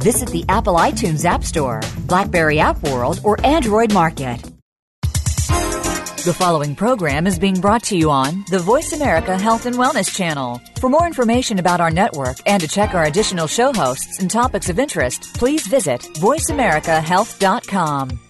Visit the Apple iTunes App Store, Blackberry App World, or Android Market. The following program is being brought to you on the Voice America Health and Wellness Channel. For more information about our network and to check our additional show hosts and topics of interest, please visit VoiceAmericaHealth.com.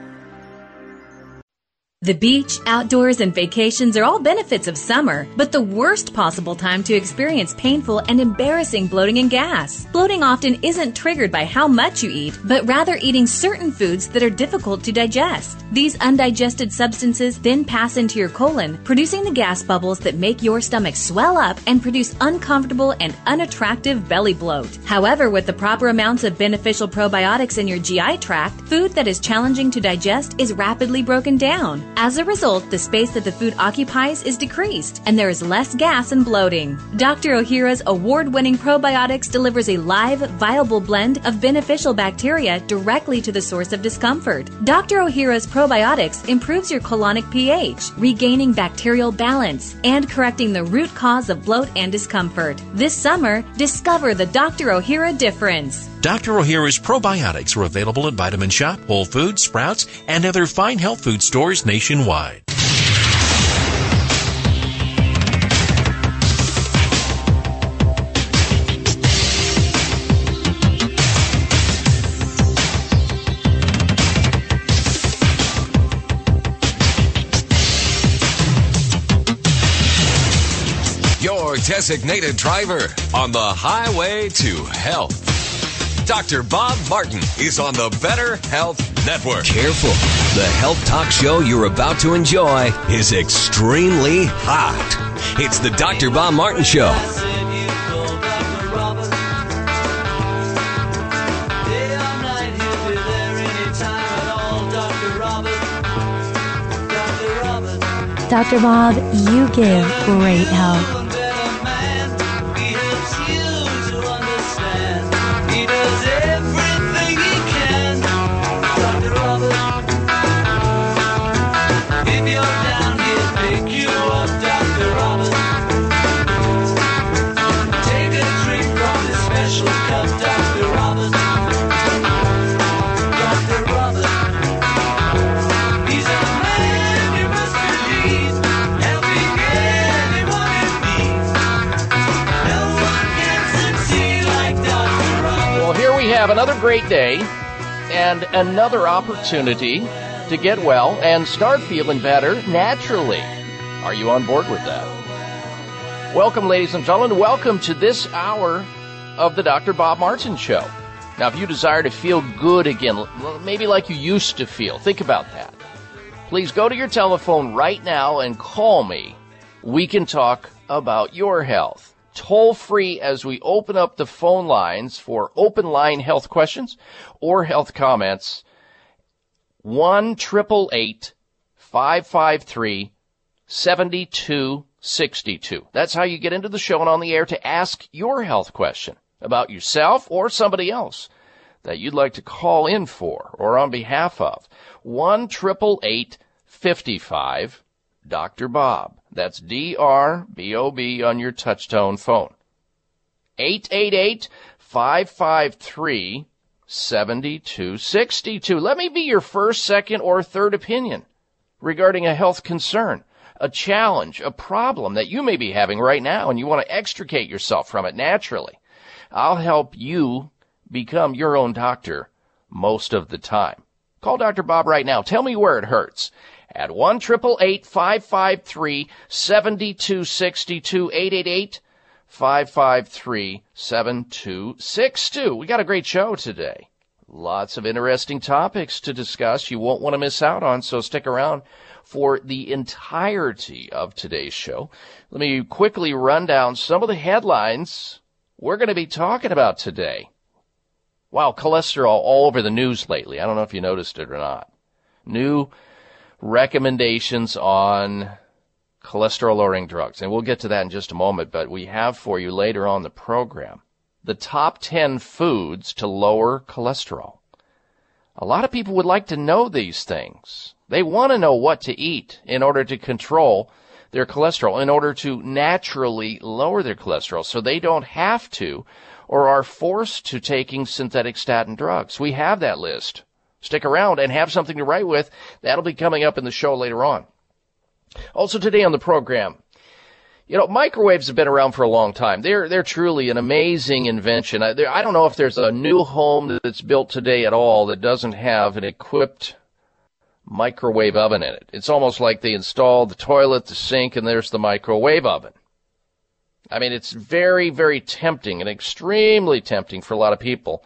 The beach, outdoors, and vacations are all benefits of summer, but the worst possible time to experience painful and embarrassing bloating and gas. Bloating often isn't triggered by how much you eat, but rather eating certain foods that are difficult to digest. These undigested substances then pass into your colon, producing the gas bubbles that make your stomach swell up and produce uncomfortable and unattractive belly bloat. However, with the proper amounts of beneficial probiotics in your GI tract, food that is challenging to digest is rapidly broken down. As a result, the space that the food occupies is decreased, and there is less gas and bloating. Dr. Ohhira's award winning probiotics delivers a live, viable blend of beneficial bacteria directly to the source of discomfort. Dr. Ohhira's probiotics improves your colonic pH, regaining bacterial balance, and correcting the root cause of bloat and discomfort. This summer, discover the Dr. Ohhira difference. Dr. Ohhira's probiotics are available at Vitamin Shoppe, Whole Foods, Sprouts, and other fine health food stores nationwide. Your designated driver on the highway to health. Dr. Bob Martin is on the Better Health Network. Careful. The health talk show you're about to enjoy is extremely hot. It's the Dr. Bob Martin Show. Dr. Bob, you give great help. Have another great day and another opportunity to get well and start feeling better naturally. Are you on board with that? Welcome, ladies and gentlemen. Welcome to this hour of the Dr. Bob Martin Show. Now, if you desire to feel good again, maybe like you used to feel, think about that. Please go to your telephone right now and call me. We can talk about your health toll free as we open up the phone lines for open line health questions or health comments. 1 553 7262. That's how you get into the show and on the air to ask your health question about yourself or somebody else that you'd like to call in for or on behalf of. 1 55 Dr. Bob. That's D-R-B-O-B on your touchtone phone. 888-553-7262. Let me be your first, second, or third opinion regarding a health concern, a challenge, a problem that you may be having right now and you want to extricate yourself from it naturally. I'll help you become your own doctor most of the time. Call Dr. Bob right now. Tell me where it hurts at 1 553 7262 888 553 7262. We got a great show today. Lots of interesting topics to discuss you won't want to miss out on, so stick around for the entirety of today's show. Let me quickly run down some of the headlines we're going to be talking about today. Wow, cholesterol all over the news lately. I don't know if you noticed it or not. New recommendations on cholesterol lowering drugs. And we'll get to that in just a moment, but we have for you later on the program the top 10 foods to lower cholesterol. A lot of people would like to know these things. They want to know what to eat in order to control their cholesterol, in order to naturally lower their cholesterol so they don't have to or are forced to taking synthetic statin drugs. We have that list. Stick around and have something to write with. That'll be coming up in the show later on. Also today on the program, you know, microwaves have been around for a long time. They're they're truly an amazing invention. I, I don't know if there's a new home that's built today at all that doesn't have an equipped microwave oven in it. It's almost like they installed the toilet, the sink, and there's the microwave oven. I mean, it's very, very tempting and extremely tempting for a lot of people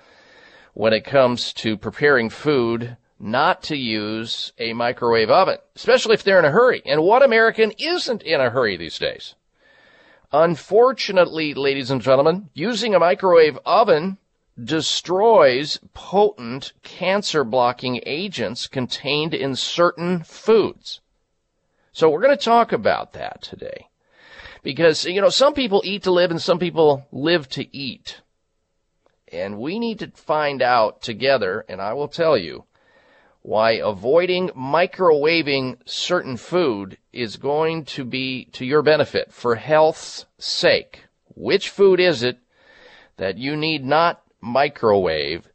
when it comes to preparing food not to use a microwave oven, especially if they're in a hurry. And what American isn't in a hurry these days? Unfortunately, ladies and gentlemen, using a microwave oven destroys potent cancer blocking agents contained in certain foods. So we're going to talk about that today. Because, you know, some people eat to live and some people live to eat. And we need to find out together, and I will tell you, why avoiding microwaving certain food is going to be to your benefit for health's sake. Which food is it that you need not microwave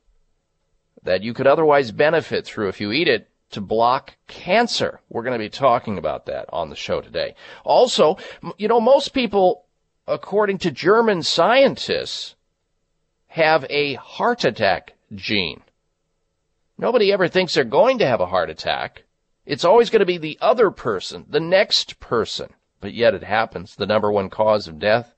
that you could otherwise benefit through if you eat it to block cancer? We're going to be talking about that on the show today. Also, you know, most people, according to German scientists, have a heart attack gene. Nobody ever thinks they're going to have a heart attack. It's always going to be the other person, the next person. But yet it happens. The number one cause of death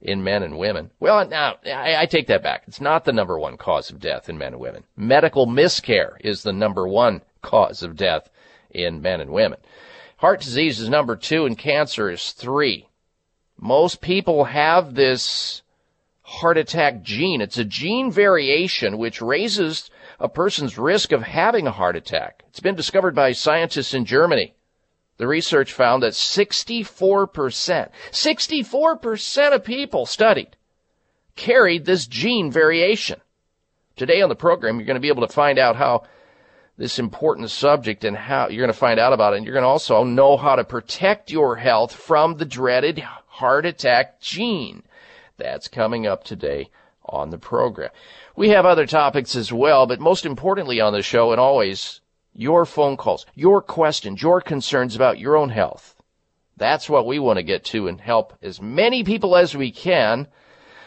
in men and women. Well, now, I, I, take that back. It's not the number one cause of death in men and women. Medical miscare is the number one cause of death in men and women. Heart disease is number two and cancer is three. Most people have this heart attack gene. It's a gene variation which raises a person's risk of having a heart attack. It's been discovered by scientists in Germany. The research found that 64%, 64% of people studied carried this gene variation. Today on the program, you're going to be able to find out how this important subject and how you're going to find out about it. And you're going to also know how to protect your health from the dreaded heart attack gene. That's coming up today on the program. We have other topics as well, but most importantly on the show and always your phone calls, your questions, your concerns about your own health. That's what we want to get to and help as many people as we can.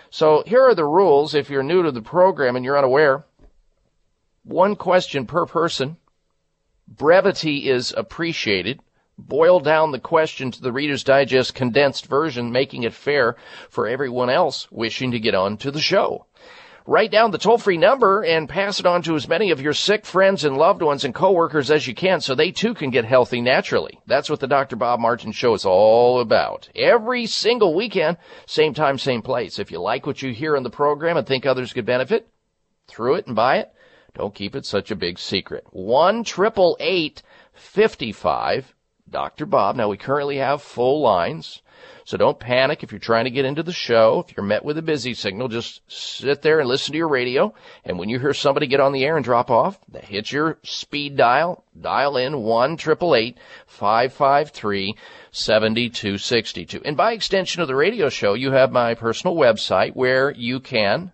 So here are the rules if you're new to the program and you're unaware. One question per person. Brevity is appreciated. Boil down the question to the Reader's Digest condensed version, making it fair for everyone else wishing to get on to the show write down the toll free number and pass it on to as many of your sick friends and loved ones and coworkers as you can so they too can get healthy naturally. That's what the Dr. Bob Martin show is all about. Every single weekend, same time, same place. If you like what you hear in the program and think others could benefit, through it and buy it. Don't keep it such a big secret. One triple eight fifty five. Dr. Bob. Now we currently have full lines. So don't panic if you're trying to get into the show. If you're met with a busy signal, just sit there and listen to your radio. And when you hear somebody get on the air and drop off, hit your speed dial, dial in one triple eight five five three seventy two sixty two. And by extension of the radio show, you have my personal website where you can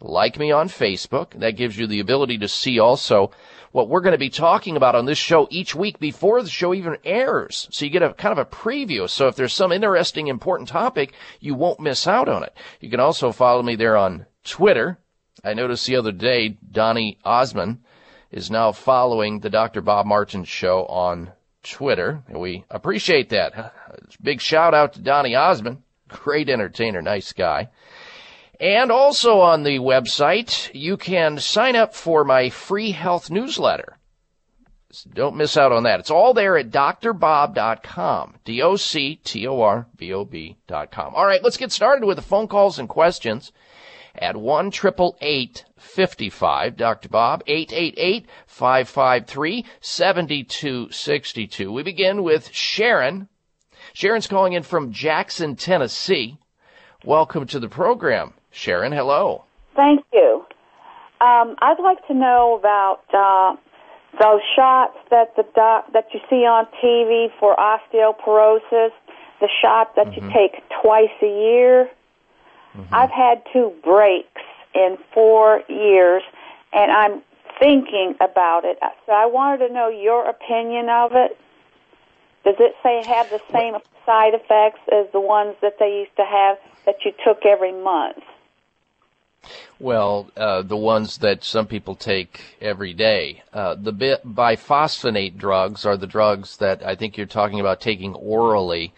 like me on Facebook. That gives you the ability to see also what we're going to be talking about on this show each week before the show even airs. So you get a kind of a preview. So if there's some interesting, important topic, you won't miss out on it. You can also follow me there on Twitter. I noticed the other day Donny Osmond is now following the Dr. Bob Martin show on Twitter, we appreciate that. Big shout out to Donny Osmond. Great entertainer, nice guy. And also on the website, you can sign up for my free health newsletter. Don't miss out on that. It's all there at drbob.com. D-O-C-T-O-R-B-O-B.com. All right, let's get started with the phone calls and questions at 1 55 Dr. Bob, 888 553 7262. We begin with Sharon. Sharon's calling in from Jackson, Tennessee. Welcome to the program, Sharon. Hello. Thank you. Um, I'd like to know about uh, those shots that the doc, that you see on TV for osteoporosis. The shot that mm-hmm. you take twice a year. Mm-hmm. I've had two breaks in four years, and I'm thinking about it. So I wanted to know your opinion of it. Does it say have the same side effects as the ones that they used to have that you took every month? Well, uh, the ones that some people take every day. Uh, the biphosphonate drugs are the drugs that I think you're talking about taking orally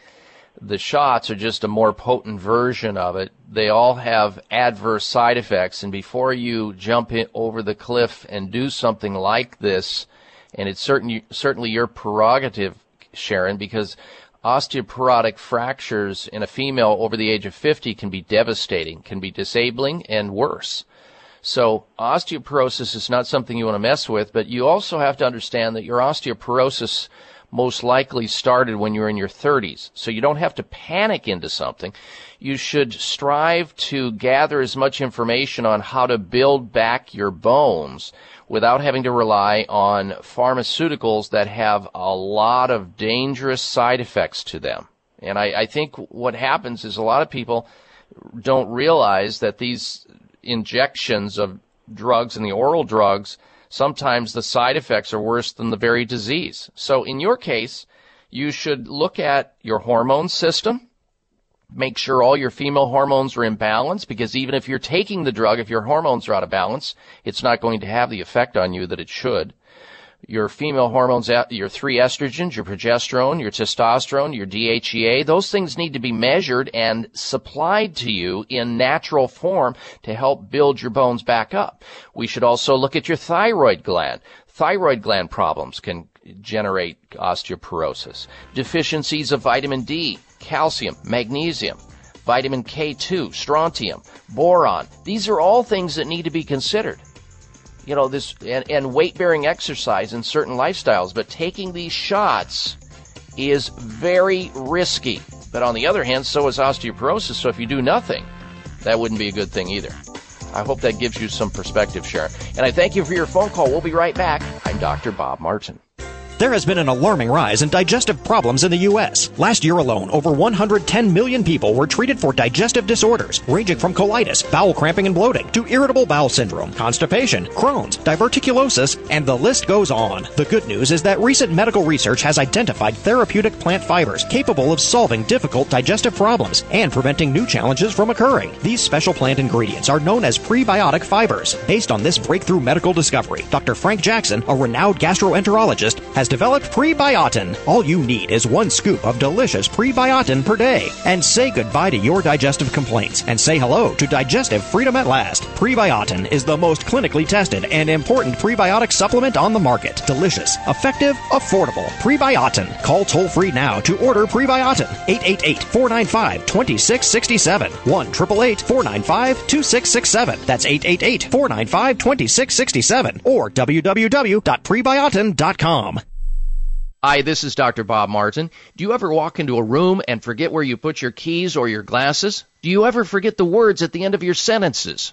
the shots are just a more potent version of it. They all have adverse side effects, and before you jump over the cliff and do something like this, and it's certain, certainly your prerogative, Sharon, because osteoporotic fractures in a female over the age of 50 can be devastating, can be disabling, and worse. So osteoporosis is not something you want to mess with, but you also have to understand that your osteoporosis most likely started when you're in your 30s. So you don't have to panic into something. You should strive to gather as much information on how to build back your bones without having to rely on pharmaceuticals that have a lot of dangerous side effects to them. And I, I think what happens is a lot of people don't realize that these injections of drugs and the oral drugs sometimes the side effects are worse than the very disease. So in your case, you should look at your hormone system. Make sure all your female hormones are in balance because even if you're taking the drug, if your hormones are out of balance, it's not going to have the effect on you that it should your female hormones, your three estrogens, your progesterone, your testosterone, your DHEA, those things need to be measured and supplied to you in natural form to help build your bones back up. We should also look at your thyroid gland. Thyroid gland problems can generate osteoporosis. Deficiencies of vitamin D, calcium, magnesium, vitamin K2, strontium, boron. These are all things that need to be considered. You know this and, and weight bearing exercise in certain lifestyles but taking these shots is very risky. But on the other hand so is osteoporosis so if you do nothing that wouldn't be a good thing either. I hope that gives you some perspective sharon. And i thank you for your phone call. We'll be right back. I'm dr bob martin there has been an alarming rise in digestive problems in the U.S. Last year alone, over 110 million people were treated for digestive disorders, ranging from colitis, bowel cramping and bloating, to irritable bowel syndrome, constipation, Crohn's, diverticulosis, and the list goes on. The good news is that recent medical research has identified therapeutic plant fibers capable of solving difficult digestive problems and preventing new challenges from occurring. These special plant ingredients are known as prebiotic fibers. Based on this breakthrough medical discovery, Dr. Frank Jackson, a renowned gastroenterologist, has developed Prebiotin. All you need is one scoop of delicious Prebiotin per day. And say goodbye to your digestive complaints and say hello to digestive freedom at last. Prebiotin is the most clinically tested and important prebiotic supplement on the market. Delicious, effective, affordable. Prebiotin. Call toll free now to order Prebiotin. 888 495 2667. 1 888 495 2667. That's 888 495 2667. Or www.prebiotin.com. Hi, this is Dr. Bob Martin. Do you ever walk into a room and forget where you put your keys or your glasses? Do you ever forget the words at the end of your sentences?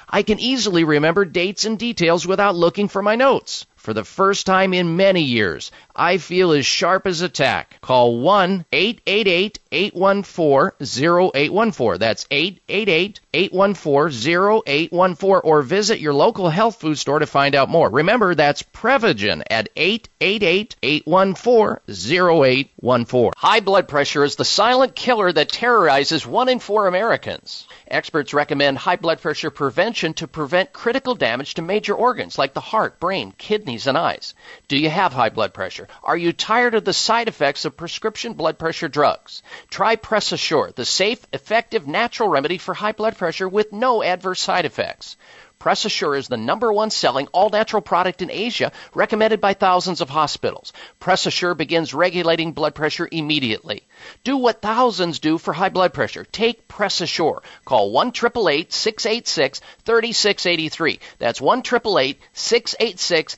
I can easily remember dates and details without looking for my notes. For the first time in many years, I feel as sharp as a tack. Call 1 888 814 0814. That's 888 814 0814 or visit your local health food store to find out more. Remember, that's Prevagen at 888 814 0814. High blood pressure is the silent killer that terrorizes one in four Americans. Experts recommend high blood pressure prevention to prevent critical damage to major organs like the heart, brain, kidneys, and eyes. Do you have high blood pressure? Are you tired of the side effects of prescription blood pressure drugs? Try Press Assure, the safe, effective, natural remedy for high blood pressure with no adverse side effects. Press Assure is the number one selling all natural product in Asia, recommended by thousands of hospitals. Press Assure begins regulating blood pressure immediately. Do what thousands do for high blood pressure. Take Press Assure. Call 1 686 3683. That's 1 686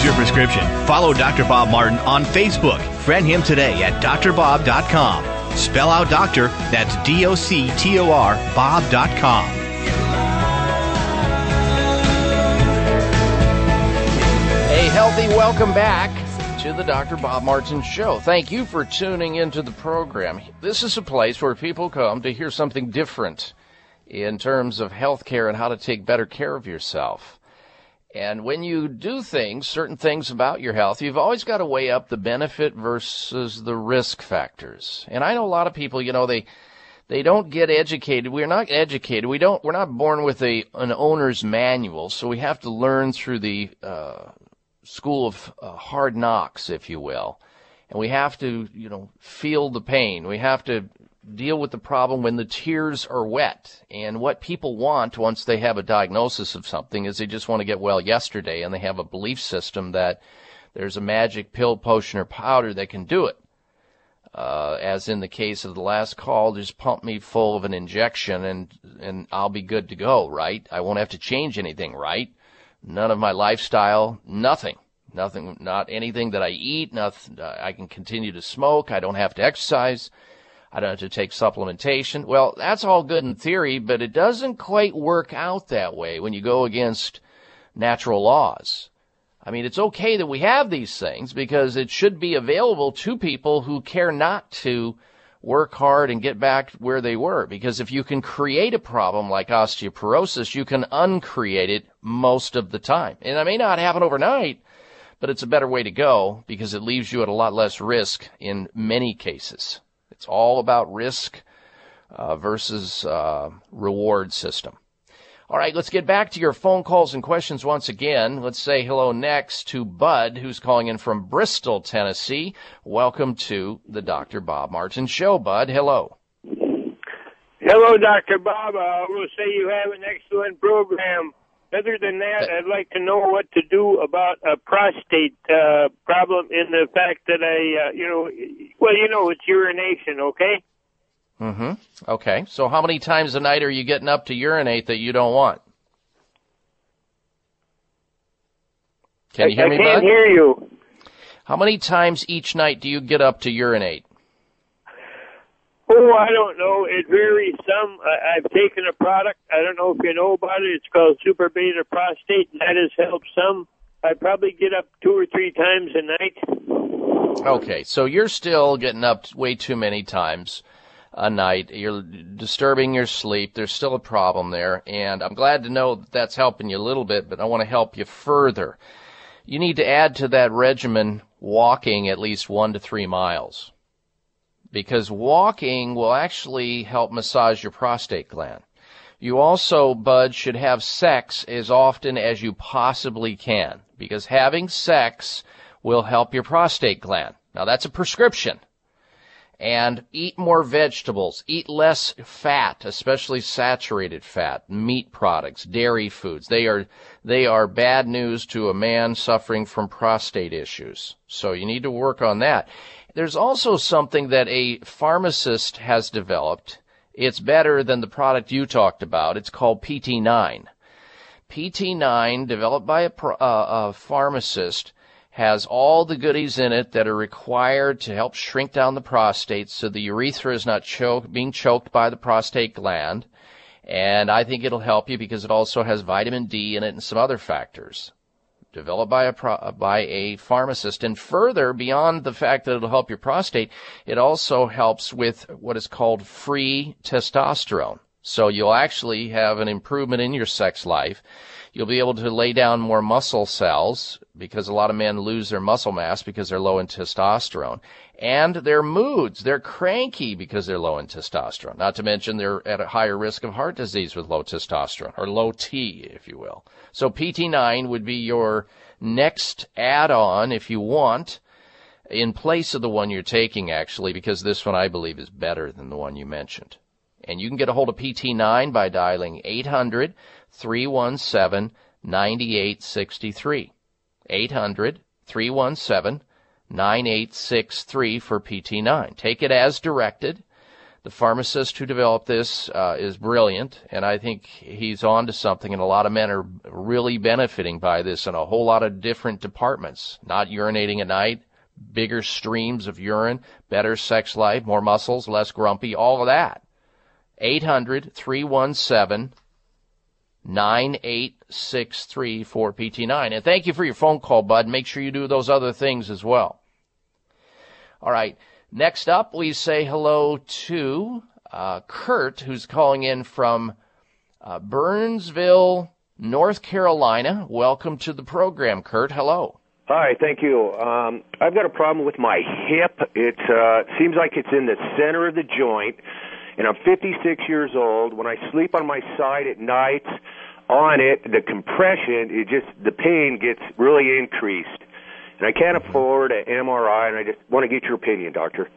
Here's your prescription. Follow Dr. Bob Martin on Facebook. Friend him today at drbob.com. Spell out doctor, that's D O C T O R, Bob.com. A healthy welcome back to the Dr. Bob Martin Show. Thank you for tuning into the program. This is a place where people come to hear something different in terms of health care and how to take better care of yourself. And when you do things, certain things about your health, you've always got to weigh up the benefit versus the risk factors. And I know a lot of people, you know, they they don't get educated. We're not educated. We don't. We're not born with a an owner's manual, so we have to learn through the uh, school of uh, hard knocks, if you will. And we have to, you know, feel the pain. We have to deal with the problem when the tears are wet. And what people want once they have a diagnosis of something is they just want to get well yesterday and they have a belief system that there's a magic pill, potion, or powder that can do it. Uh, as in the case of the last call, just pump me full of an injection and, and I'll be good to go, right? I won't have to change anything, right? none of my lifestyle, nothing. Nothing, not anything that I eat, nothing, I can continue to smoke, I don't have to exercise, I don't have to take supplementation. Well, that's all good in theory, but it doesn't quite work out that way when you go against natural laws. I mean, it's okay that we have these things because it should be available to people who care not to work hard and get back where they were. Because if you can create a problem like osteoporosis, you can uncreate it most of the time. And it may not happen overnight, but it's a better way to go because it leaves you at a lot less risk in many cases. It's all about risk uh, versus uh, reward system. All right, let's get back to your phone calls and questions once again. Let's say hello next to Bud, who's calling in from Bristol, Tennessee. Welcome to the Dr. Bob Martin Show, Bud. Hello. Hello, Dr. Bob. I will say you have an excellent program. Other than that, I'd like to know what to do about a prostate uh, problem in the fact that I, uh, you know, well, you know, it's urination, okay? Mm-hmm. Okay. So how many times a night are you getting up to urinate that you don't want? Can you hear I, me, I can't Bud? hear you. How many times each night do you get up to urinate? Oh, I don't know. It varies some. I've taken a product. I don't know if you know about it. It's called Super Beta Prostate, and that has helped some. I probably get up two or three times a night. Okay, so you're still getting up way too many times a night. You're disturbing your sleep. There's still a problem there, and I'm glad to know that that's helping you a little bit, but I want to help you further. You need to add to that regimen walking at least one to three miles. Because walking will actually help massage your prostate gland. You also, Bud, should have sex as often as you possibly can. Because having sex will help your prostate gland. Now that's a prescription. And eat more vegetables. Eat less fat, especially saturated fat, meat products, dairy foods. They are, they are bad news to a man suffering from prostate issues. So you need to work on that. There's also something that a pharmacist has developed. It's better than the product you talked about. It's called PT9. PT9, developed by a, uh, a pharmacist, has all the goodies in it that are required to help shrink down the prostate so the urethra is not choke, being choked by the prostate gland. And I think it'll help you because it also has vitamin D in it and some other factors developed by a pro- by a pharmacist. And further, beyond the fact that it'll help your prostate, it also helps with what is called free testosterone. So you'll actually have an improvement in your sex life. You'll be able to lay down more muscle cells because a lot of men lose their muscle mass because they're low in testosterone. And their moods, they're cranky because they're low in testosterone. Not to mention they're at a higher risk of heart disease with low testosterone, or low T, if you will. So PT9 would be your next add-on if you want in place of the one you're taking actually because this one I believe is better than the one you mentioned. And you can get a hold of PT9 by dialing 800 317 9863. 800 317 9863 for PT9. Take it as directed. The pharmacist who developed this uh, is brilliant, and I think he's on to something, and a lot of men are really benefiting by this in a whole lot of different departments. Not urinating at night, bigger streams of urine, better sex life, more muscles, less grumpy, all of that. 800 317 9863 for PT9. And thank you for your phone call, bud. Make sure you do those other things as well. All right. Next up, we say hello to uh, Kurt, who's calling in from uh, Burnsville, North Carolina. Welcome to the program, Kurt. Hello. Hi, thank you. Um, I've got a problem with my hip. It uh, seems like it's in the center of the joint, and I'm 56 years old. When I sleep on my side at night, on it, the compression, it just the pain gets really increased, and I can't afford an MRI. And I just want to get your opinion, doctor.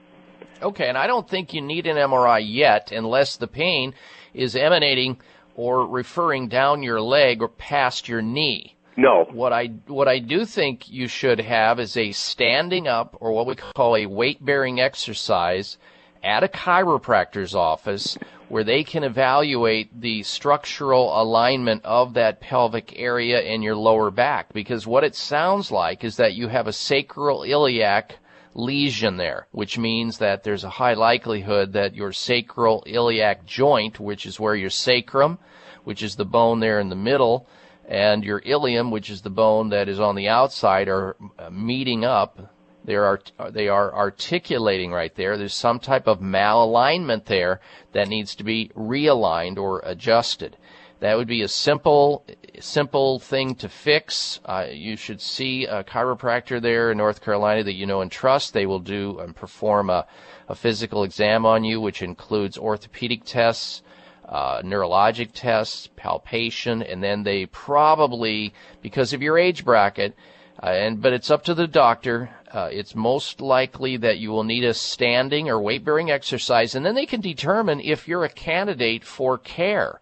Okay, and I don't think you need an MRI yet unless the pain is emanating or referring down your leg or past your knee. No. What I what I do think you should have is a standing up or what we call a weight bearing exercise at a chiropractor's office where they can evaluate the structural alignment of that pelvic area in your lower back because what it sounds like is that you have a sacral iliac lesion there, which means that there's a high likelihood that your sacral iliac joint, which is where your sacrum, which is the bone there in the middle, and your ilium, which is the bone that is on the outside, are uh, meeting up. They are they are articulating right there. There's some type of malalignment there that needs to be realigned or adjusted. That would be a simple simple thing to fix. Uh, you should see a chiropractor there in North Carolina that you know and trust. They will do and perform a, a physical exam on you, which includes orthopedic tests, uh, neurologic tests, palpation, and then they probably, because of your age bracket, uh, and but it's up to the doctor. Uh, it's most likely that you will need a standing or weight bearing exercise, and then they can determine if you're a candidate for care.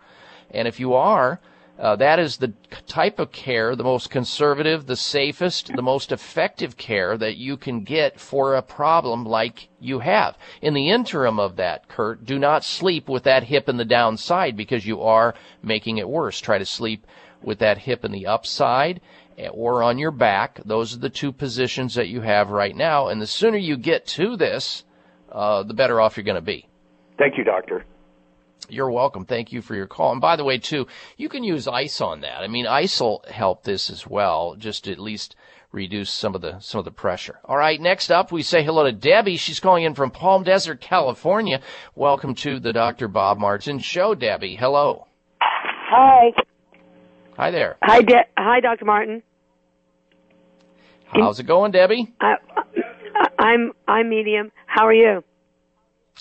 And if you are, uh, that is the type of care, the most conservative, the safest, the most effective care that you can get for a problem like you have. In the interim of that, Kurt, do not sleep with that hip in the downside because you are making it worse. Try to sleep with that hip in the upside or on your back. Those are the two positions that you have right now. And the sooner you get to this, uh, the better off you're going to be. Thank you, doctor. You're welcome. Thank you for your call. And by the way, too, you can use ice on that. I mean, ice will help this as well, just at least reduce some of the some of the pressure. All right, next up, we say hello to Debbie. She's calling in from Palm Desert, California. Welcome to the Dr. Bob Martin Show, Debbie. Hello. Hi. Hi there. Hi, De- Hi, Dr. Martin. How's it going, Debbie? I, I'm I'm medium. How are you?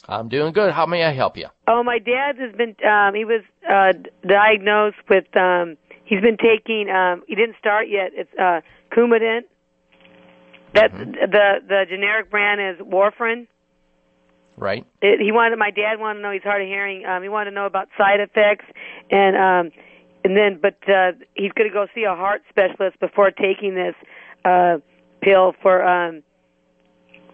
I'm doing good. How may I help you? Oh, my dad has been. Um, he was uh, diagnosed with. Um, he's been taking. Um, he didn't start yet. It's uh, Coumadin. That the the generic brand is Warfarin. Right. It, he wanted my dad wanted to know he's hard of hearing. Um, he wanted to know about side effects and um, and then but uh, he's going to go see a heart specialist before taking this uh, pill for. Um,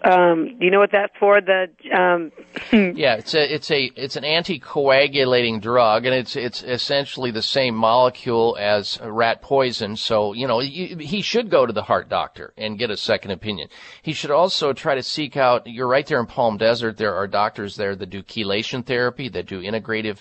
um, do you know what that's for? The um, yeah, it's a it's a it's an anticoagulating drug, and it's it's essentially the same molecule as rat poison. So you know you, he should go to the heart doctor and get a second opinion. He should also try to seek out. You're right there in Palm Desert. There are doctors there that do chelation therapy, that do integrative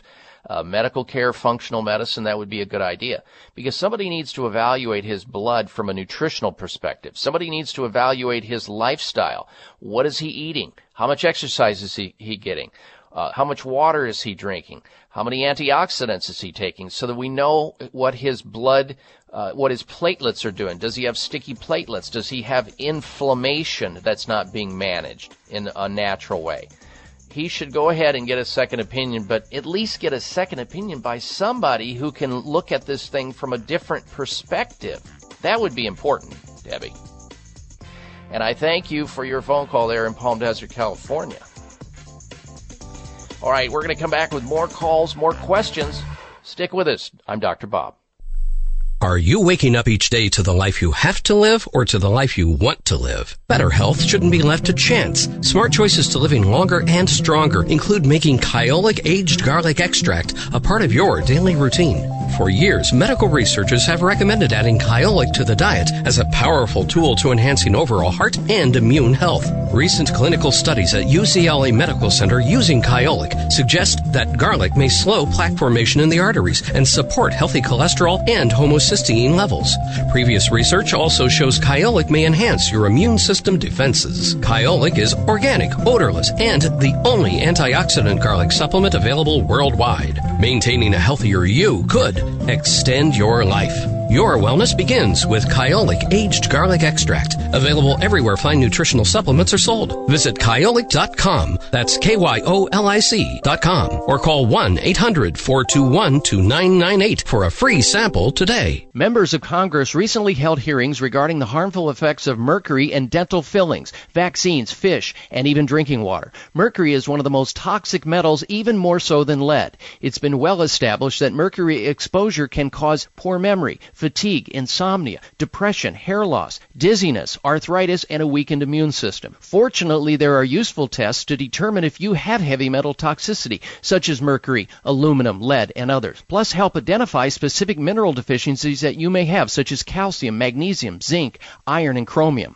uh, medical care, functional medicine, that would be a good idea. Because somebody needs to evaluate his blood from a nutritional perspective. Somebody needs to evaluate his lifestyle. What is he eating? How much exercise is he, he getting? Uh, how much water is he drinking? How many antioxidants is he taking? So that we know what his blood, uh, what his platelets are doing. Does he have sticky platelets? Does he have inflammation that's not being managed in a natural way? He should go ahead and get a second opinion, but at least get a second opinion by somebody who can look at this thing from a different perspective. That would be important, Debbie. And I thank you for your phone call there in Palm Desert, California. All right, we're going to come back with more calls, more questions. Stick with us. I'm Dr. Bob. Are you waking up each day to the life you have to live or to the life you want to live? Better health shouldn't be left to chance. Smart choices to living longer and stronger include making Kyolic aged garlic extract a part of your daily routine. For years, medical researchers have recommended adding Kyolic to the diet as a powerful tool to enhancing overall heart and immune health. Recent clinical studies at UCLA Medical Center using Kyolic suggest that garlic may slow plaque formation in the arteries and support healthy cholesterol and homocysteine levels. Previous research also shows Kyolic may enhance your immune system defenses. Kyolic is organic, odorless, and the only antioxidant garlic supplement available worldwide. Maintaining a healthier you could extend your life. Your wellness begins with Kyolic Aged Garlic Extract. Available everywhere fine nutritional supplements are sold. Visit kyolic.com. That's K-Y-O-L-I-C dot com. Or call 1-800-421-2998 for a free sample today. Members of Congress recently held hearings regarding the harmful effects of mercury in dental fillings, vaccines, fish, and even drinking water. Mercury is one of the most toxic metals, even more so than lead. It's been well established that mercury exposure can cause poor memory, fatigue, insomnia, depression, hair loss, dizziness, arthritis, and a weakened immune system. Fortunately, there are useful tests to determine if you have heavy metal toxicity, such as mercury, aluminum, lead, and others. Plus, help identify specific mineral deficiencies that you may have, such as calcium, magnesium, zinc, iron, and chromium.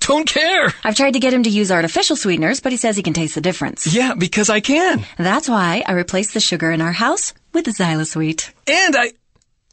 Don't care. I've tried to get him to use artificial sweeteners, but he says he can taste the difference. Yeah, because I can. That's why I replaced the sugar in our house with Xylosweet. And I.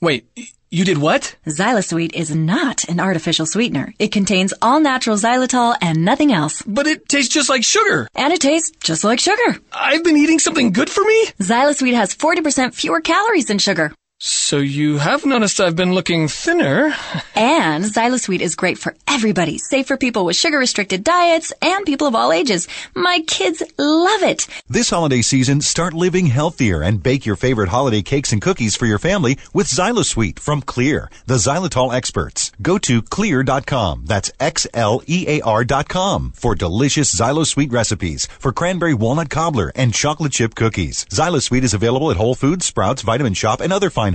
Wait, you did what? Xylosweet is not an artificial sweetener. It contains all natural xylitol and nothing else. But it tastes just like sugar. And it tastes just like sugar. I've been eating something good for me? Xylosweet has 40% fewer calories than sugar. So you have noticed I've been looking thinner. And Xylosweet is great for everybody, safe for people with sugar restricted diets and people of all ages. My kids love it. This holiday season, start living healthier and bake your favorite holiday cakes and cookies for your family with Xylosweet from Xlear, the xylitol experts. Go to xlear.com. That's X-L-E-A-R dot com for delicious Xylosweet recipes for cranberry walnut cobbler and chocolate chip cookies. Xylosweet is available at Whole Foods, Sprouts, Vitamin Shoppe, and other fine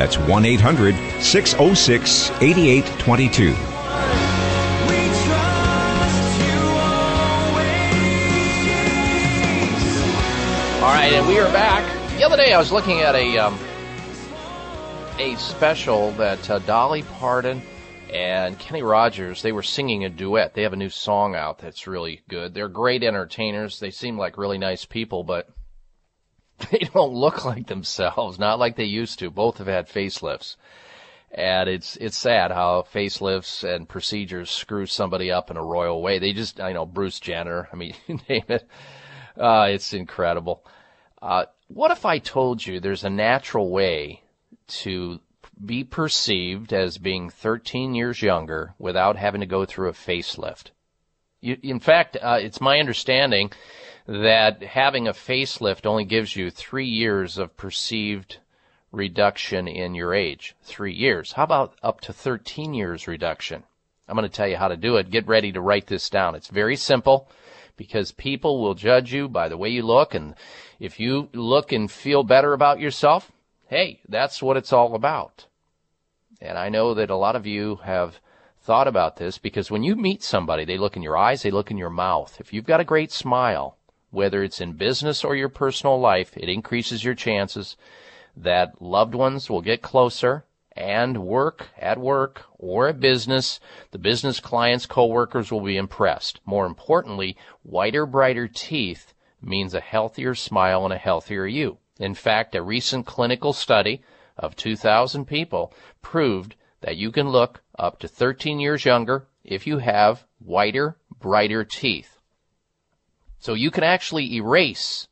That's 1 800 606 8822. All right, and we are back. The other day, I was looking at a um, a special that uh, Dolly Parton and Kenny Rogers they were singing a duet. They have a new song out that's really good. They're great entertainers. They seem like really nice people, but they don't look like themselves. Not like they used to. Both have had facelifts. And it's it's sad how facelifts and procedures screw somebody up in a royal way. They just I know Bruce Jenner. I mean, name it. Uh, it's incredible. Uh, what if I told you there's a natural way to be perceived as being 13 years younger without having to go through a facelift? You, in fact, uh, it's my understanding that having a facelift only gives you three years of perceived reduction in your age. Three years. How about up to 13 years reduction? I'm going to tell you how to do it. Get ready to write this down. It's very simple because people will judge you by the way you look. And if you look and feel better about yourself, hey, that's what it's all about. And I know that a lot of you have thought about this because when you meet somebody, they look in your eyes, they look in your mouth. If you've got a great smile, whether it's in business or your personal life, it increases your chances that loved ones will get closer and work at work or at business, the business clients, coworkers will be impressed. More importantly, whiter, brighter teeth means a healthier smile and a healthier you. In fact, a recent clinical study of 2,000 people proved that you can look up to 13 years younger if you have whiter, brighter teeth. So you can actually erase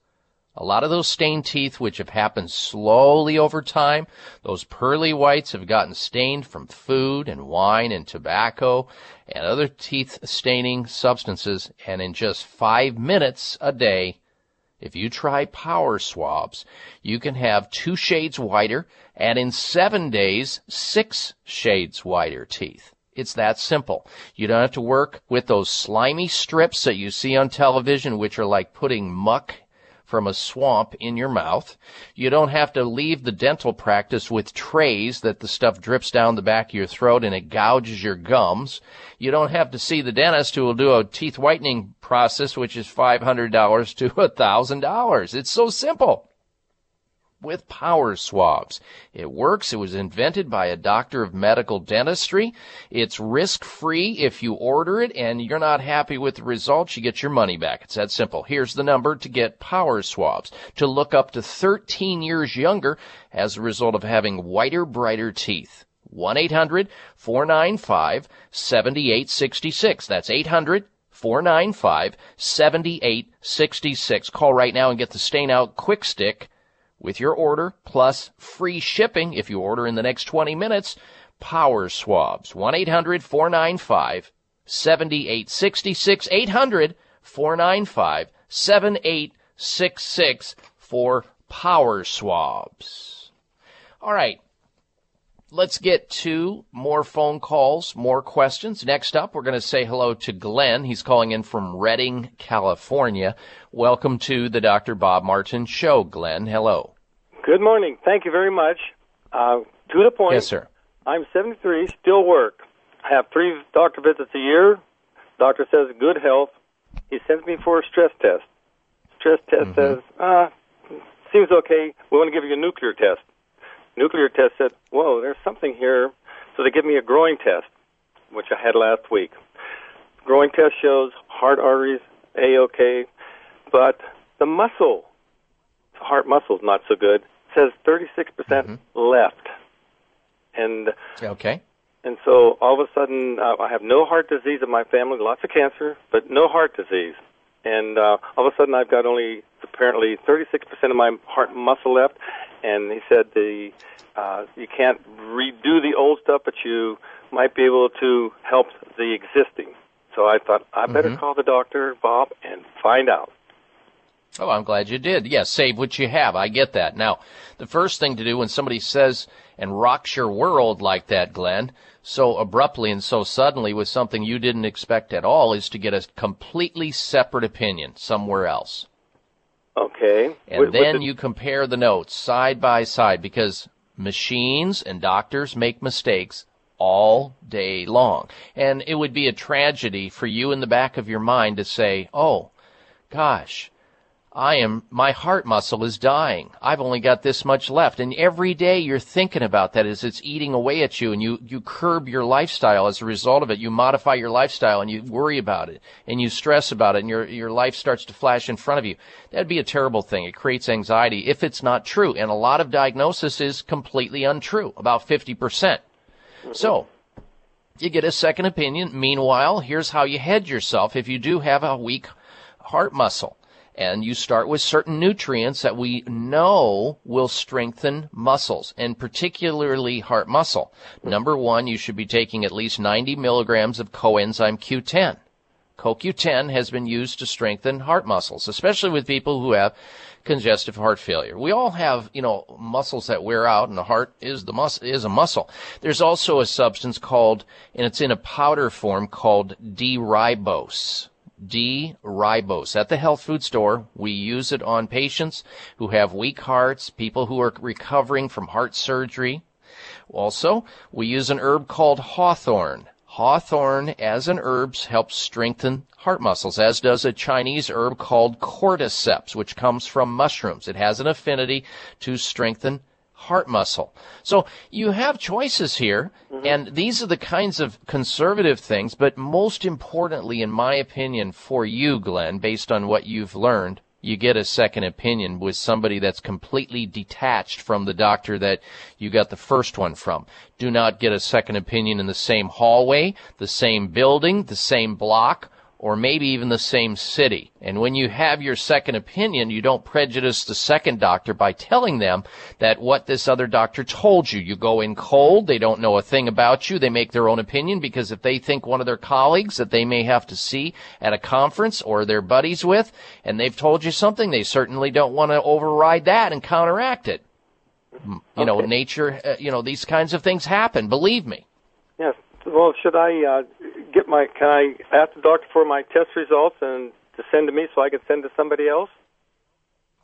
a lot of those stained teeth, which have happened slowly over time, those pearly whites have gotten stained from food and wine and tobacco and other teeth staining substances. And in just five minutes a day, if you try power swabs, you can have two shades whiter and in seven days, six shades whiter teeth. It's that simple. You don't have to work with those slimy strips that you see on television, which are like putting muck from a swamp in your mouth. You don't have to leave the dental practice with trays that the stuff drips down the back of your throat and it gouges your gums. You don't have to see the dentist who will do a teeth whitening process, which is $500 to $1,000. It's so simple with power swabs. It works. It was invented by a doctor of medical dentistry. It's risk free if you order it and you're not happy with the results, you get your money back. It's that simple. Here's the number to get power swabs to look up to 13 years younger as a result of having whiter, brighter teeth. 1-800-495-7866. That's 800 495 7866. Call right now and get the stain out quick stick with your order plus free shipping if you order in the next 20 minutes. Power swabs. 1-800-495-7866. 800-495-7866 for power swabs. All right. Let's get to more phone calls, more questions. Next up, we're going to say hello to Glenn. He's calling in from Redding, California. Welcome to the Dr. Bob Martin Show, Glenn. Hello. Good morning. Thank you very much. Uh, to the point. Yes, sir. I'm 73, still work. I have three doctor visits a year. Doctor says good health. He sends me for a stress test. Stress test Mm-hmm. says, uh, seems okay. We want to give you a nuclear test. Nuclear test said, whoa, there's something here. So they give me a growing test, which I had last week. Growing test shows heart arteries a-okay, but the muscle, the heart muscle is not so good. It Says 36% left. And Okay. and so all of a sudden, uh, I have no heart disease in my family, lots of cancer, but no heart disease. And uh, all of a sudden, I've got only apparently 36% of my heart muscle left. And he said the uh, you can't redo the old stuff, but you might be able to help the existing. So I thought I better Mhm. call the doctor, Bob, and find out. Oh, I'm glad you did. Yes, save what you have. I get that. Now, the first thing to do when somebody says and rocks your world like that, Glenn, so abruptly and so suddenly with something you didn't expect at all is to get a completely separate opinion somewhere else. Okay. And With- with then the- you compare the notes side by side because machines and doctors make mistakes all day long. And it would be a tragedy for you in the back of your mind to say, oh, gosh, I am, my heart muscle is dying. I've only got this much left. And every day you're thinking about that as it's eating away at you and you, you curb your lifestyle as a result of it. You modify your lifestyle and you worry about it and you stress about it and your, your life starts to flash in front of you. That'd be a terrible thing. It creates anxiety if it's not true. And a lot of diagnosis is completely untrue, about 50%. So, you get a second opinion. Meanwhile, here's how you head yourself if you do have a weak heart muscle. And you start with certain nutrients that we know will strengthen muscles, and particularly heart muscle. Number one, you should be taking at least 90 milligrams of coenzyme Q10. CoQ10 has been used to strengthen heart muscles, especially with people who have congestive heart failure. We all have, you know, muscles that wear out and the heart is the mus- is a muscle. There's also a substance called, and it's in a powder form called D-ribose. D-ribose. At the health food store, we use it on patients who have weak hearts, people who are recovering from heart surgery. Also, we use an herb called hawthorn. Hawthorn as an herb helps strengthen heart muscles, as does a Chinese herb called cordyceps, which comes from mushrooms. It has an affinity to strengthen heart muscle. So you have choices here, mm-hmm. and these are the kinds of conservative things, but most importantly, in my opinion, for you, Glenn, based on what you've learned, you get a second opinion with somebody that's completely detached from the doctor that you got the first one from. Do not get a second opinion in the same hallway, the same building, the same block, or maybe even the same city. And when you have your second opinion, you don't prejudice the second doctor by telling them that what this other doctor told you. You go in cold, they don't know a thing about you, they make their own opinion because if they think one of their colleagues that they may have to see at a conference or their buddies with, and they've told you something, they certainly don't want to override that and counteract it. You know, nature, uh, you know, these kinds of things happen, believe me. Yes. Well, should I uh, get my? Can I ask the doctor for my test results and to send to me so I can send to somebody else?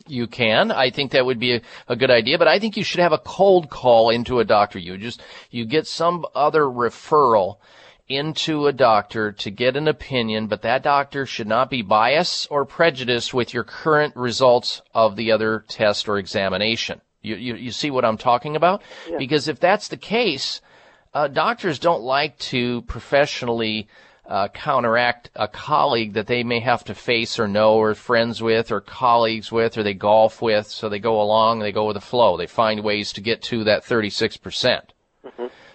You can. I think that would be a, a good idea, but I think you should have a cold call into a doctor. You just, you get some other referral into a doctor to get an opinion, but that doctor should not be biased or prejudiced with your current results of the other test or examination. You, you, you see what I'm talking about? Yeah. Because if that's the case, uh, doctors don't like to professionally uh, counteract a colleague that they may have to face or know or friends with or colleagues with or they golf with. So they go along, they go with the flow. They find ways to get to that 36%. percent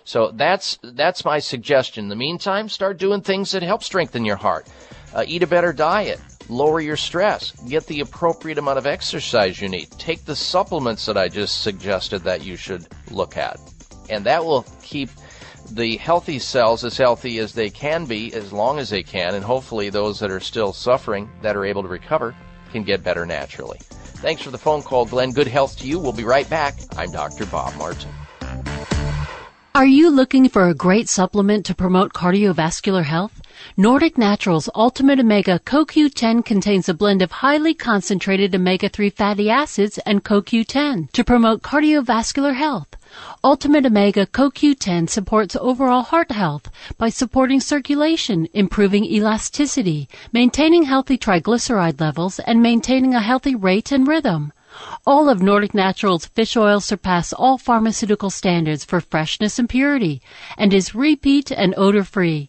So that's that's my suggestion. In the meantime, start doing things that help strengthen your heart. Uh, eat a better diet. Lower your stress. Get the appropriate amount of exercise you need. Take the supplements that I just suggested that you should look at. And that will keep the healthy cells as healthy as they can be as long as they can. And hopefully those that are still suffering, that are able to recover, can get better naturally. Thanks for the phone call, Glenn. Good health to you. We'll be right back. I'm Dr. Bob Martin. Are you looking for a great supplement to promote cardiovascular health? Nordic Naturals Ultimate Omega CoQ10 contains a blend of highly concentrated omega-3 fatty acids and CoQ10 to promote cardiovascular health. Ultimate Omega CoQ10 supports overall heart health by supporting circulation, improving elasticity, maintaining healthy triglyceride levels, and maintaining a healthy rate and rhythm. All of Nordic Naturals fish oil surpass all pharmaceutical standards for freshness and purity and is repeat and odor free.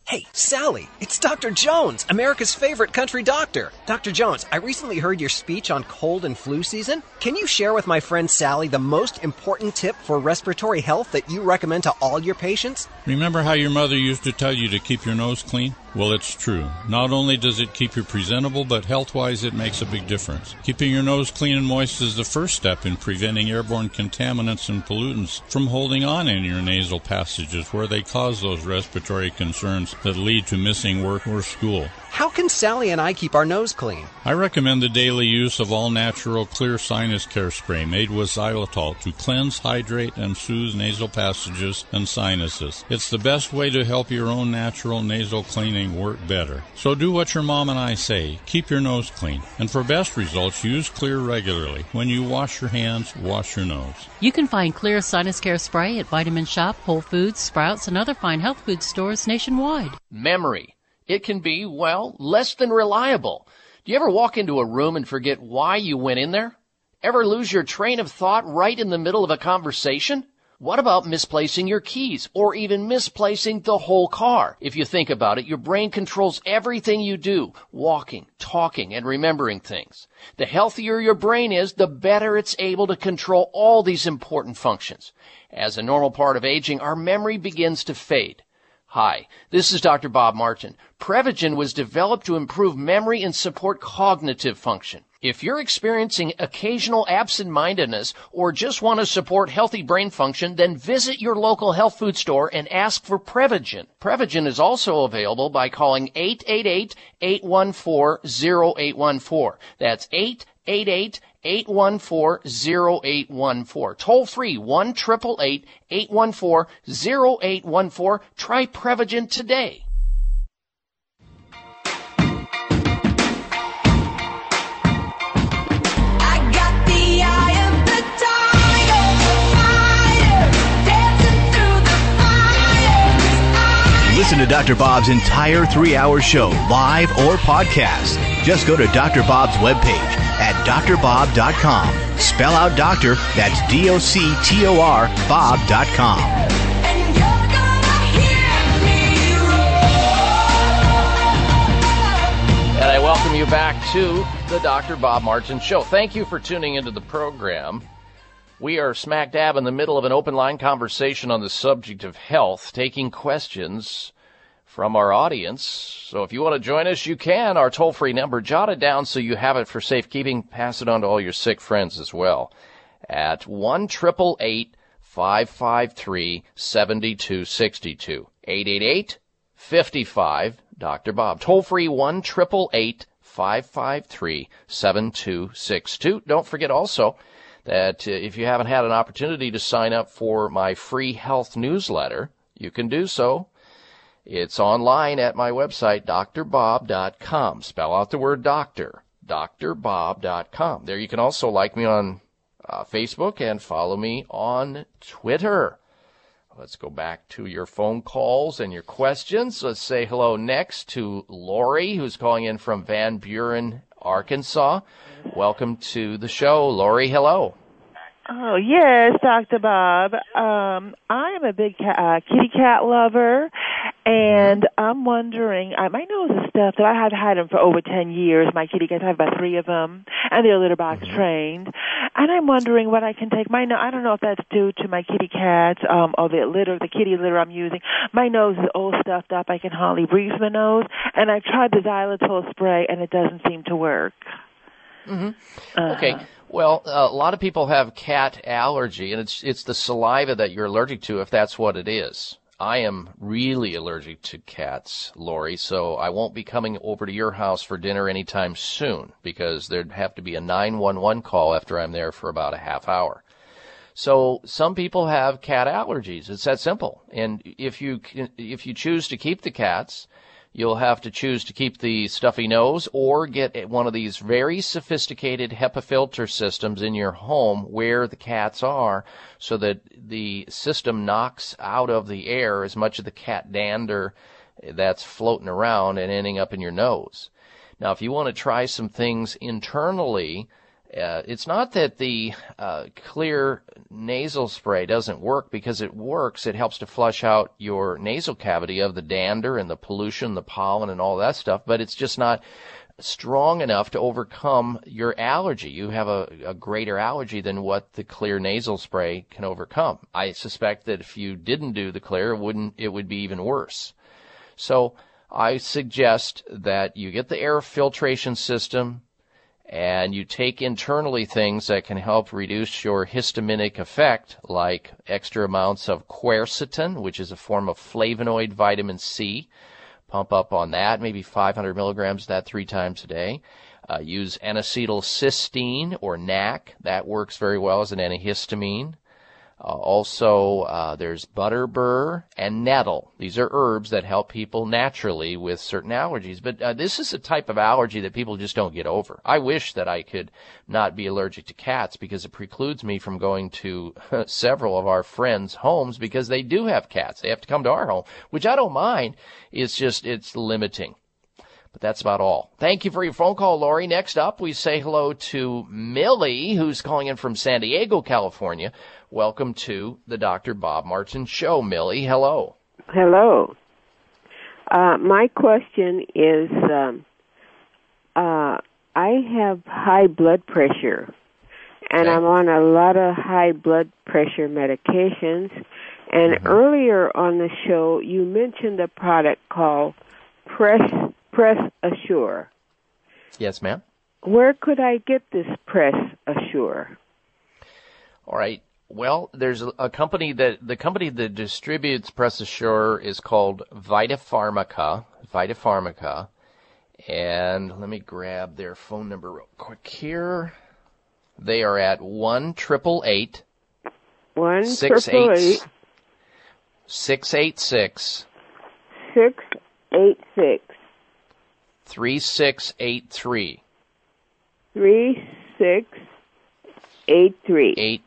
Hey, Sally, it's Dr. Jones, America's favorite country doctor. Dr. Jones, I recently heard your speech on cold and flu season. Can you share with my friend Sally the most important tip for respiratory health that you recommend to all your patients? Remember how your mother used to tell you to keep your nose clean? Well, it's true. Not only does it keep you presentable, but health wise, it makes a big difference. Keeping your nose clean and moist is the first step in preventing airborne contaminants and pollutants from holding on in your nasal passages where they cause those respiratory concerns that lead to missing work or school. How can Sally and I keep our nose clean? I recommend the daily use of all natural Xlear sinus care spray made with xylitol to cleanse, hydrate, and soothe nasal passages and sinuses. It's the best way to help your own natural nasal cleaning work better. So do what your mom and I say. Keep your nose clean. And for best results, use Xlear regularly. When you wash your hands, wash your nose. You can find Xlear Sinus Care Spray at Vitamin Shoppe, Whole Foods, Sprouts, and other fine health food stores nationwide. Memory. It can be, well, less than reliable. Do you ever walk into a room and forget why you went in there? Ever lose your train of thought right in the middle of a conversation? What about misplacing your keys or even misplacing the whole car? If you think about it, your brain controls everything you do, walking, talking, and remembering things. The healthier your brain is, the better it's able to control all these important functions. As a normal part of aging, our memory begins to fade. Hi, this is Dr. Bob Martin. Prevagen was developed to improve memory and support cognitive function. If you're experiencing occasional absent-mindedness or just want to support healthy brain function, then visit your local health food store and ask for Prevagen. Prevagen is also available by calling 888-814-0814. That's 888 814-0814. Toll free 1 814 Try Prevagen today. Listen to Dr. Bob's entire three hour show, live or podcast. Just go to Dr. Bob's webpage at drbob.com. Spell out doctor, that's D O C T O R, Bob.com. And I welcome you back to the Dr. Bob Martin Show. Thank you for tuning into the program. We are smack dab in the middle of an open line conversation on the subject of health, taking questions from our audience. So if you want to join us, you can. Our toll free number, jot it down so you have it for safekeeping. Pass it on to all your sick friends as well. At 1 553 7262. 888 55 Dr. Bob. Toll free 1 553 7262. Don't forget also that uh, if you haven't had an opportunity to sign up for my free health newsletter, you can do so. It's online at my website, drbob.com. Spell out the word doctor, drbob.com. There you can also like me on uh, Facebook and follow me on Twitter. Let's go back to your phone calls and your questions. Let's say hello next to Lori, who's calling in from Van Buren, Arkansas. Welcome to the show, Lori. Hello. Oh yes, Dr. Bob. Um, I am a big cat, uh, kitty cat lover, and I'm wondering. Uh, my nose is stuffed. That I have had them for over ten years. My kitty cats. I have about three of them, and they're litter box trained. And I'm wondering what I can take. My I don't know if that's due to my kitty cats um, or the litter, the kitty litter I'm using. My nose is all stuffed up. I can hardly breathe my nose, and I've tried the xylitol spray, and it doesn't seem to work. Mm-hmm. Okay. Well, uh, a lot of people have cat allergy, and it's it's the saliva that you're allergic to, if that's what it is. I am really allergic to cats, Lori, so I won't be coming over to your house for dinner anytime soon because there'd have to be a 911 call after I'm there for about a half hour. So some people have cat allergies. It's that simple. And if you if you choose to keep the cats, You'll have to choose to keep the stuffy nose or get one of these very sophisticated HEPA filter systems in your home where the cats are so that the system knocks out of the air as much of the cat dander that's floating around and ending up in your nose. Now, if you want to try some things internally, uh, it's not that the uh, Xlear nasal spray doesn't work because it works. It helps to flush out your nasal cavity of the dander and the pollution, the pollen, and all that stuff. But it's just not strong enough to overcome your allergy. You have a, a greater allergy than what the Xlear nasal spray can overcome. I suspect that if you didn't do the Xlear, it wouldn't. It would be even worse. So I suggest that you get the air filtration system and you take internally things that can help reduce your histaminic effect, like extra amounts of quercetin, which is a form of flavonoid vitamin C, Pump up on that, maybe 500 milligrams of that three times a day. Uh, use N-acetylcysteine or NAC. That works very well as an antihistamine. Uh, also, uh, there's butterbur and nettle. These are herbs that help people naturally with certain allergies. But uh, this is a type of allergy that people just don't get over. I wish that I could not be allergic to cats because it precludes me from going to several of our friends' homes because they do have cats. They have to come to our home, which I don't mind. It's just, it's limiting. But that's about all. Thank you for your phone call, Lori. Next up, we say hello to Millie, who's calling in from San Diego, California. Welcome to the Dr. Bob Martin Show, Millie. Hello. Hello. Uh, my question is um, uh, I have high blood pressure, and I'm on a lot of high blood pressure medications. And earlier on the show, you mentioned a product called Press Press Assure. Yes, ma'am. Where could I get this Press Assure? All right. Well, there's a, company that the company that distributes Press Assure is called Vitapharmaca. Vitapharmaca, and let me grab their phone number real quick here. They are at one triple eight One six eight six eight six six eight six three six eight three. three six eight three. Eight.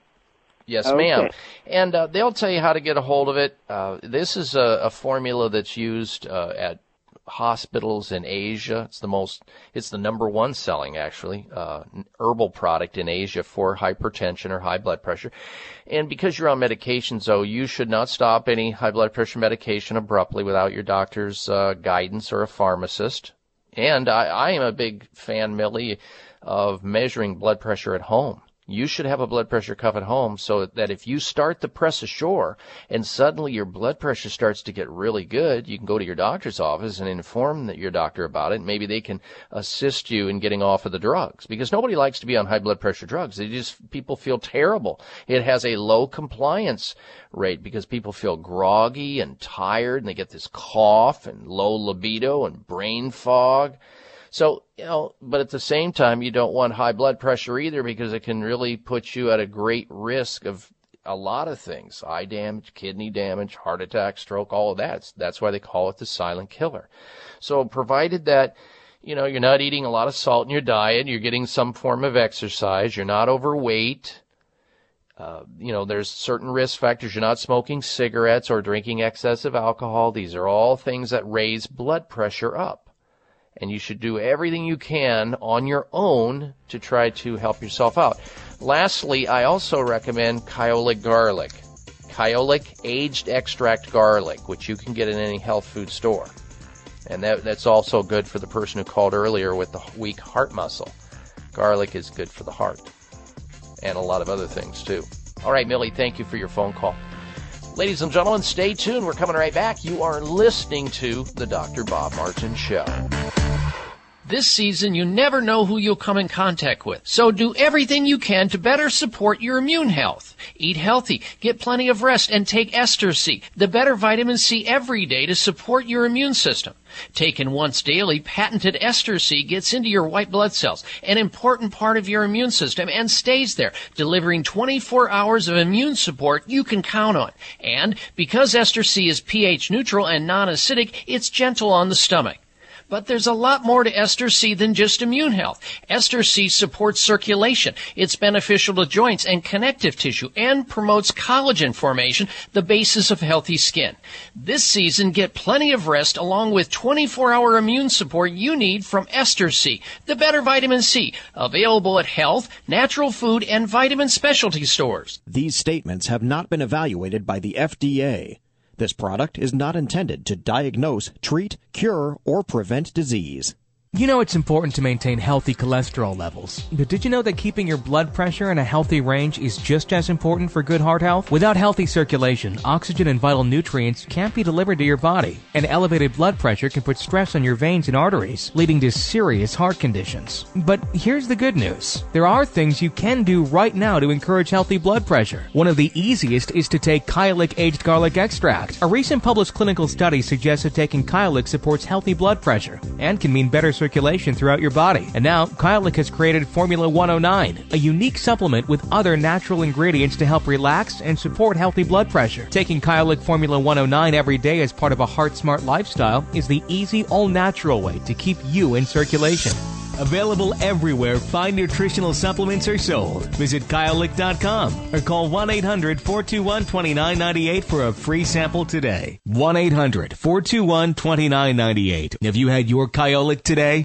Yes, Okay. ma'am. And uh, they'll tell you how to get a hold of it. Uh, this is a, a formula that's used uh, at hospitals in Asia. It's the most, it's the number one selling actually uh, herbal product in Asia for hypertension or high blood pressure. And because you're on medications, though, you should not stop any high blood pressure medication abruptly without your doctor's uh, guidance or a pharmacist. And I, I am a big fan, Millie, of measuring blood pressure at home. You should have a blood pressure cuff at home so that if you start the Press Assure and suddenly your blood pressure starts to get really good, you can go to your doctor's office and inform your doctor about it. Maybe they can assist you in getting off of the drugs because nobody likes to be on high blood pressure drugs. They just, people feel terrible. It has a low compliance rate because people feel groggy and tired and they get this cough and low libido and brain fog. So, you know, but at the same time, you don't want high blood pressure either because it can really put you at a great risk of a lot of things eye damage, kidney damage, heart attack, stroke, all of that. That's why they call it the silent killer. So, provided that you know, you're not eating a lot of salt in your diet, you're getting some form of exercise, you're not overweight, uh, you know, there's certain risk factors. You're not smoking cigarettes or drinking excessive alcohol. These are all things that raise blood pressure up and you should do everything you can on your own to try to help yourself out. Lastly, I also recommend Kyolic garlic. Kyolic aged extract garlic, which you can get in any health food store. And that, that's also good for the person who called earlier with the weak heart muscle. Garlic is good for the heart and a lot of other things too. All right, Millie, thank you for your phone call. Ladies and gentlemen, stay tuned. We're coming right back. You are listening to the Dr. Bob Martin Show. This season, you never know who you'll come in contact with. So do everything you can to better support your immune health. Eat healthy, get plenty of rest, and take Ester C, the better vitamin C every day to support your immune system. Taken once daily, patented Ester C gets into your white blood cells, an important part of your immune system, and stays there, delivering 24 hours of immune support you can count on. And because Ester C is pH neutral and non-acidic, it's gentle on the stomach. But there's a lot more to Ester C than just immune health. Ester C supports circulation. It's beneficial to joints and connective tissue and promotes collagen formation, the basis of healthy skin. This season, get plenty of rest along with 24 hour immune support you need from Ester C, the better vitamin C, available at health, natural food, and vitamin specialty stores. These statements have not been evaluated by the FDA. This product is not intended to diagnose, treat, cure, or prevent disease. You know it's important to maintain healthy cholesterol levels, but did you know that keeping your blood pressure in a healthy range is just as important for good heart health? Without healthy circulation, oxygen and vital nutrients can't be delivered to your body, and elevated blood pressure can put stress on your veins and arteries, leading to serious heart conditions. But here's the good news. There are things you can do right now to encourage healthy blood pressure. One of the easiest is to take Kyolic aged garlic extract. A recent published clinical study suggests that taking Kyolic supports healthy blood pressure and can mean better circulation throughout your body. And now, Kyolic has created Formula 109, a unique supplement with other natural ingredients to help relax and support healthy blood pressure. Taking Kyolic Formula 109 every day as part of a heart smart lifestyle is the easy, all natural way to keep you in circulation. Available everywhere fine nutritional supplements are sold. Visit Kyolic.com or call 1 800 421 2998 for a free sample today. 1 800 421 2998. Have you had your Kyolic today?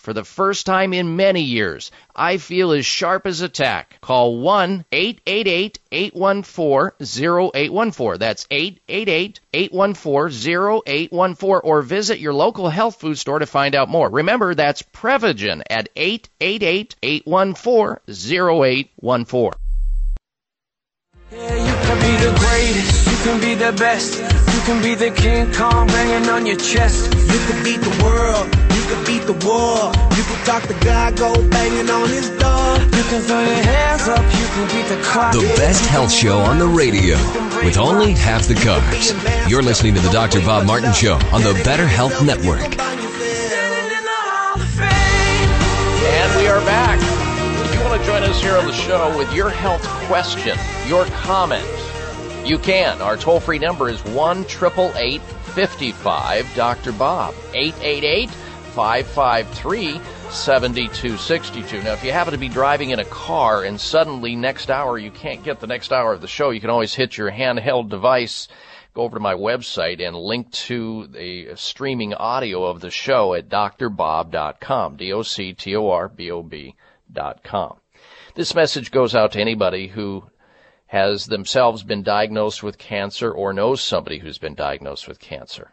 For the first time in many years, I feel as sharp as a tack. Call 1 888 814 0814. That's 888 814 0814 or visit your local health food store to find out more. Remember, that's Prevagen at 888 814 0814. Yeah, you can be the greatest, you can be the best, you can be the King Kong banging on your chest. You can beat the world, you can beat the war, you can talk to God, go banging on his door. You can throw your hands up, you can beat the clock. The best health show on the radio with only half the carbs. You're listening to the Dr. Bob Martin Show on the Better Health Network. And we are back. If you want to join us here on the show with your health question, your comment, you can. Our toll free number is 1 55 Dr. Bob, 888 553 7262. Now, if you happen to be driving in a car and suddenly next hour you can't get the next hour of the show, you can always hit your handheld device go over to my website and link to the streaming audio of the show at drbob.com. D-O-C-T-O-R-B-O-B dot com. This message goes out to anybody who has themselves been diagnosed with cancer or knows somebody who's been diagnosed with cancer.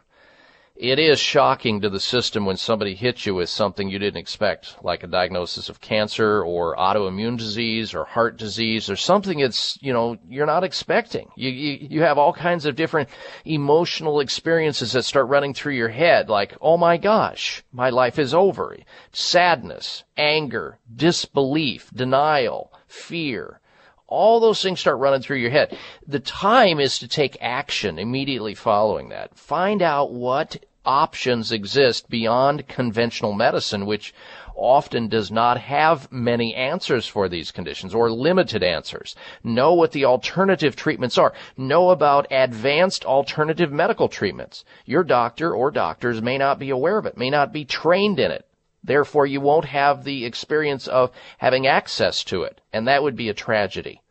It is shocking to the system when somebody hits you with something you didn't expect, like a diagnosis of cancer or autoimmune disease or heart disease or something it's, you know, you're not expecting. You, you, you have all kinds of different emotional experiences that start running through your head, like, oh my gosh, my life is over. Sadness, anger, disbelief, denial, fear all those things start running through your head. The time is to take action immediately following that. Find out what options exist beyond conventional medicine, which often does not have many answers for these conditions or limited answers. Know what the alternative treatments are. Know about advanced alternative medical treatments. Your doctor or doctors may not be aware of it, may not be trained in it. Therefore, you won't have the experience of having access to it, and that would be a tragedy.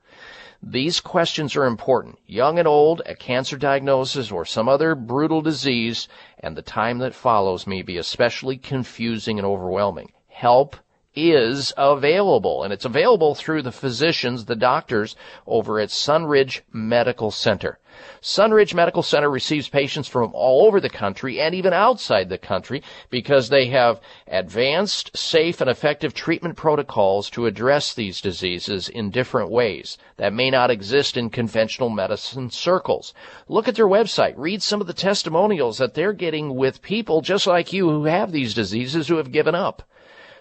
These questions are important. Young and old, a cancer diagnosis or some other brutal disease, and the time that follows may be especially confusing and overwhelming. Help is available, and it's available through the physicians, the doctors over at Sunridge Medical Center. Sunridge Medical Center receives patients from all over the country and even outside the country because they have advanced, safe, and effective treatment protocols to address these diseases in different ways that may not exist in conventional medicine circles. Look at their website. Read some of the testimonials that they're getting with people just like you who have these diseases who have given up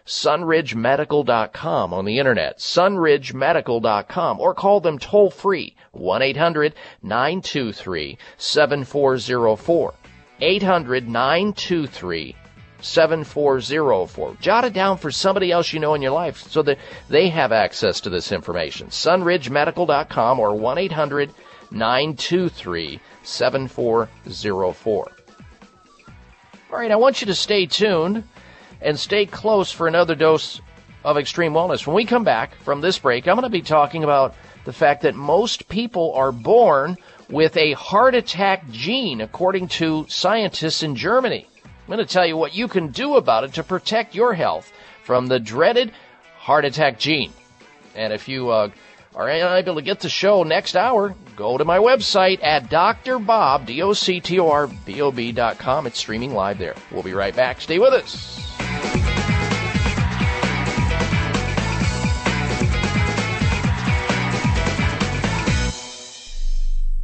sunridgemedical.com on the internet, sunridgemedical.com, or call them toll free, 1-800-923-7404. 800-923 7404. Jot it down for somebody else you know in your life so that they have access to this information. sunridgemedical.com or 1 800 923 7404. All right, I want you to stay tuned and stay close for another dose of extreme wellness. When we come back from this break, I'm going to be talking about the fact that most people are born with a heart attack gene, according to scientists in Germany. I'm going to tell you what you can do about it to protect your health from the dreaded heart attack gene. And if you uh, are unable to get the show next hour, go to my website at drbob, D-O-C-T-O-R-B-O-B dot com. It's streaming live there. We'll be right back. Stay with us.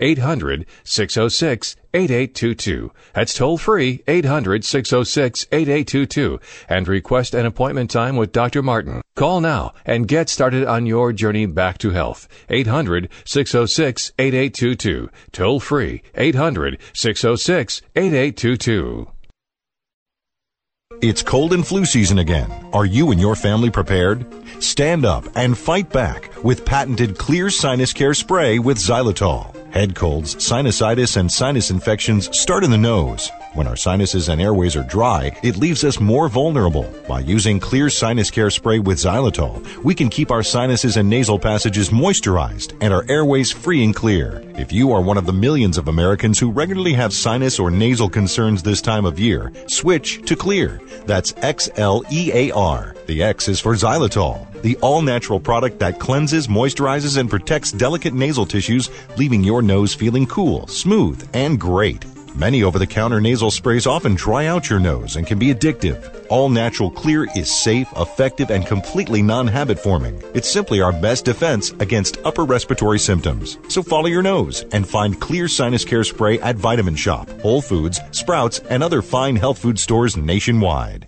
800 606 8822. That's toll free 800 606 8822 and request an appointment time with Dr. Martin. Call now and get started on your journey back to health. 800 606 8822. Toll free 800 606 8822. It's cold and flu season again. Are you and your family prepared? Stand up and fight back with patented Xlear Sinus Care Spray with xylitol. Head colds, sinusitis, and sinus infections start in the nose. When our sinuses and airways are dry, it leaves us more vulnerable. By using Xlear Sinus Care Spray with xylitol, we can keep our sinuses and nasal passages moisturized and our airways free and clear. If you are one of the millions of Americans who regularly have sinus or nasal concerns this time of year, switch to Xlear. That's X-L-E-A-R. The X is for xylitol the all natural product that cleanses, moisturizes, and protects delicate nasal tissues, leaving your nose feeling cool, smooth, and great. Many over the counter nasal sprays often dry out your nose and can be addictive. All Natural Xlear is safe, effective, and completely non habit forming. It's simply our best defense against upper respiratory symptoms. So follow your nose and find Xlear Sinus Care Spray at Vitamin Shoppe, Whole Foods, Sprouts, and other fine health food stores nationwide.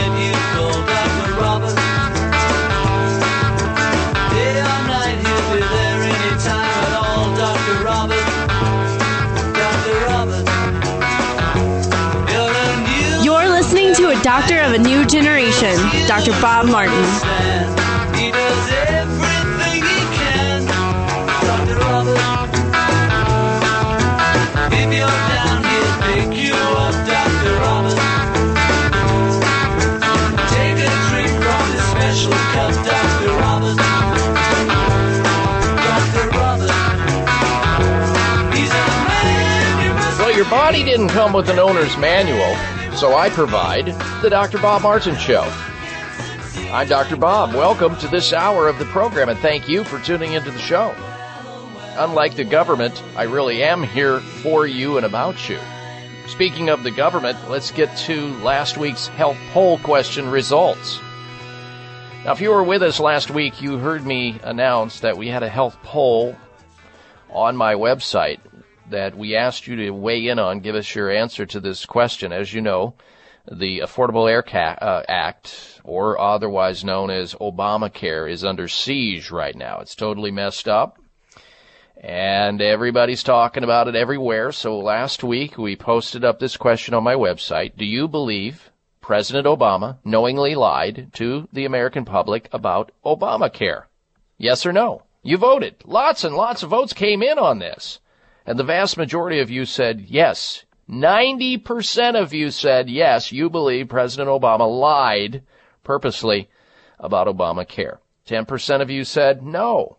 Doctor of a new generation, Dr. Bob Martin. Well, your body didn't come with an owner's manual, so I provide the Dr. Bob Martin Show. I'm Dr. Bob. Welcome to this hour of the program, and thank you for tuning into the show. Unlike the government, I really am here for you and about you. Speaking of the government, let's get to last week's health poll question results. Now, if you were with us last week, you heard me announce that we had a health poll on my website that we asked you to weigh in on, give us your answer to this question. As you know, the Affordable Air Ca- uh, Act, or otherwise known as Obamacare, is under siege right now. It's totally messed up. And everybody's talking about it everywhere. So last week we posted up this question on my website. Do you believe President Obama knowingly lied to the American public about Obamacare? Yes or no? You voted. Lots and lots of votes came in on this. And the vast majority of you said yes. 90% of you said yes, you believe President Obama lied purposely about Obamacare. 10% of you said no.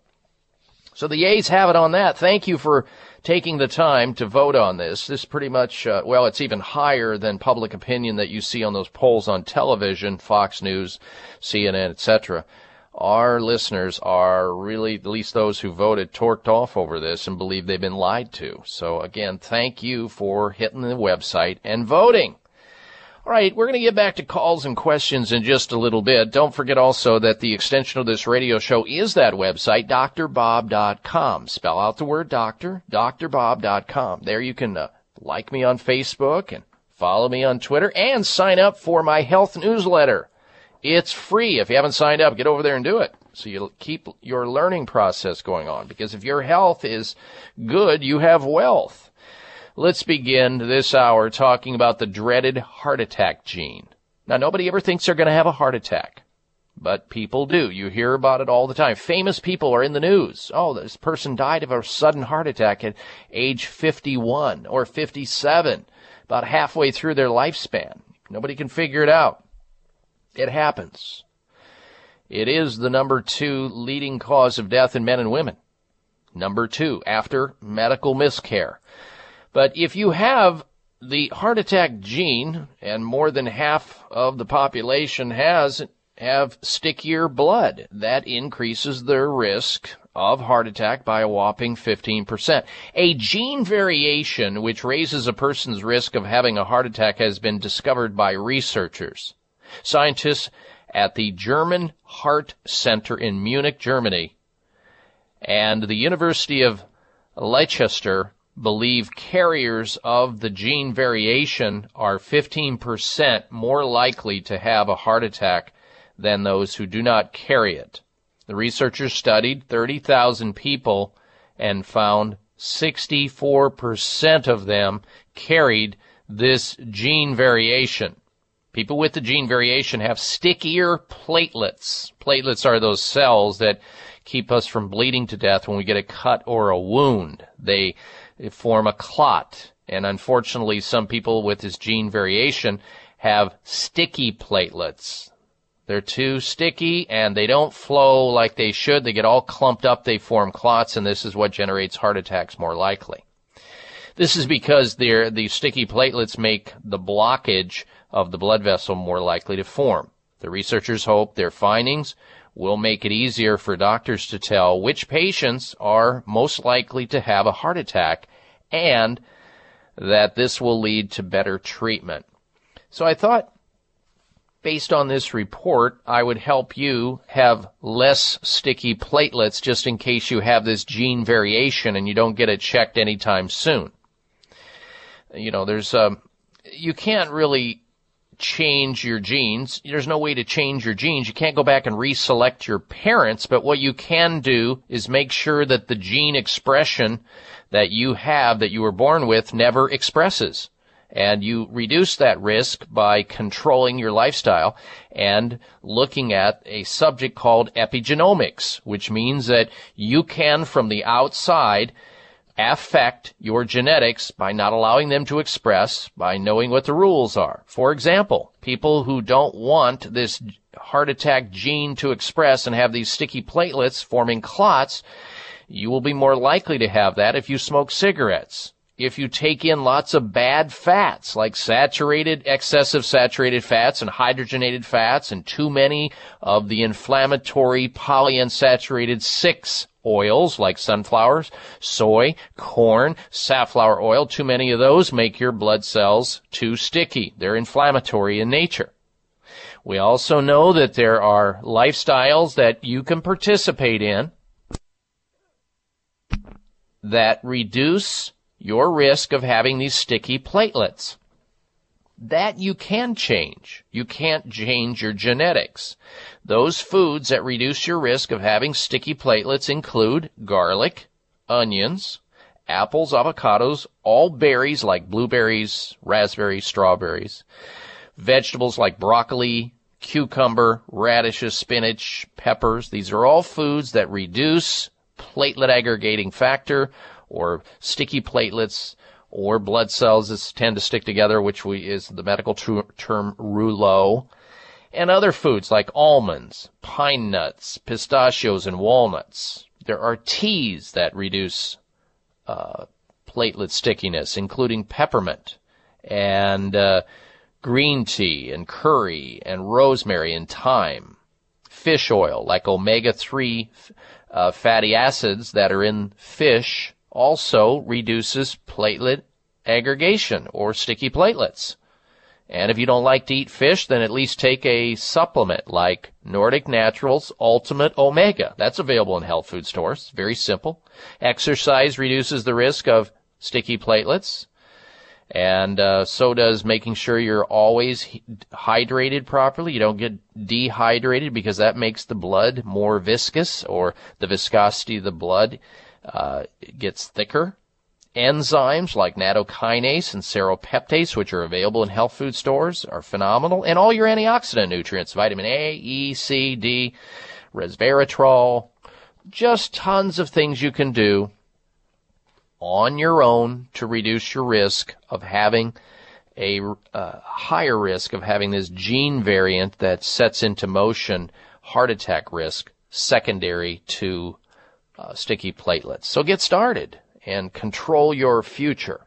So the A's have it on that. Thank you for taking the time to vote on this. This pretty much, uh, well, it's even higher than public opinion that you see on those polls on television, Fox News, CNN, etc. Our listeners are really, at least those who voted, torqued off over this and believe they've been lied to. So again, thank you for hitting the website and voting. All right, we're going to get back to calls and questions in just a little bit. Don't forget also that the extension of this radio show is that website, drbob.com. Spell out the word doctor, drbob.com. There you can uh, like me on Facebook and follow me on Twitter and sign up for my health newsletter. It's free. If you haven't signed up, get over there and do it. So you'll keep your learning process going on because if your health is good, you have wealth. Let's begin this hour talking about the dreaded heart attack gene. Now, nobody ever thinks they're going to have a heart attack, but people do. You hear about it all the time. Famous people are in the news. Oh, this person died of a sudden heart attack at age 51 or 57, about halfway through their lifespan. Nobody can figure it out. It happens. It is the number two leading cause of death in men and women. Number two, after medical miscare. But if you have the heart attack gene, and more than half of the population has have stickier blood, that increases their risk of heart attack by a whopping 15%. A gene variation which raises a person's risk of having a heart attack has been discovered by researchers. Scientists at the German Heart Center in Munich, Germany, and the University of Leicester believe carriers of the gene variation are 15% more likely to have a heart attack than those who do not carry it. The researchers studied 30,000 people and found 64% of them carried this gene variation. People with the gene variation have stickier platelets. Platelets are those cells that keep us from bleeding to death when we get a cut or a wound. They form a clot. And unfortunately, some people with this gene variation have sticky platelets. They're too sticky and they don't flow like they should. They get all clumped up, they form clots, and this is what generates heart attacks more likely. This is because the sticky platelets make the blockage of the blood vessel more likely to form. The researchers hope their findings will make it easier for doctors to tell which patients are most likely to have a heart attack and that this will lead to better treatment. So I thought, based on this report, I would help you have less sticky platelets just in case you have this gene variation and you don't get it checked anytime soon. You know, there's, um, you can't really change your genes. There's no way to change your genes. You can't go back and reselect your parents, but what you can do is make sure that the gene expression that you have that you were born with never expresses. And you reduce that risk by controlling your lifestyle and looking at a subject called epigenomics, which means that you can from the outside affect your genetics by not allowing them to express, by knowing what the rules are. For example, people who don't want this heart attack gene to express and have these sticky platelets forming clots, you will be more likely to have that if you smoke cigarettes. If you take in lots of bad fats, like saturated, excessive saturated fats and hydrogenated fats and too many of the inflammatory polyunsaturated 6 oils like sunflowers, soy, corn, safflower oil, too many of those make your blood cells too sticky. They're inflammatory in nature. We also know that there are lifestyles that you can participate in that reduce your risk of having these sticky platelets. That you can change. You can't change your genetics. Those foods that reduce your risk of having sticky platelets include garlic, onions, apples, avocados, all berries like blueberries, raspberries, strawberries, vegetables like broccoli, cucumber, radishes, spinach, peppers. These are all foods that reduce platelet aggregating factor or sticky platelets or blood cells that tend to stick together, which we, is the medical tr- term rouleau, and other foods like almonds, pine nuts, pistachios, and walnuts. There are teas that reduce uh, platelet stickiness, including peppermint and uh, green tea and curry and rosemary and thyme. Fish oil, like omega-3 uh, fatty acids that are in fish, also reduces platelet aggregation or sticky platelets. And if you don't like to eat fish, then at least take a supplement like Nordic Naturals Ultimate Omega. That's available in health food stores. Very simple. Exercise reduces the risk of sticky platelets. And uh, so does making sure you're always hydrated properly. You don't get dehydrated because that makes the blood more viscous or the viscosity of the blood uh, gets thicker. Enzymes like nattokinase and serrapeptase, which are available in health food stores, are phenomenal. And all your antioxidant nutrients, vitamin A, E, C, D, resveratrol, just tons of things you can do on your own to reduce your risk of having a uh, higher risk of having this gene variant that sets into motion heart attack risk secondary to uh, sticky platelets. So get started and control your future.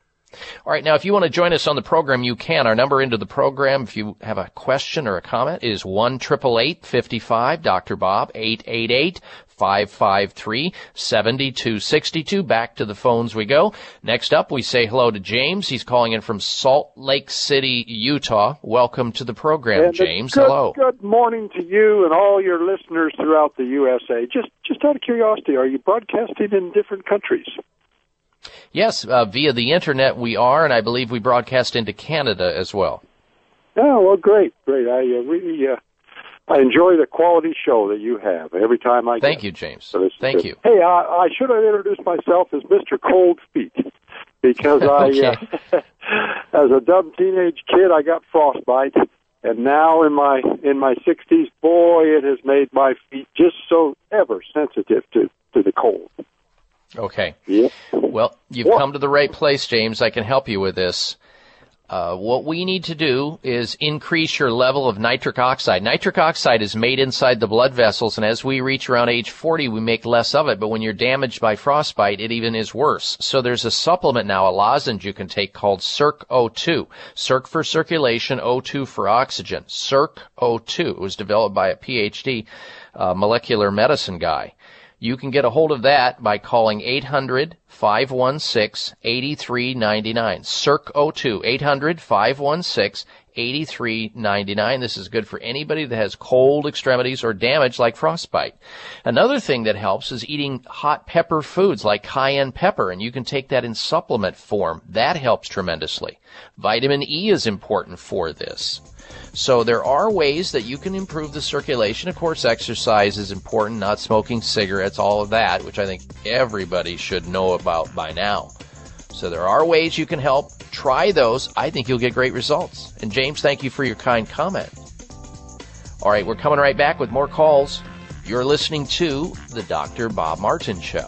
All right, now if you want to join us on the program, you can. Our number into the program, if you have a question or a comment, is one triple eight fifty five Dr. Bob eight eight eight 553 7262. Back to the phones we go. Next up, we say hello to James. He's calling in from Salt Lake City, Utah. Welcome to the program, and James. Good, hello. Good morning to you and all your listeners throughout the USA. Just, just out of curiosity, are you broadcasting in different countries? Yes, uh, via the internet we are, and I believe we broadcast into Canada as well. Oh, well, great, great. I uh, really uh, I enjoy the quality show that you have every time I. Thank you, James. listen Thank it. you. Hey, I, I should have introduced myself as Mr. Cold Feet because I, uh, as a dumb teenage kid, I got frostbite, and now in my in my sixties, boy, it has made my feet just so ever sensitive to to the cold. Okay. Well, you've come to the right place, James. I can help you with this. Uh, what we need to do is increase your level of nitric oxide. Nitric oxide is made inside the blood vessels, and as we reach around age 40, we make less of it. But when you're damaged by frostbite, it even is worse. So there's a supplement now, a lozenge you can take called Circ O2. Circ for circulation, O2 for oxygen. Circ O2. It was developed by a PhD uh, molecular medicine guy. You can get a hold of that by calling 800 516 8399. Circ O2 800 516 8399. This is good for anybody that has cold extremities or damage like frostbite. Another thing that helps is eating hot pepper foods like cayenne pepper, and you can take that in supplement form. That helps tremendously. Vitamin E is important for this. So there are ways that you can improve the circulation. Of course, exercise is important, not smoking cigarettes, all of that, which I think everybody should know about by now. So there are ways you can help. Try those. I think you'll get great results. And James, thank you for your kind comment. All right, we're coming right back with more calls. You're listening to the Dr. Bob Martin Show.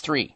three.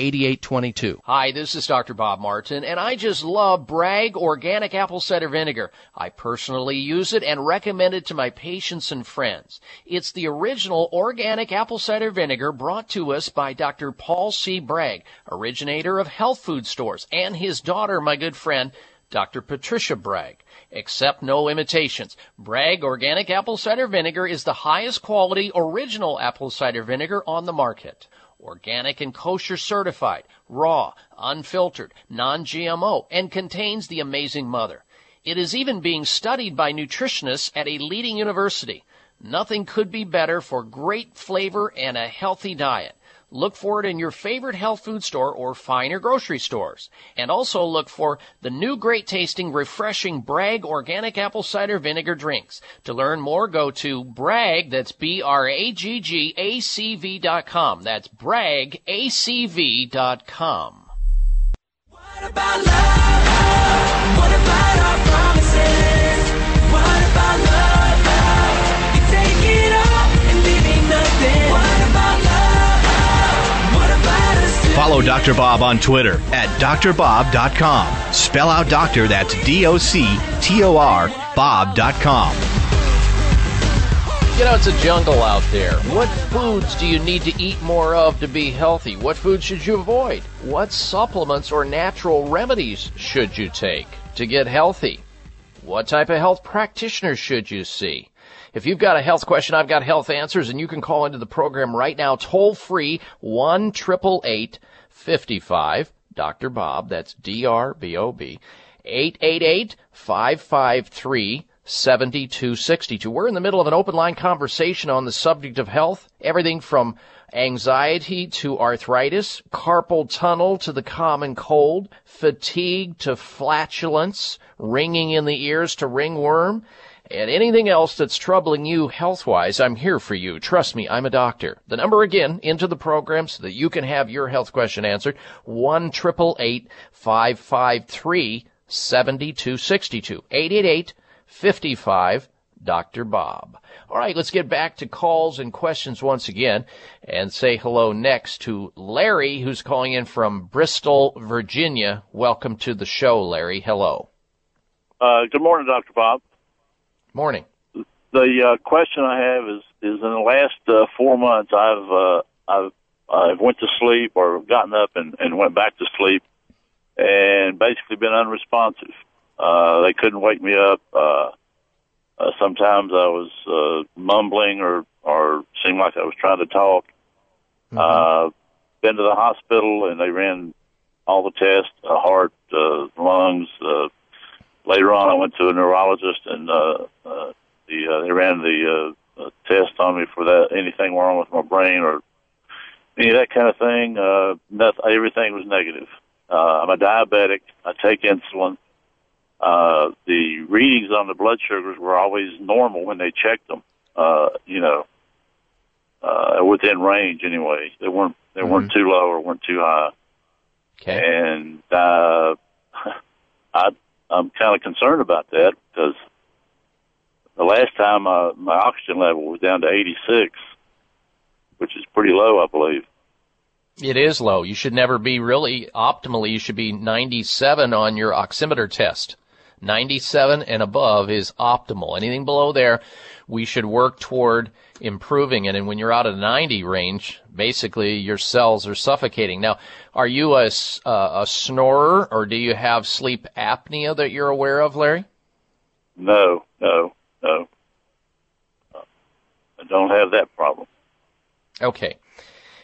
800-606-8822. Hi, this is Dr. Bob Martin, and I just love Bragg Organic Apple Cider Vinegar. I personally use it and recommend it to my patients and friends. It's the original organic apple cider vinegar brought to us by Dr. Paul C. Bragg, originator of health food stores, and his daughter, my good friend, Dr. Patricia Bragg. Accept no imitations. Bragg Organic Apple Cider Vinegar is the highest quality original apple cider vinegar on the market organic and kosher certified, raw, unfiltered, non-GMO, and contains the amazing mother. It is even being studied by nutritionists at a leading university. Nothing could be better for great flavor and a healthy diet. Look for it in your favorite health food store or finer grocery stores. And also look for the new great tasting, refreshing Bragg organic apple cider vinegar drinks. To learn more, go to Bragg, that's B-R-A-G-G-A-C-V dot com. That's Bragg, A-C-V dot com. What about love? What about our promises? What about love? You take it all and nothing. What Follow Dr. Bob on Twitter at drbob.com. Spell out doctor, that's D O C T O R, Bob.com. You know, it's a jungle out there. What foods do you need to eat more of to be healthy? What foods should you avoid? What supplements or natural remedies should you take to get healthy? What type of health practitioner should you see? If you've got a health question, I've got health answers, and you can call into the program right now, toll free, 1 55 Dr. Bob, that's D R B O B, 888 553 7262. We're in the middle of an open line conversation on the subject of health, everything from anxiety to arthritis, carpal tunnel to the common cold, fatigue to flatulence, ringing in the ears to ringworm, and anything else that's troubling you health wise, I'm here for you. Trust me, I'm a doctor. The number again into the program so that you can have your health question answered. 1 553 7262. 888 55 Dr. Bob. All right, let's get back to calls and questions once again and say hello next to Larry, who's calling in from Bristol, Virginia. Welcome to the show, Larry. Hello. Uh, good morning, Dr. Bob. Morning. The uh, question I have is is in the last uh, four months I've uh, I've I've went to sleep or gotten up and, and went back to sleep and basically been unresponsive. Uh, they couldn't wake me up. Uh, uh, sometimes I was uh, mumbling or or seemed like I was trying to talk. Mm-hmm. Uh, been to the hospital and they ran all the tests: uh, heart, uh, lungs. Uh, later on, I went to a neurologist and uh, uh, the uh, they ran the uh, uh, test on me for that anything wrong with my brain or any of that kind of thing. Uh, nothing, everything was negative. Uh, I'm a diabetic. I take insulin uh, the readings on the blood sugars were always normal when they checked them. Uh, you know, uh, within range anyway. They weren't they mm-hmm. weren't too low or weren't too high. Okay. And uh, I I'm kind of concerned about that because the last time uh, my oxygen level was down to 86, which is pretty low, I believe. It is low. You should never be really optimally. You should be 97 on your oximeter test. 97 and above is optimal. Anything below there, we should work toward improving it. And when you're out of the 90 range, basically your cells are suffocating. Now, are you a, uh, a snorer or do you have sleep apnea that you're aware of, Larry? No, no, no. I don't have that problem. Okay.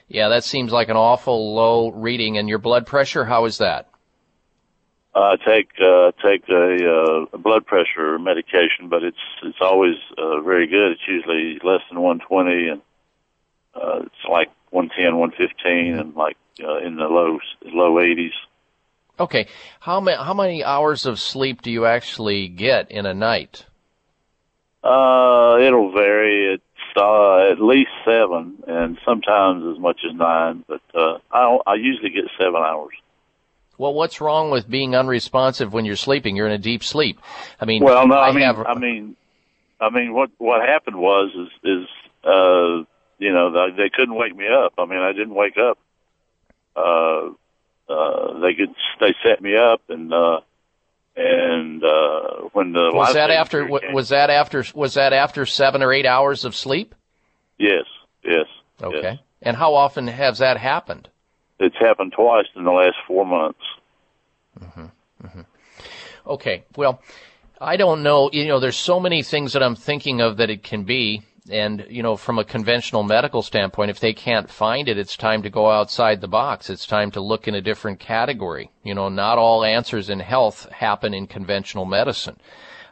Yeah, that seems like an awful low reading. And your blood pressure, how is that? I take uh, take a, uh, blood pressure medication, but it's it's always uh, very good. It's usually less than 120, and uh, it's like 110, 115, and like uh, in the low low 80s. Okay, how many how many hours of sleep do you actually get in a night? Uh, it'll vary. It's uh, at least seven, and sometimes as much as nine. But uh, I I usually get seven hours. Well, what's wrong with being unresponsive when you're sleeping? You're in a deep sleep. I mean, well, no, I, I mean, have. I mean, I mean, what what happened was is is uh, you know they, they couldn't wake me up. I mean, I didn't wake up. Uh, uh, they could they set me up and uh, and uh, when the was that after came, was that after was that after seven or eight hours of sleep? Yes, yes. Okay. Yes. And how often has that happened? It's happened twice in the last four months. Mm-hmm. Mm-hmm. Okay. Well, I don't know. You know, there's so many things that I'm thinking of that it can be. And, you know, from a conventional medical standpoint, if they can't find it, it's time to go outside the box. It's time to look in a different category. You know, not all answers in health happen in conventional medicine.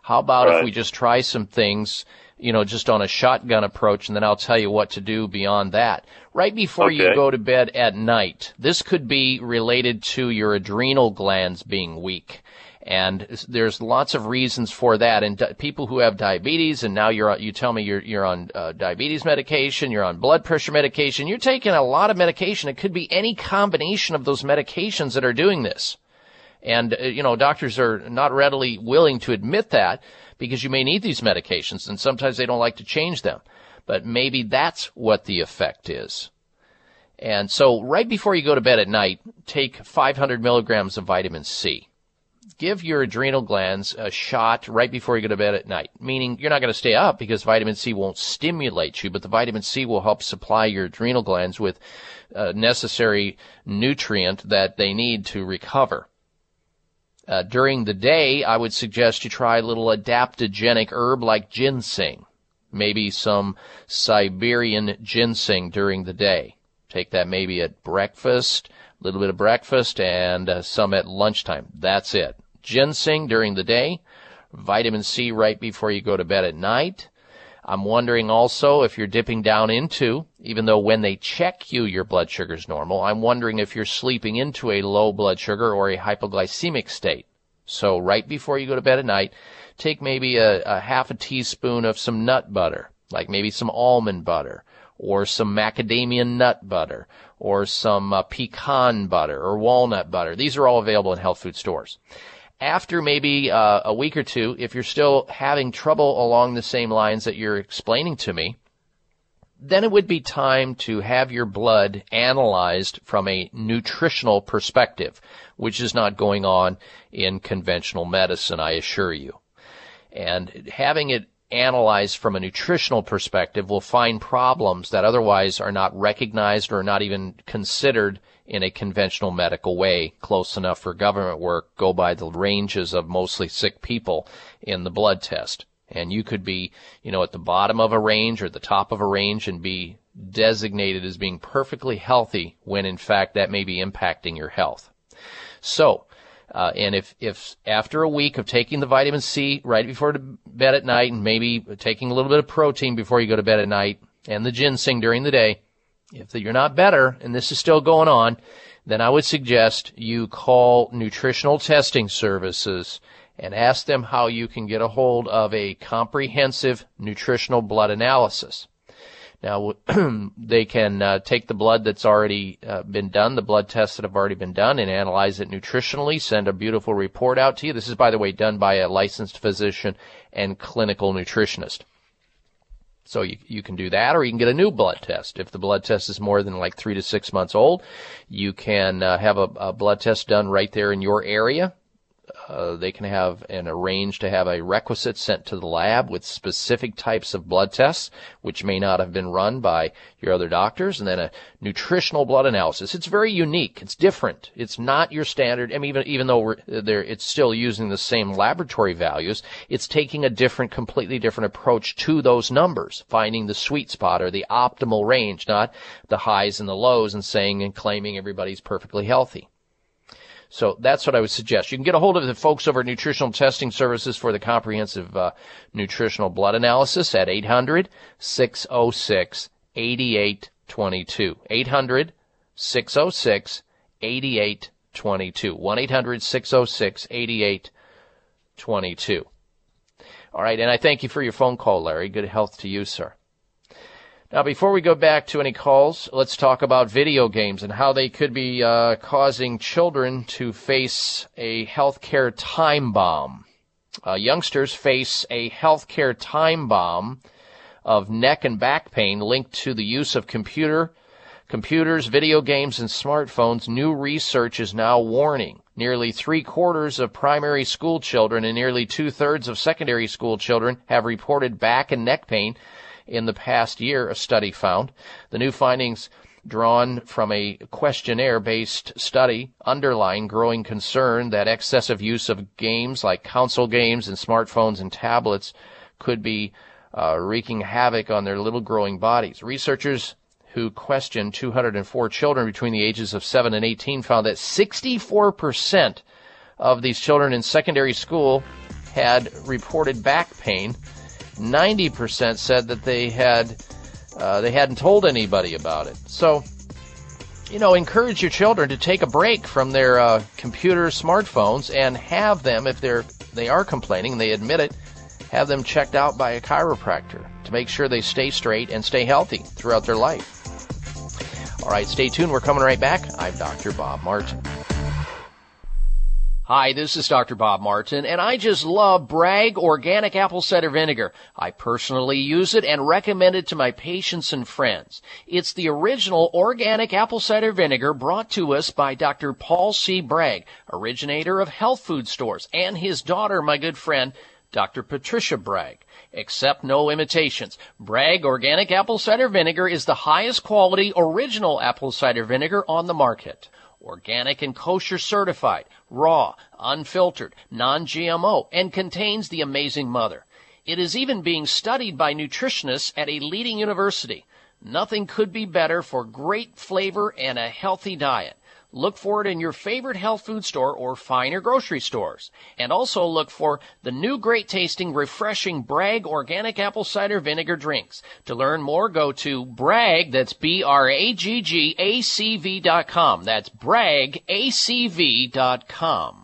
How about right. if we just try some things you know, just on a shotgun approach, and then I'll tell you what to do beyond that. Right before okay. you go to bed at night, this could be related to your adrenal glands being weak. And there's lots of reasons for that. And di- people who have diabetes, and now you're you tell me you're you're on uh, diabetes medication, you're on blood pressure medication, you're taking a lot of medication. It could be any combination of those medications that are doing this. And uh, you know, doctors are not readily willing to admit that because you may need these medications and sometimes they don't like to change them. But maybe that's what the effect is. And so right before you go to bed at night, take 500 milligrams of vitamin C. Give your adrenal glands a shot right before you go to bed at night, meaning you're not going to stay up because vitamin C won't stimulate you, but the vitamin C will help supply your adrenal glands with a necessary nutrient that they need to recover. Uh, during the day, I would suggest you try a little adaptogenic herb like ginseng. Maybe some Siberian ginseng during the day. Take that maybe at breakfast, a little bit of breakfast, and uh, some at lunchtime. That's it. Ginseng during the day, vitamin C right before you go to bed at night. I'm wondering also if you're dipping down into, even though when they check you your blood sugar's normal, I'm wondering if you're sleeping into a low blood sugar or a hypoglycemic state. So right before you go to bed at night, take maybe a, a half a teaspoon of some nut butter, like maybe some almond butter, or some macadamia nut butter, or some uh, pecan butter, or walnut butter. These are all available in health food stores after maybe uh, a week or two, if you're still having trouble along the same lines that you're explaining to me, then it would be time to have your blood analyzed from a nutritional perspective, which is not going on in conventional medicine, I assure you. And having it analyzed from a nutritional perspective will find problems that otherwise are not recognized or not even considered in a conventional medical way, close enough for government work, go by the ranges of mostly sick people in the blood test. And you could be, you know, at the bottom of a range or the top of a range and be designated as being perfectly healthy when in fact that may be impacting your health. So, uh, and if, if after a week of taking the vitamin C right before bed at night and maybe taking a little bit of protein before you go to bed at night and the ginseng during the day, if you're not better and this is still going on, then I would suggest you call nutritional testing services and ask them how you can get a hold of a comprehensive nutritional blood analysis. Now, they can uh, take the blood that's already uh, been done, the blood tests that have already been done, and analyze it nutritionally, send a beautiful report out to you. This is, by the way, done by a licensed physician and clinical nutritionist. So you, you can do that, or you can get a new blood test. If the blood test is more than like three to six months old, you can uh, have a, a blood test done right there in your area uh, they can have and arrange to have a requisite sent to the lab with specific types of blood tests, which may not have been run by your other doctors, and then a nutritional blood analysis. It's very unique. It's different. It's not your standard. I mean, even even though it's still using the same laboratory values. It's taking a different, completely different approach to those numbers, finding the sweet spot or the optimal range, not the highs and the lows, and saying and claiming everybody's perfectly healthy. So that's what I would suggest. You can get a hold of the folks over at Nutritional Testing Services for the comprehensive uh, nutritional blood analysis at 800 606 8822. 800 606 8822. 1 800 606 8822. All right, and I thank you for your phone call, Larry. Good health to you, sir. Now, before we go back to any calls, let's talk about video games and how they could be uh, causing children to face a healthcare time bomb. Uh, youngsters face a healthcare time bomb of neck and back pain linked to the use of computer, computers, video games, and smartphones. New research is now warning nearly three quarters of primary school children and nearly two thirds of secondary school children have reported back and neck pain in the past year, a study found. The new findings drawn from a questionnaire based study underline growing concern that excessive use of games like console games and smartphones and tablets could be uh, wreaking havoc on their little growing bodies. Researchers who questioned 204 children between the ages of 7 and 18 found that 64% of these children in secondary school had reported back pain 90% said that they had uh, they hadn't told anybody about it. So, you know, encourage your children to take a break from their uh, computers, smartphones, and have them, if they're they are complaining, they admit it, have them checked out by a chiropractor to make sure they stay straight and stay healthy throughout their life. All right, stay tuned. We're coming right back. I'm Dr. Bob Martin. Hi, this is Dr. Bob Martin, and I just love Bragg Organic Apple Cider Vinegar. I personally use it and recommend it to my patients and friends. It's the original organic apple cider vinegar brought to us by Dr. Paul C. Bragg, originator of health food stores, and his daughter, my good friend, Dr. Patricia Bragg. Accept no imitations. Bragg Organic Apple Cider Vinegar is the highest quality original apple cider vinegar on the market organic and kosher certified, raw, unfiltered, non-GMO, and contains the amazing mother. It is even being studied by nutritionists at a leading university. Nothing could be better for great flavor and a healthy diet. Look for it in your favorite health food store or finer grocery stores. And also look for the new great tasting, refreshing Bragg organic apple cider vinegar drinks. To learn more, go to Bragg, that's B-R-A-G-G-A-C-V dot com. That's Bragg, A-C-V dot com.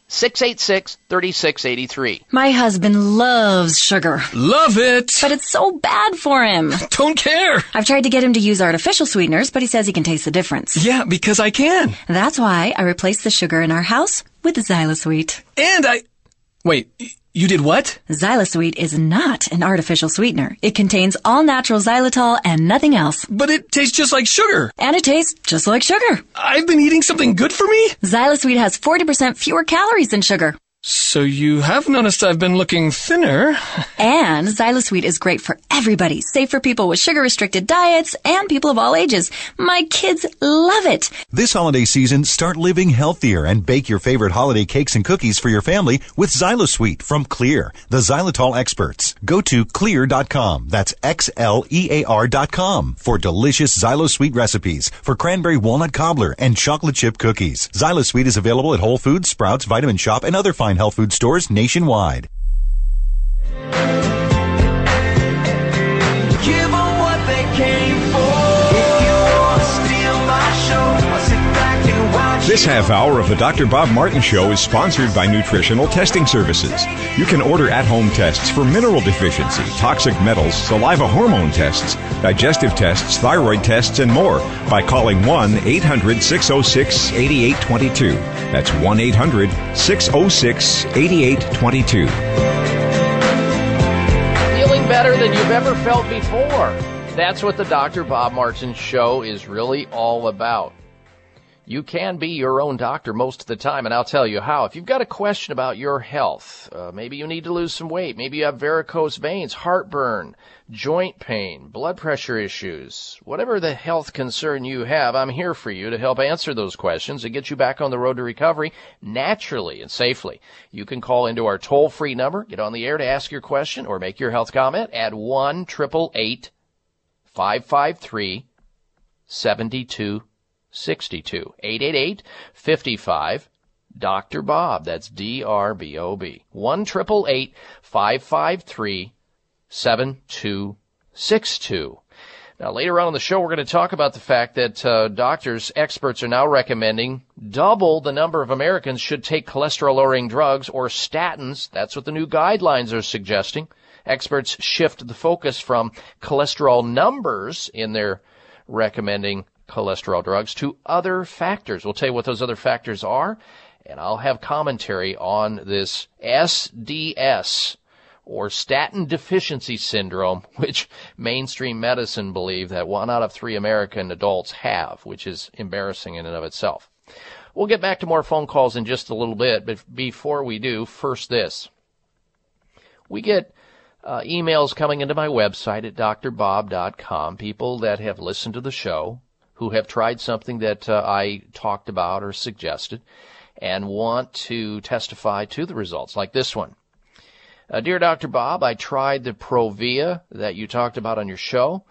686 3683. My husband loves sugar. Love it! But it's so bad for him. Don't care! I've tried to get him to use artificial sweeteners, but he says he can taste the difference. Yeah, because I can. That's why I replaced the sugar in our house with Xylosweet. And I. Wait, You did what? Xylosweet is not an artificial sweetener. It contains all natural xylitol and nothing else. But it tastes just like sugar. And it tastes just like sugar. I've been eating something good for me? Xylosweet has 40% fewer calories than sugar. So you have noticed I've been looking thinner. And Xylosweet is great for everybody, safe for people with sugar restricted diets and people of all ages. My kids love it. This holiday season, start living healthier and bake your favorite holiday cakes and cookies for your family with Xylosweet from Xlear, the xylitol experts. Go to xlear.com. That's X-L-E-A-R dot com for delicious Xylosweet recipes for cranberry walnut cobbler and chocolate chip cookies. Xylosweet is available at Whole Foods, Sprouts, Vitamin Shoppe, and other fine health food stores nationwide. This half hour of the Dr. Bob Martin Show is sponsored by Nutritional Testing Services. You can order at home tests for mineral deficiency, toxic metals, saliva hormone tests, digestive tests, thyroid tests, and more by calling 1 800 606 8822. That's 1 800 606 8822. Feeling better than you've ever felt before. That's what the Dr. Bob Martin Show is really all about. You can be your own doctor most of the time, and I'll tell you how. If you've got a question about your health, uh, maybe you need to lose some weight, maybe you have varicose veins, heartburn, joint pain, blood pressure issues, whatever the health concern you have, I'm here for you to help answer those questions and get you back on the road to recovery naturally and safely. You can call into our toll free number, get on the air to ask your question or make your health comment at 1 553 72 62. 888 55 Dr. Bob. That's D R B O B. 1 553 7262. Now, later on in the show, we're going to talk about the fact that uh, doctors, experts are now recommending double the number of Americans should take cholesterol lowering drugs or statins. That's what the new guidelines are suggesting. Experts shift the focus from cholesterol numbers in their recommending cholesterol drugs to other factors. We'll tell you what those other factors are, and I'll have commentary on this SDS or statin deficiency syndrome, which mainstream medicine believe that one out of three American adults have, which is embarrassing in and of itself. We'll get back to more phone calls in just a little bit, but before we do, first this. We get uh, emails coming into my website at drbob.com, people that have listened to the show, who have tried something that uh, I talked about or suggested, and want to testify to the results, like this one. Uh, dear Dr. Bob, I tried the Provia that you talked about on your show,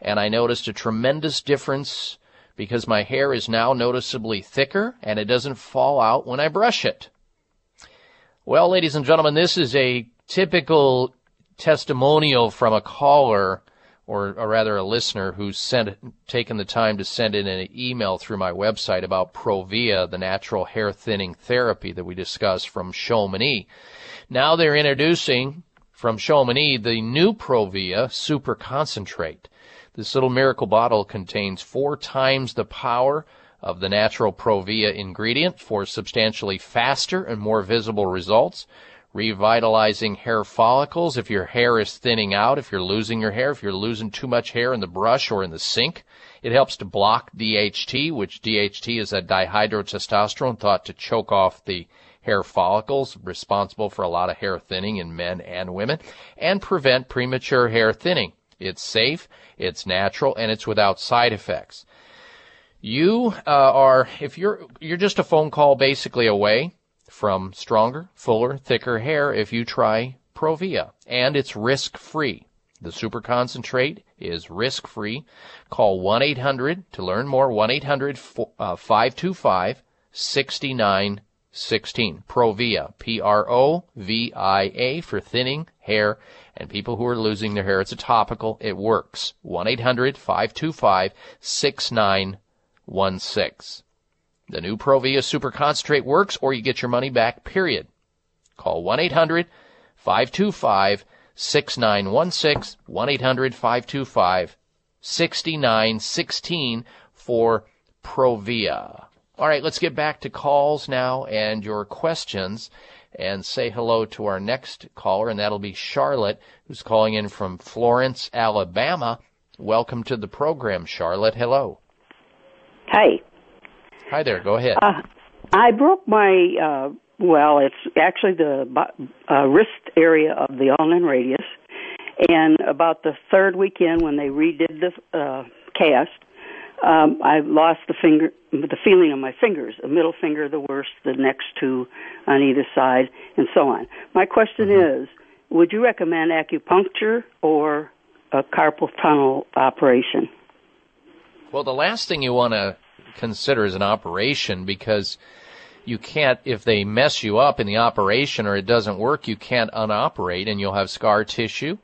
and I noticed a tremendous difference because my hair is now noticeably thicker and it doesn't fall out when I brush it. Well, ladies and gentlemen, this is a typical testimonial from a caller or, or, rather a listener who's sent taken the time to send in an email through my website about Provia, the natural hair thinning therapy that we discussed from Chamonix. Now they're introducing from Chamonix the new Provia Super Concentrate. This little miracle bottle contains four times the power of the natural Provia ingredient for substantially faster and more visible results revitalizing hair follicles if your hair is thinning out, if you're losing your hair, if you're losing too much hair in the brush or in the sink. It helps to block DHT, which DHT is a dihydrotestosterone thought to choke off the hair follicles, responsible for a lot of hair thinning in men and women, and prevent premature hair thinning. It's safe, it's natural, and it's without side effects. You uh, are, if you're, you're just a phone call basically away from stronger, fuller, thicker hair if you try Provia. And it's risk free. The super concentrate is risk free. Call 1 800 to learn more. 1 800 525 uh, 6916. Provia. P R O V I A for thinning hair and people who are losing their hair. It's a topical. It works. 1 800 525 6916. The new Provia Super Concentrate works or you get your money back, period. Call 1-800-525-6916, 1-800-525-6916 for Provia. All right, let's get back to calls now and your questions. and say hello to our next caller, and that'll be Charlotte, who's calling in from Florence, Alabama. Welcome to the program, Charlotte. Hello. Hi. Hi there. Go ahead. Uh, I broke my, uh, well, it's actually the uh, wrist area of the ulnar radius. And about the third weekend when they redid the uh, cast, um, I lost the finger, the feeling of my fingers. The middle finger, the worst. The next two on either side, and so on. My question mm-hmm. is: Would you recommend acupuncture or a carpal tunnel operation? Well, the last thing you want to consider as an operation because you can't, if they mess you up in the operation or it doesn't work, you can't unoperate and you'll have scar tissue.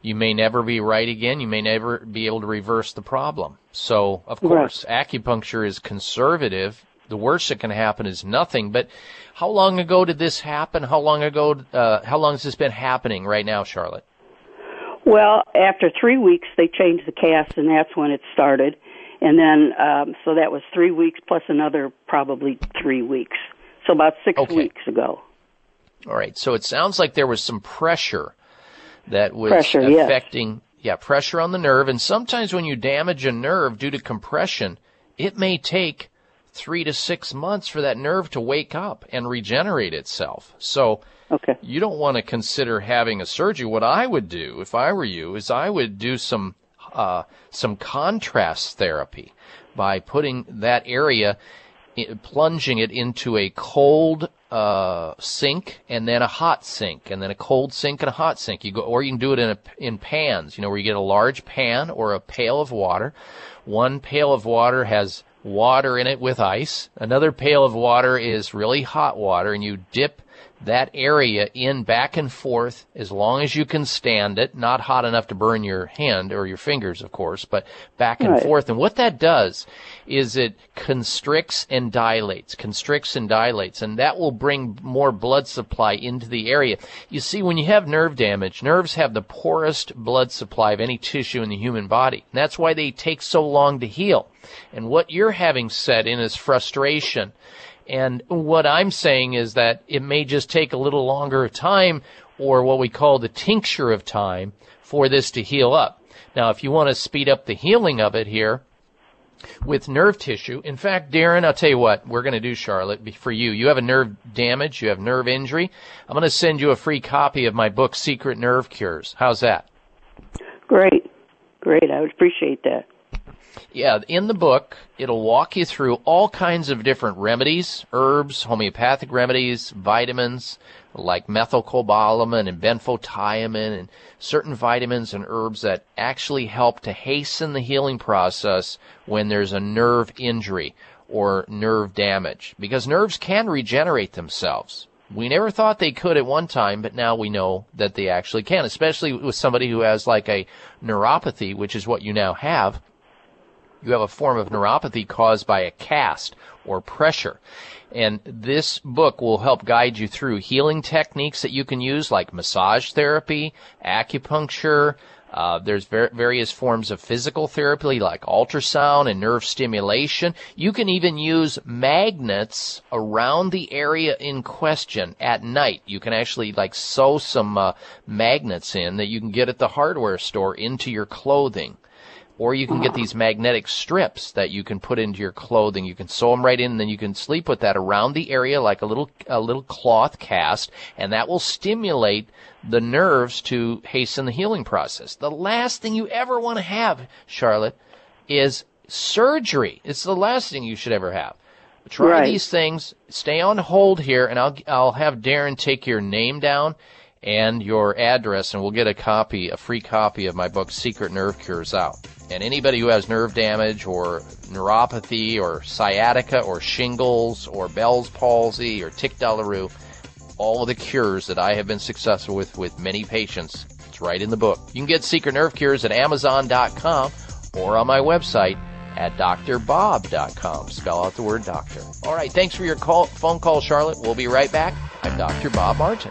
You may never be right again. You may never be able to reverse the problem. So, of course, right. acupuncture is conservative. The worst that can happen is nothing. But how long ago did this happen? How long ago, uh, how long has this been happening right now, Charlotte? Well, after three weeks, they changed the cast, and that's when it started. And then, um, so that was three weeks plus another probably three weeks. So about six okay. weeks ago. All right. So it sounds like there was some pressure that was pressure, affecting, yes. yeah, pressure on the nerve. And sometimes when you damage a nerve due to compression, it may take three to six months for that nerve to wake up and regenerate itself. So okay. you don't want to consider having a surgery. What I would do if I were you is I would do some uh, some contrast therapy by putting that area, plunging it into a cold uh, sink and then a hot sink and then a cold sink and a hot sink. You go, or you can do it in a, in pans. You know, where you get a large pan or a pail of water. One pail of water has water in it with ice. Another pail of water is really hot water, and you dip that area in back and forth as long as you can stand it, not hot enough to burn your hand or your fingers, of course, but back and right. forth. And what that does is it constricts and dilates, constricts and dilates, and that will bring more blood supply into the area. You see, when you have nerve damage, nerves have the poorest blood supply of any tissue in the human body. And that's why they take so long to heal. And what you're having set in is frustration and what I'm saying is that it may just take a little longer time or what we call the tincture of time for this to heal up. Now, if you want to speed up the healing of it here, with nerve tissue. In fact, Darren, I'll tell you what we're going to do, Charlotte, for you. You have a nerve damage, you have nerve injury. I'm going to send you a free copy of my book, Secret Nerve Cures. How's that? Great. Great. I would appreciate that. Yeah, in the book, it'll walk you through all kinds of different remedies, herbs, homeopathic remedies, vitamins like methylcobalamin and benfotiamine and certain vitamins and herbs that actually help to hasten the healing process when there's a nerve injury or nerve damage because nerves can regenerate themselves. We never thought they could at one time, but now we know that they actually can, especially with somebody who has like a neuropathy, which is what you now have you have a form of neuropathy caused by a cast or pressure. And this book will help guide you through healing techniques that you can use like massage therapy, acupuncture, uh, there's ver- various forms of physical therapy like ultrasound and nerve stimulation. You can even use magnets around the area in question at night. You can actually like sew some uh, magnets in that you can get at the hardware store into your clothing. Or you can get these magnetic strips that you can put into your clothing. You can sew them right in, and then you can sleep with that around the area like a little a little cloth cast, and that will stimulate the nerves to hasten the healing process. The last thing you ever want to have, Charlotte, is surgery. It's the last thing you should ever have. Try right. these things. Stay on hold here, and I'll I'll have Darren take your name down and your address, and we'll get a copy, a free copy of my book, Secret Nerve Cures, out. And anybody who has nerve damage or neuropathy or sciatica or shingles or Bell's palsy or tic douloureux, all of the cures that I have been successful with with many patients, it's right in the book. You can get Secret Nerve Cures at Amazon.com or on my website at drbob.com. Spell out the word doctor. All right, thanks for your call, phone call, Charlotte. We'll be right back. I'm Dr. Bob Martin.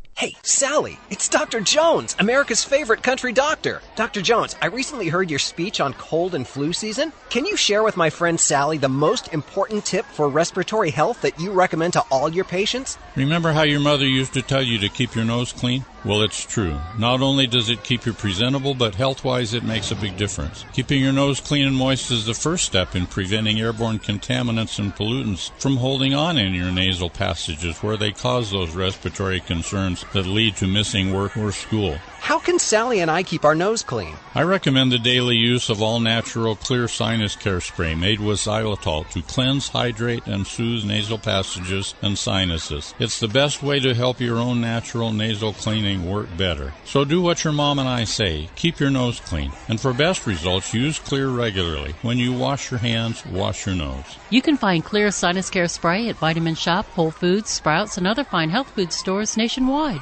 Hey, Sally, it's Dr. Jones, America's favorite country doctor. Dr. Jones, I recently heard your speech on cold and flu season. Can you share with my friend Sally the most important tip for respiratory health that you recommend to all your patients? Remember how your mother used to tell you to keep your nose clean? Well, it's true. Not only does it keep you presentable, but health wise, it makes a big difference. Keeping your nose clean and moist is the first step in preventing airborne contaminants and pollutants from holding on in your nasal passages where they cause those respiratory concerns that lead to missing work or school. How can Sally and I keep our nose clean? I recommend the daily use of all natural Xlear sinus care spray made with xylitol to cleanse, hydrate, and soothe nasal passages and sinuses. It's the best way to help your own natural nasal cleaning work better. So do what your mom and I say. Keep your nose clean. And for best results, use Xlear regularly. When you wash your hands, wash your nose. You can find Xlear Sinus Care Spray at Vitamin Shoppe, Whole Foods, Sprouts, and other fine health food stores nationwide.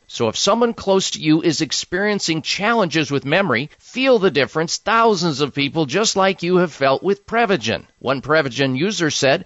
So if someone close to you is experiencing challenges with memory, feel the difference thousands of people just like you have felt with Prevagen. One Prevagen user said,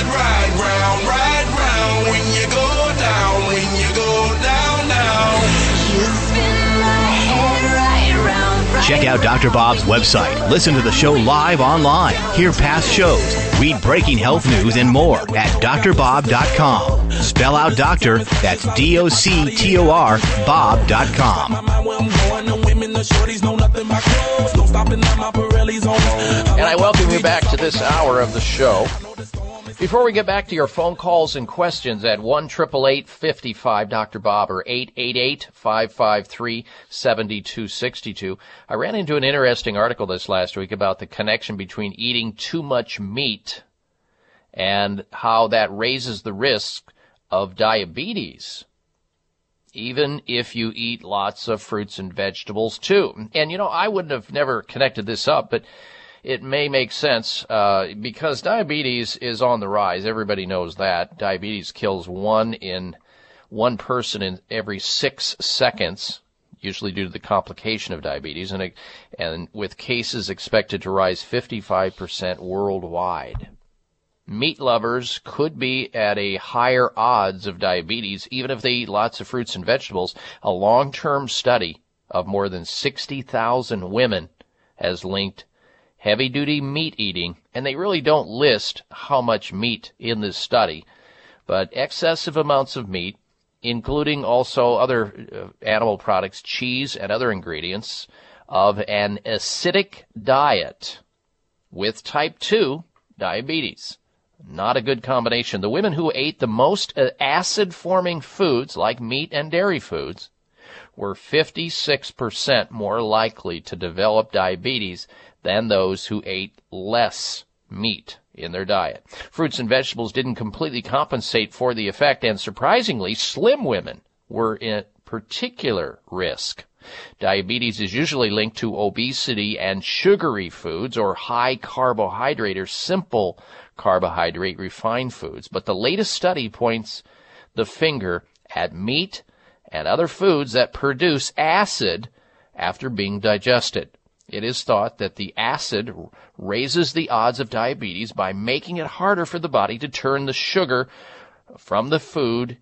right round, right round when you go down, when you go down, down. You spin my head right round, right Check out Dr. Bob's website. Listen to the show live online. Hear past shows. Read breaking health news and more at drbob.com. Spell out doctor, that's D O C T O R, Bob.com. And I welcome you back to this hour of the show. Before we get back to your phone calls and questions at 1 55 Dr. Bob or 888 553 7262, I ran into an interesting article this last week about the connection between eating too much meat and how that raises the risk of diabetes even if you eat lots of fruits and vegetables too. And you know, I wouldn't have never connected this up, but it may make sense uh, because diabetes is on the rise. Everybody knows that diabetes kills one in one person in every six seconds, usually due to the complication of diabetes, and and with cases expected to rise 55% worldwide meat lovers could be at a higher odds of diabetes even if they eat lots of fruits and vegetables. A long-term study of more than 60,000 women has linked heavy duty meat eating, and they really don't list how much meat in this study, but excessive amounts of meat, including also other uh, animal products, cheese and other ingredients of an acidic diet with type 2 diabetes. Not a good combination. The women who ate the most acid forming foods, like meat and dairy foods, were 56% more likely to develop diabetes than those who ate less meat in their diet. Fruits and vegetables didn't completely compensate for the effect, and surprisingly, slim women were at particular risk. Diabetes is usually linked to obesity and sugary foods or high carbohydrate or simple carbohydrate refined foods. But the latest study points the finger at meat and other foods that produce acid after being digested. It is thought that the acid raises the odds of diabetes by making it harder for the body to turn the sugar from the food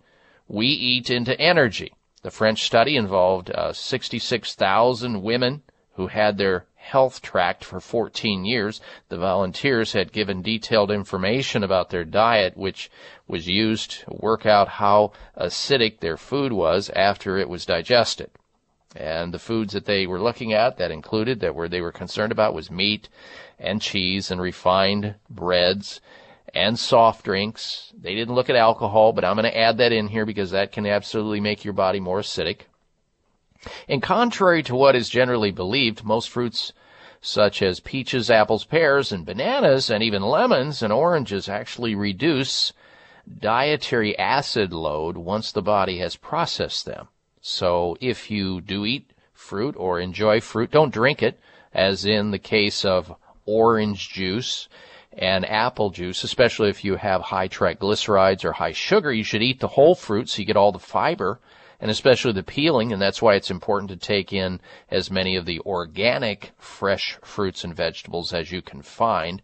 we eat into energy. The French study involved uh, 66,000 women who had their health tracked for 14 years. The volunteers had given detailed information about their diet, which was used to work out how acidic their food was after it was digested. And the foods that they were looking at that included that were they were concerned about was meat and cheese and refined breads and soft drinks. They didn't look at alcohol, but I'm going to add that in here because that can absolutely make your body more acidic. And contrary to what is generally believed, most fruits such as peaches, apples, pears, and bananas, and even lemons and oranges actually reduce dietary acid load once the body has processed them. So if you do eat fruit or enjoy fruit, don't drink it, as in the case of orange juice and apple juice, especially if you have high triglycerides or high sugar. You should eat the whole fruit so you get all the fiber and especially the peeling, and that's why it's important to take in as many of the organic fresh fruits and vegetables as you can find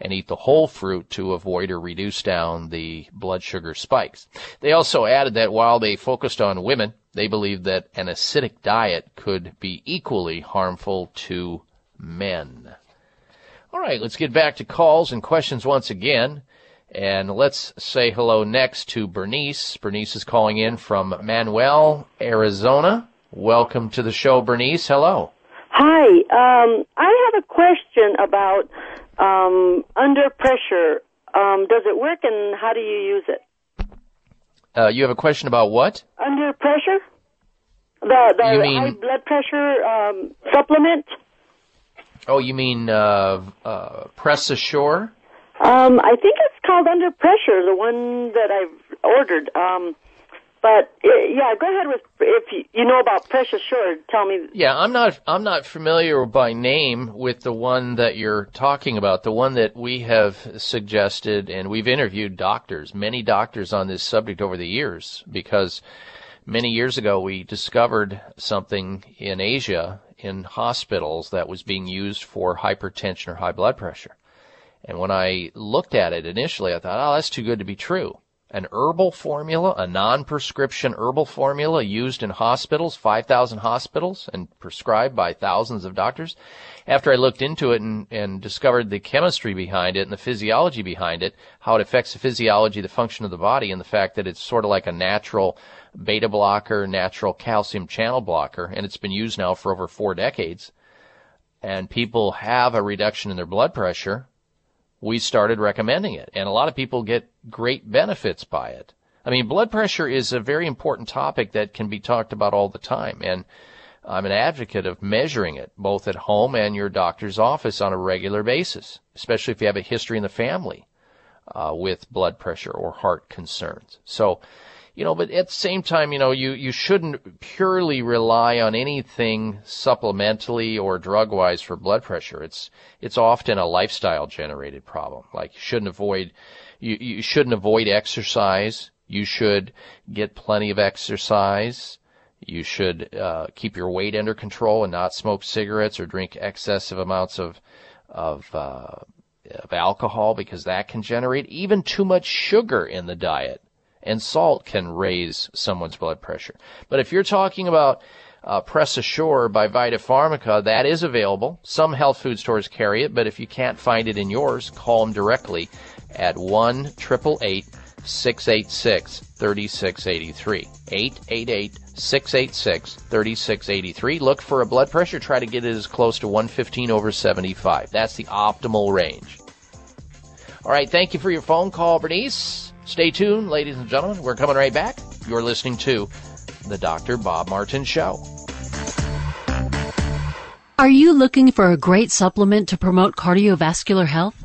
and eat the whole fruit to avoid or reduce down the blood sugar spikes. They also added that while they focused on women, they believed that an acidic diet could be equally harmful to men. All right, let's get back to calls and questions once again. And let's say hello next to Bernice. Bernice is calling in from Manuel, Arizona. Welcome to the show, Bernice. Hello. Hi. Um, I have a question about um, under pressure. Um, does it work and how do you use it? Uh, you have a question about what? Under pressure? The, the You mean- high blood pressure um, supplement? Oh, you mean uh, uh, Press Assure? Um, I think it's called Under Pressure, the one that I've ordered. Um, but uh, yeah, go ahead with if you, you know about Press Assure. Tell me. Yeah, I'm not I'm not familiar by name with the one that you're talking about. The one that we have suggested and we've interviewed doctors, many doctors on this subject over the years because many years ago we discovered something in Asia in hospitals that was being used for hypertension or high blood pressure. And when I looked at it initially, I thought, oh, that's too good to be true. An herbal formula, a non-prescription herbal formula used in hospitals, 5,000 hospitals, and prescribed by thousands of doctors. After I looked into it and, and discovered the chemistry behind it and the physiology behind it, how it affects the physiology, the function of the body, and the fact that it's sort of like a natural beta blocker, natural calcium channel blocker, and it's been used now for over four decades, and people have a reduction in their blood pressure, we started recommending it. And a lot of people get great benefits by it. I mean, blood pressure is a very important topic that can be talked about all the time. And I'm an advocate of measuring it both at home and your doctor's office on a regular basis, especially if you have a history in the family uh, with blood pressure or heart concerns. So, you know, but at the same time, you know, you, you shouldn't purely rely on anything supplementally or drug wise for blood pressure. It's, it's often a lifestyle generated problem. Like you shouldn't avoid, you, you shouldn't avoid exercise. You should get plenty of exercise. You should, uh, keep your weight under control and not smoke cigarettes or drink excessive amounts of, of, uh, of alcohol because that can generate even too much sugar in the diet and salt can raise someone's blood pressure. But if you're talking about uh, Press Assure by Vita Pharmaca, that is available. Some health food stores carry it, but if you can't find it in yours, call them directly at 1 686 3683. 888 686 3683. Look for a blood pressure. Try to get it as close to 115 over 75. That's the optimal range. All right. Thank you for your phone call, Bernice. Stay tuned, ladies and gentlemen. We're coming right back. You're listening to The Dr. Bob Martin Show. Are you looking for a great supplement to promote cardiovascular health?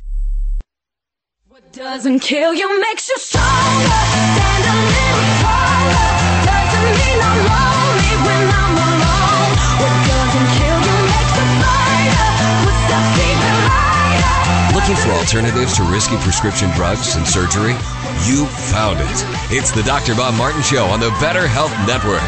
Doesn't kill you, makes you stronger. Stand a little taller. Doesn't mean I'm lonely when I'm alone. What doesn't kill you makes you. Footsteps even lighter. Looking for alternatives to risky prescription drugs and surgery? You found it. It's the Dr. Bob Martin Show on the Better Health Network.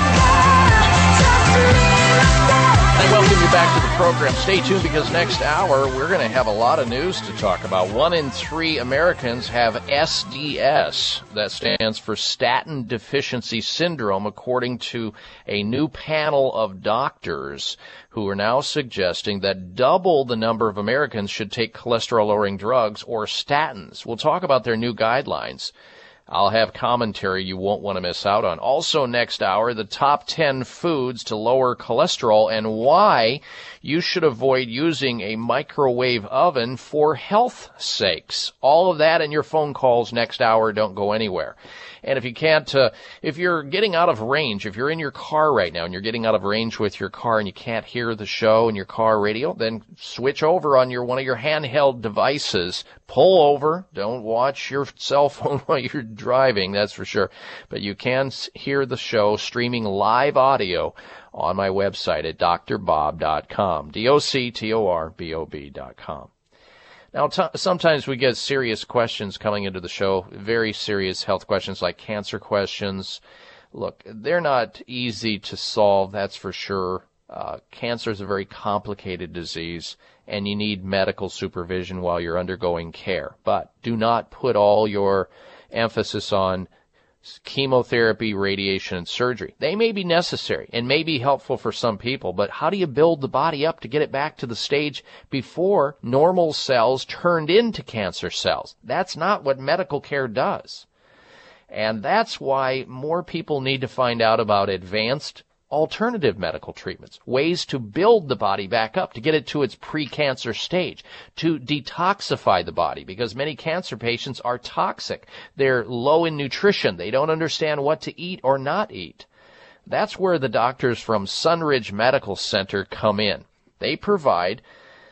Welcome you back to the program. Stay tuned because next hour we're going to have a lot of news to talk about. One in three Americans have SDS. That stands for statin deficiency syndrome, according to a new panel of doctors who are now suggesting that double the number of Americans should take cholesterol lowering drugs or statins. We'll talk about their new guidelines. I'll have commentary you won't want to miss out on. Also next hour, the top 10 foods to lower cholesterol and why you should avoid using a microwave oven for health sakes. All of that and your phone calls next hour. Don't go anywhere. And if you can't, uh, if you're getting out of range, if you're in your car right now and you're getting out of range with your car and you can't hear the show in your car radio, then switch over on your one of your handheld devices. Pull over. Don't watch your cell phone while you're driving. That's for sure. But you can hear the show streaming live audio on my website at drbob.com. D-O-C-T-O-R-B-O-B.com. Now, t- sometimes we get serious questions coming into the show, very serious health questions like cancer questions. Look, they're not easy to solve, that's for sure. Uh, cancer is a very complicated disease, and you need medical supervision while you're undergoing care. But do not put all your emphasis on chemotherapy, radiation, and surgery. They may be necessary and may be helpful for some people, but how do you build the body up to get it back to the stage before normal cells turned into cancer cells? That's not what medical care does. And that's why more people need to find out about advanced alternative medical treatments, ways to build the body back up, to get it to its pre-cancer stage, to detoxify the body, because many cancer patients are toxic. They're low in nutrition. They don't understand what to eat or not eat. That's where the doctors from Sunridge Medical Center come in. They provide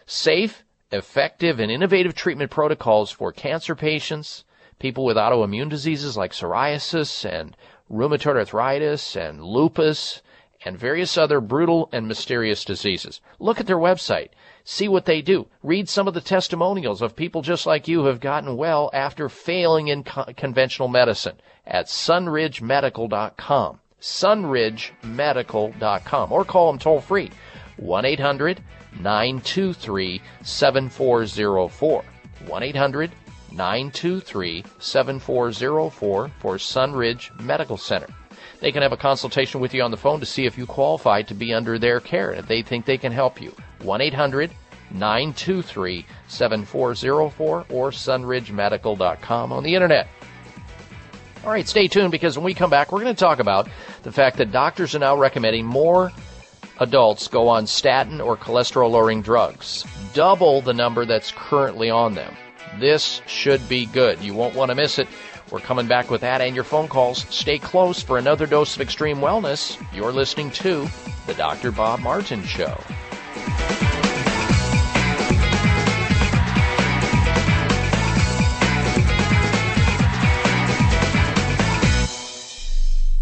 safe, effective, and innovative treatment protocols for cancer patients, people with autoimmune diseases like psoriasis and rheumatoid arthritis and lupus, and various other brutal and mysterious diseases. Look at their website. See what they do. Read some of the testimonials of people just like you who have gotten well after failing in co- conventional medicine at sunridgemedical.com. sunridgemedical.com or call them toll free 1-800-923-7404. 1-800-923-7404 for Sunridge Medical Center. They can have a consultation with you on the phone to see if you qualify to be under their care and if they think they can help you. 1 800 923 7404 or sunridgemedical.com on the internet. All right, stay tuned because when we come back, we're going to talk about the fact that doctors are now recommending more adults go on statin or cholesterol lowering drugs, double the number that's currently on them. This should be good. You won't want to miss it. We're coming back with that and your phone calls. Stay close for another dose of extreme wellness. You're listening to The Dr. Bob Martin Show.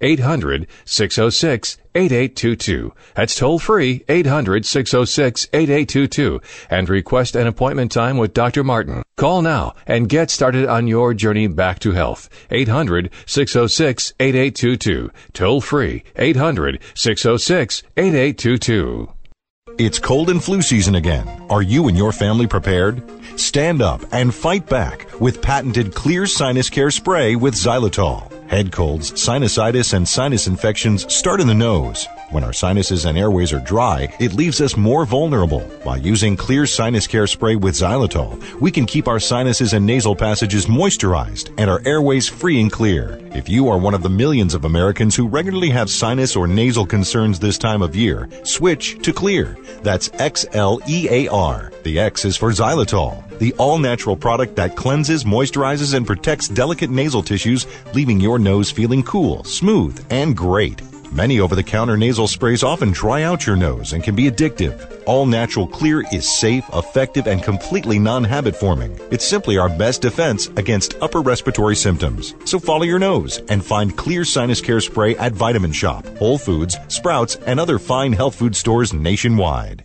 800 606 8822. That's toll free 800 606 8822 and request an appointment time with Dr. Martin. Call now and get started on your journey back to health. 800 606 8822. Toll free 800 606 8822. It's cold and flu season again. Are you and your family prepared? Stand up and fight back with patented Xlear Sinus Care Spray with xylitol. Head colds, sinusitis, and sinus infections start in the nose. When our sinuses and airways are dry, it leaves us more vulnerable. By using Xlear Sinus Care Spray with xylitol, we can keep our sinuses and nasal passages moisturized and our airways free and clear. If you are one of the millions of Americans who regularly have sinus or nasal concerns this time of year, switch to Xlear. That's X-L-E-A-R. The X is for xylitol, the all-natural product that cleanses, moisturizes, and protects delicate nasal tissues, leaving your nose feeling cool, smooth, and great. Many over the counter nasal sprays often dry out your nose and can be addictive. All natural Xlear is safe, effective, and completely non habit forming. It's simply our best defense against upper respiratory symptoms. So follow your nose and find Xlear Sinus Care Spray at Vitamin Shoppe, Whole Foods, Sprouts, and other fine health food stores nationwide.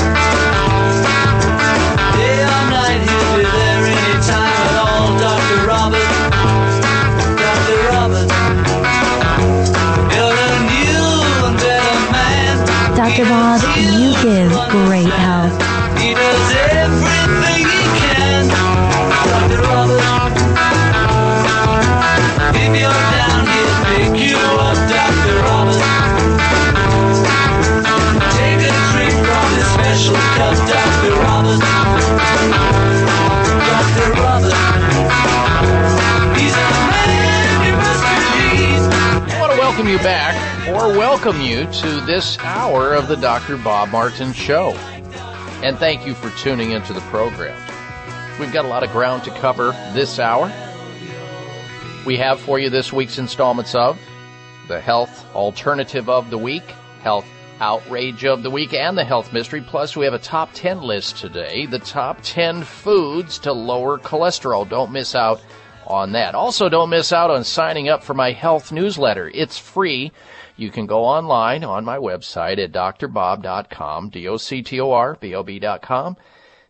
Dr. Bob, you give great health. Welcome you back or welcome you to this hour of the Dr. Bob Martin Show. And thank you for tuning into the program. We've got a lot of ground to cover this hour. We have for you this week's installments of the Health Alternative of the Week, Health Outrage of the Week, and the Health Mystery. Plus, we have a top 10 list today the top 10 foods to lower cholesterol. Don't miss out on that. Also, don't miss out on signing up for my health newsletter. It's free. You can go online on my website at drbob.com, D-O-C-T-O-R, B-O-B.com.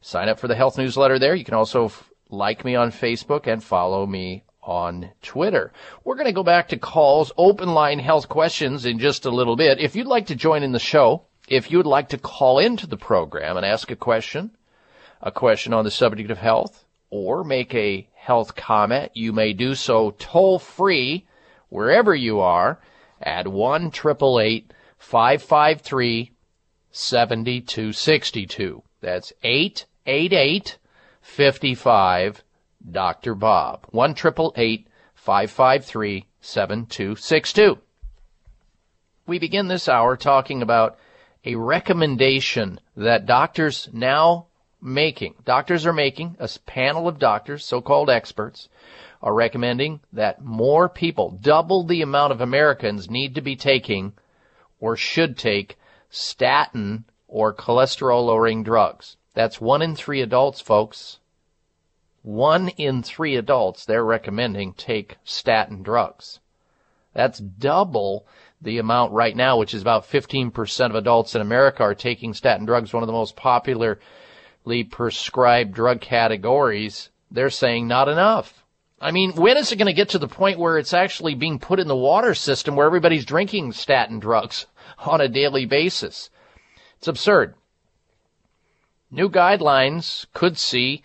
Sign up for the health newsletter there. You can also f- like me on Facebook and follow me on Twitter. We're going to go back to calls, open line health questions in just a little bit. If you'd like to join in the show, if you'd like to call into the program and ask a question, a question on the subject of health, or make a health comment, you may do so toll free wherever you are at 1 888 553 7262. That's 888 55 Dr. Bob. 1 553 7262. We begin this hour talking about a recommendation that doctors now making, doctors are making, a panel of doctors, so-called experts, are recommending that more people, double the amount of Americans need to be taking or should take statin or cholesterol lowering drugs. That's one in three adults, folks. One in three adults they're recommending take statin drugs. That's double the amount right now, which is about 15% of adults in America are taking statin drugs, one of the most popular prescribed drug categories, they're saying not enough. I mean, when is it going to get to the point where it's actually being put in the water system where everybody's drinking statin drugs on a daily basis? It's absurd. New guidelines could see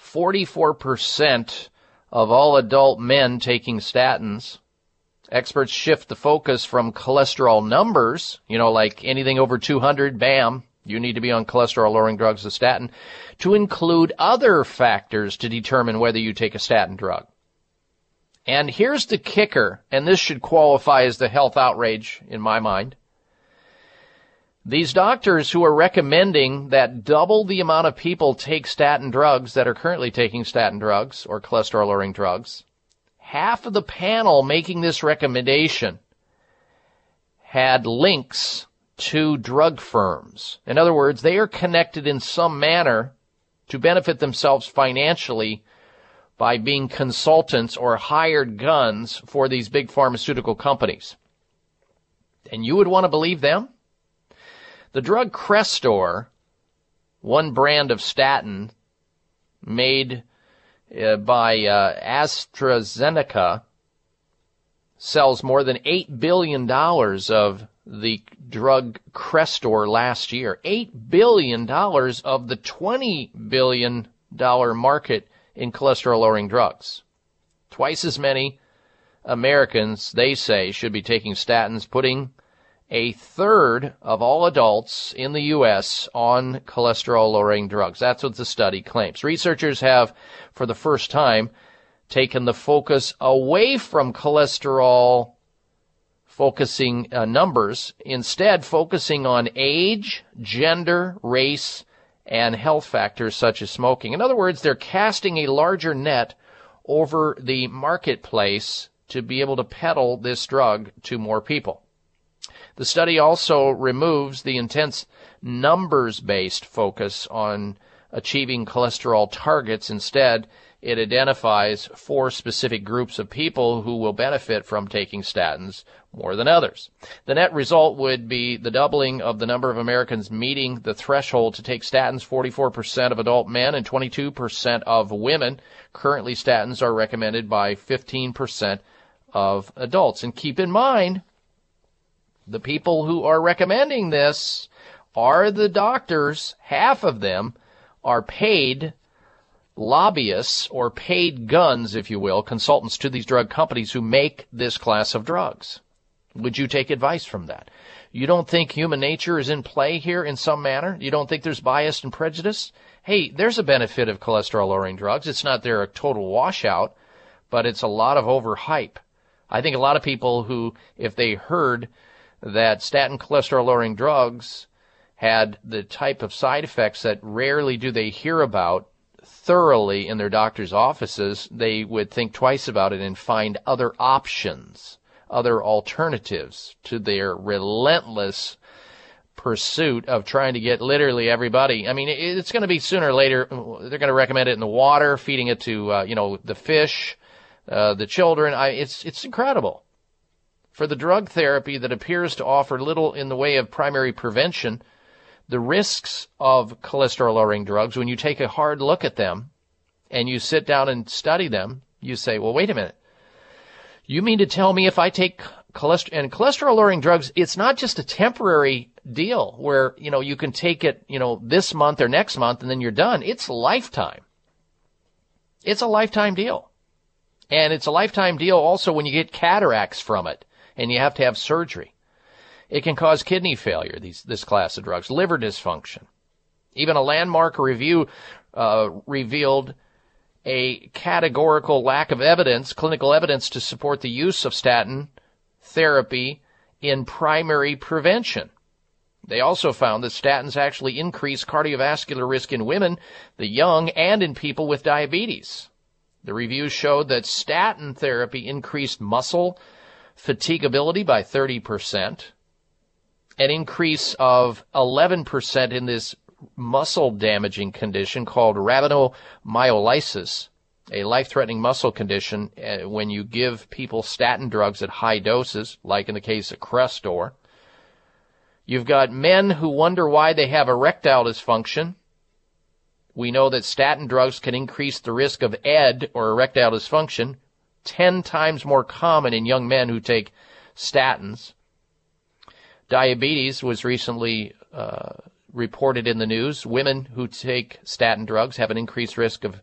44% of all adult men taking statins. Experts shift the focus from cholesterol numbers, you know, like anything over 200, bam, you need to be on cholesterol lowering drugs, a statin, to include other factors to determine whether you take a statin drug. And here's the kicker, and this should qualify as the health outrage in my mind. These doctors who are recommending that double the amount of people take statin drugs that are currently taking statin drugs or cholesterol lowering drugs, half of the panel making this recommendation had links to drug firms. In other words, they are connected in some manner to benefit themselves financially by being consultants or hired guns for these big pharmaceutical companies. And you would want to believe them? The drug Crestor, one brand of statin made uh, by uh, AstraZeneca, sells more than $8 billion of the drug Crestor last year. $8 billion of the $20 billion market in cholesterol lowering drugs. Twice as many Americans, they say, should be taking statins, putting a third of all adults in the U.S. on cholesterol lowering drugs. That's what the study claims. Researchers have, for the first time, taken the focus away from cholesterol focusing uh, numbers, instead focusing on age, gender, race, and health factors such as smoking. In other words, they're casting a larger net over the marketplace to be able to peddle this drug to more people. The study also removes the intense numbers based focus on achieving cholesterol targets. Instead, it identifies four specific groups of people who will benefit from taking statins more than others. The net result would be the doubling of the number of Americans meeting the threshold to take statins. 44% of adult men and 22% of women. Currently, statins are recommended by 15% of adults. And keep in mind, the people who are recommending this are the doctors. Half of them are paid lobbyists or paid guns, if you will, consultants to these drug companies who make this class of drugs. Would you take advice from that? You don't think human nature is in play here in some manner? You don't think there's bias and prejudice? Hey, there's a benefit of cholesterol lowering drugs. It's not they're a total washout, but it's a lot of overhype I think a lot of people who, if they heard that statin cholesterol lowering drugs had the type of side effects that rarely do they hear about thoroughly in their doctor's offices, they would think twice about it and find other options, other alternatives to their relentless pursuit of trying to get literally everybody. I mean, it's going to be sooner or later. They're going to recommend it in the water, feeding it to uh, you know the fish, uh, the children. I, it's it's incredible. For the drug therapy that appears to offer little in the way of primary prevention, the risks of cholesterol lowering drugs, when you take a hard look at them and you sit down and study them, you say, well, wait a minute. You mean to tell me if I take cholesterol and cholesterol lowering drugs, it's not just a temporary deal where, you know, you can take it, you know, this month or next month and then you're done. It's lifetime. It's a lifetime deal. And it's a lifetime deal also when you get cataracts from it and you have to have surgery. It can cause kidney failure, these, this class of drugs, liver dysfunction. Even a landmark review uh, revealed a categorical lack of evidence, clinical evidence to support the use of statin therapy in primary prevention. They also found that statins actually increase cardiovascular risk in women, the young, and in people with diabetes. The reviews showed that statin therapy increased muscle fatigability by 30%, an increase of 11% in this muscle damaging condition called rhabdomyolysis, a life threatening muscle condition uh, when you give people statin drugs at high doses, like in the case of Crestor. You've got men who wonder why they have erectile dysfunction. We know that statin drugs can increase the risk of ED or erectile dysfunction, 10 times more common in young men who take statins. Diabetes was recently uh, reported in the news. Women who take statin drugs have an increased risk of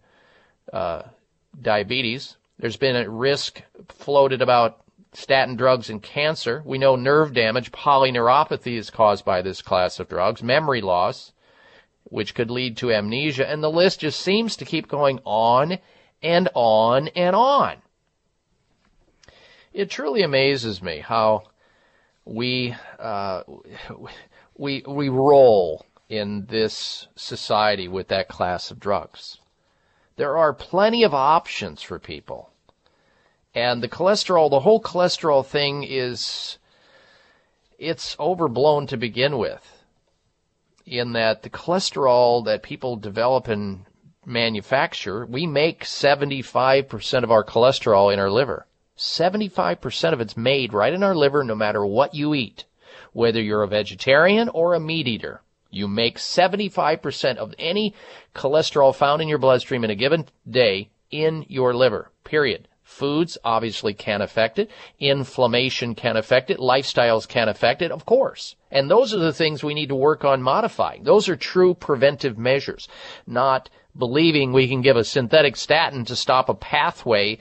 uh, diabetes. There's been a risk floated about statin drugs and cancer. We know nerve damage, polyneuropathy is caused by this class of drugs, memory loss, which could lead to amnesia, and the list just seems to keep going on and on and on. It truly amazes me how we uh, we we roll in this society with that class of drugs. There are plenty of options for people. And the cholesterol, the whole cholesterol thing is, it's overblown to begin with. In that the cholesterol that people develop and manufacture, we make 75% of our cholesterol in our liver. 75% of it's made right in our liver no matter what you eat. Whether you're a vegetarian or a meat eater, you make 75% of any cholesterol found in your bloodstream in a given day in your liver. Period. Foods obviously can affect it. Inflammation can affect it. Lifestyles can affect it, of course. And those are the things we need to work on modifying. Those are true preventive measures, not believing we can give a synthetic statin to stop a pathway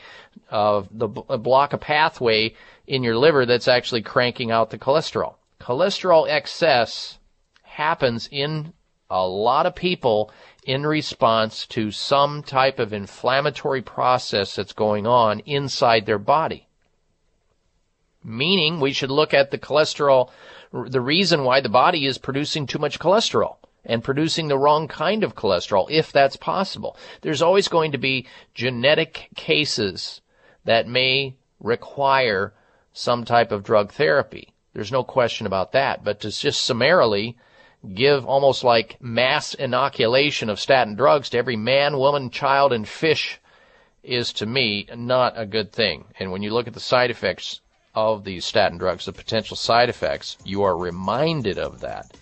of the uh, block a pathway in your liver that's actually cranking out the cholesterol. Cholesterol excess happens in a lot of people in response to some type of inflammatory process that's going on inside their body. Meaning we should look at the cholesterol, the reason why the body is producing too much cholesterol and producing the wrong kind of cholesterol, if that's possible. There's always going to be genetic cases that may require some type of drug therapy. There's no question about that. But to just summarily give almost like mass inoculation of statin drugs to every man, woman, child, and fish is to me not a good thing. And when you look at the side effects of these statin drugs, the potential side effects, you are reminded of that.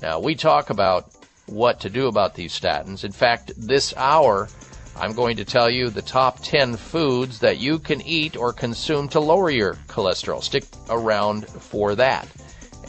Now, we talk about what to do about these statins. In fact, this hour, I'm going to tell you the top 10 foods that you can eat or consume to lower your cholesterol. Stick around for that.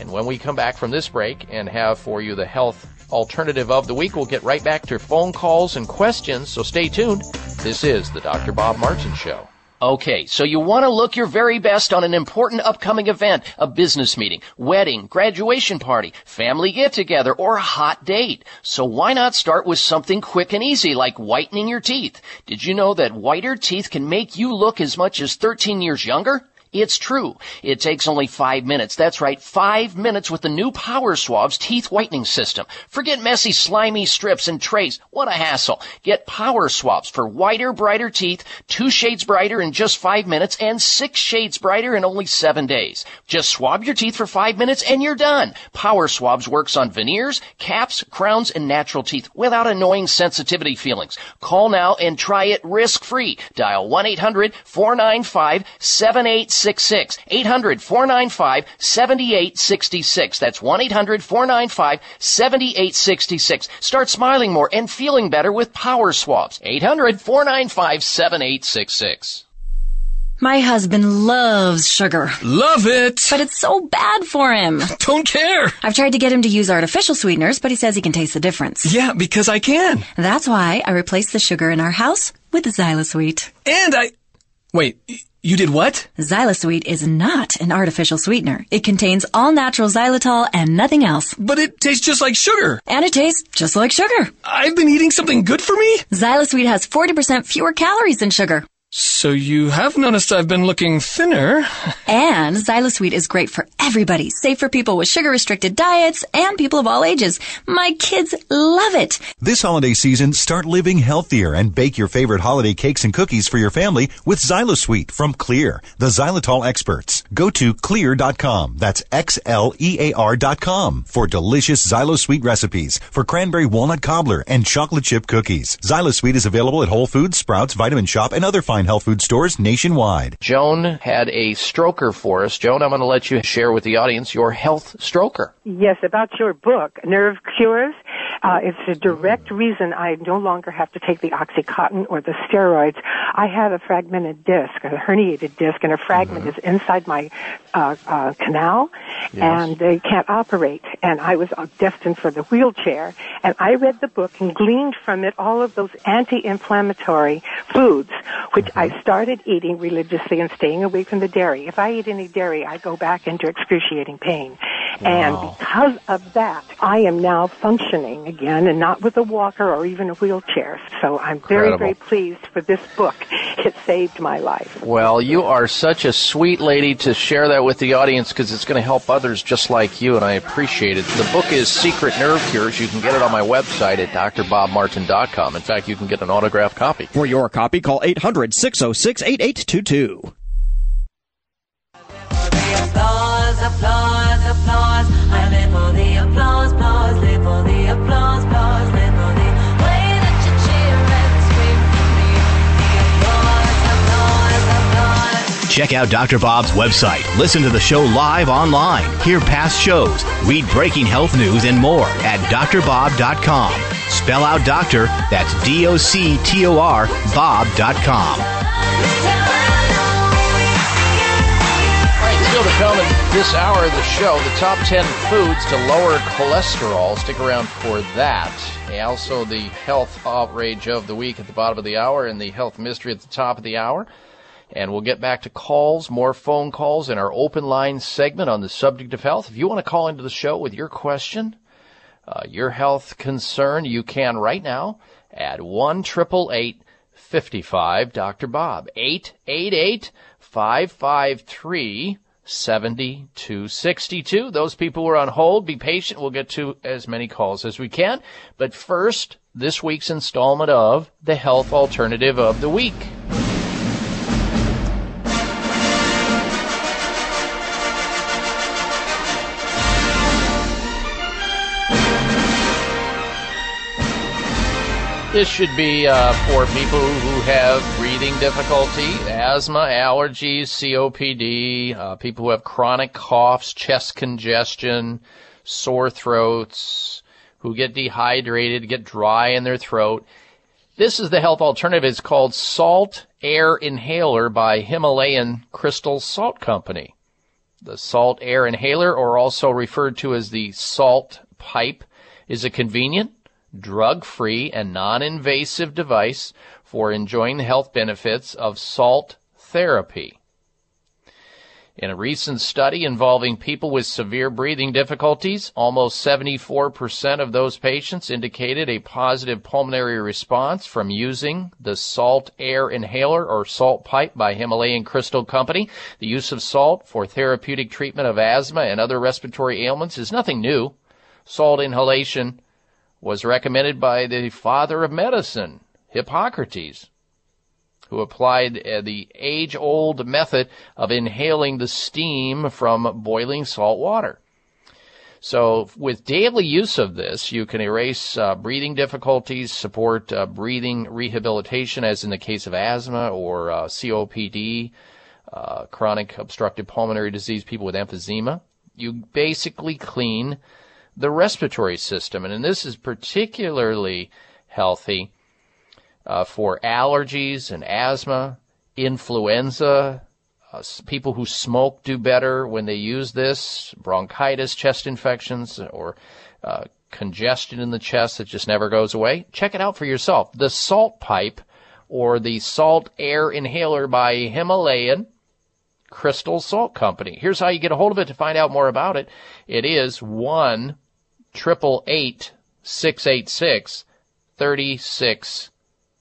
And when we come back from this break and have for you the health alternative of the week, we'll get right back to phone calls and questions, so stay tuned. This is the Dr. Bob Martin Show. Okay, so you want to look your very best on an important upcoming event, a business meeting, wedding, graduation party, family get together, or a hot date. So why not start with something quick and easy like whitening your teeth? Did you know that whiter teeth can make you look as much as 13 years younger? It's true. It takes only five minutes. That's right, five minutes with the new Power Swabs teeth whitening system. Forget messy, slimy strips and trays. What a hassle. Get Power Swabs for whiter, brighter teeth, two shades brighter in just five minutes, and six shades brighter in only seven days. Just swab your teeth for five minutes and you're done. Power Swabs works on veneers, caps, crowns, and natural teeth without annoying sensitivity feelings. Call now and try it risk-free. Dial 1-800-495-7866. That's 1-800-495-7866. Start smiling more and feeling better with Power Swabs. 800-495-7866. My husband loves sugar. Love it! But it's so bad for him. Don't care! I've tried to get him to use artificial sweeteners, but he says he can taste the difference. Yeah, because I can. That's why I replaced the sugar in our house with Xylosweet. And I. Wait, you did what? Xylosweet is not an artificial sweetener. It contains all natural xylitol and nothing else. But it tastes just like sugar. And it tastes just like sugar. I've been eating something good for me? Xylosweet has 40% fewer calories than sugar. So you have noticed I've been looking thinner. And Xylosweet is great for everybody, safe for people with sugar restricted diets and people of all ages. My kids love it. This holiday season, start living healthier and bake your favorite holiday cakes and cookies for your family with Xylosweet from Xlear, the xylitol experts. Go to xlear.com. That's X L E A R.com for delicious Xylosweet recipes for cranberry walnut cobbler and chocolate chip cookies. Xylosweet is available at Whole Foods, Sprouts, Vitamin Shoppe, and other fine health food stores nationwide. Joan had a stroker for us. Joan, I'm going to let you share with the audience your health stroker. Yes, about your book, Nerve Cures. Uh, it's a direct reason I no longer have to take the Oxycontin or the steroids. I have a fragmented disc, a herniated disc, and a fragment is inside my uh, uh, canal, and they can't operate. And I was uh, destined for the wheelchair. And I read the book and gleaned from it all of those anti-inflammatory foods, which I started eating religiously and staying away from the dairy. If I eat any dairy, I go back into excruciating pain. And because of that, I am now functioning again and not with a walker or even a wheelchair. So I'm very, Incredible. very pleased for this book. It saved my life. Well, you are such a sweet lady to share that with the audience because it's going to help others just like you, and I appreciate it. The book is Secret Nerve Cures. You can get it on my website at drbobmartin.com. In fact, you can get an autographed copy. For your copy, call 800 606 8822. applause, applause, applause. I live for the applause, applause, live for the applause, applause, live for the way that you cheer and scream for me. The applause, applause, applause. Check out Dr. Bob's website, listen to the show live online, hear past shows, read breaking health news, and more at drbob.com. Spell out doctor, that's D O C T O R, Bob.com. Right, still to come in this hour of the show, the top 10 foods to lower cholesterol. Stick around for that. Also the health outrage of the week at the bottom of the hour and the health mystery at the top of the hour. And we'll get back to calls, more phone calls in our open line segment on the subject of health. If you want to call into the show with your question, uh, your health concern, you can right now at 1 55 Dr. Bob. 888 553 7262. Those people were on hold, be patient. We'll get to as many calls as we can. But first, this week's installment of the Health Alternative of the Week. This should be uh, for people who have breathing difficulty, asthma, allergies, COPD, uh, people who have chronic coughs, chest congestion, sore throats, who get dehydrated, get dry in their throat. This is the health alternative. It's called Salt Air Inhaler by Himalayan Crystal Salt Company. The Salt Air Inhaler, or also referred to as the Salt Pipe, is a convenient, drug-free, and non-invasive device for enjoying the health benefits of salt therapy. In a recent study involving people with severe breathing difficulties, almost 74% of those patients indicated a positive pulmonary response from using the salt air inhaler or salt pipe by Himalayan Crystal Company. The use of salt for therapeutic treatment of asthma and other respiratory ailments is nothing new. Salt inhalation was recommended by the father of medicine, Hippocrates who applied uh, the age old method of inhaling the steam from boiling salt water. So, with daily use of this, you can erase uh, breathing difficulties, support uh, breathing rehabilitation, as in the case of asthma or uh, COPD, uh, chronic obstructive pulmonary disease, people with emphysema. You basically clean the respiratory system, and this is particularly healthy uh, for allergies and asthma, influenza. Uh, people who smoke do better when they use this, bronchitis, chest infections, or uh, congestion in the chest that just never goes away. Check it out for yourself. The Salt Pipe or the Salt Air Inhaler by Himalayan Crystal Salt Company. Here's how you get a hold of it to find out more about it. It is 1 888 686 36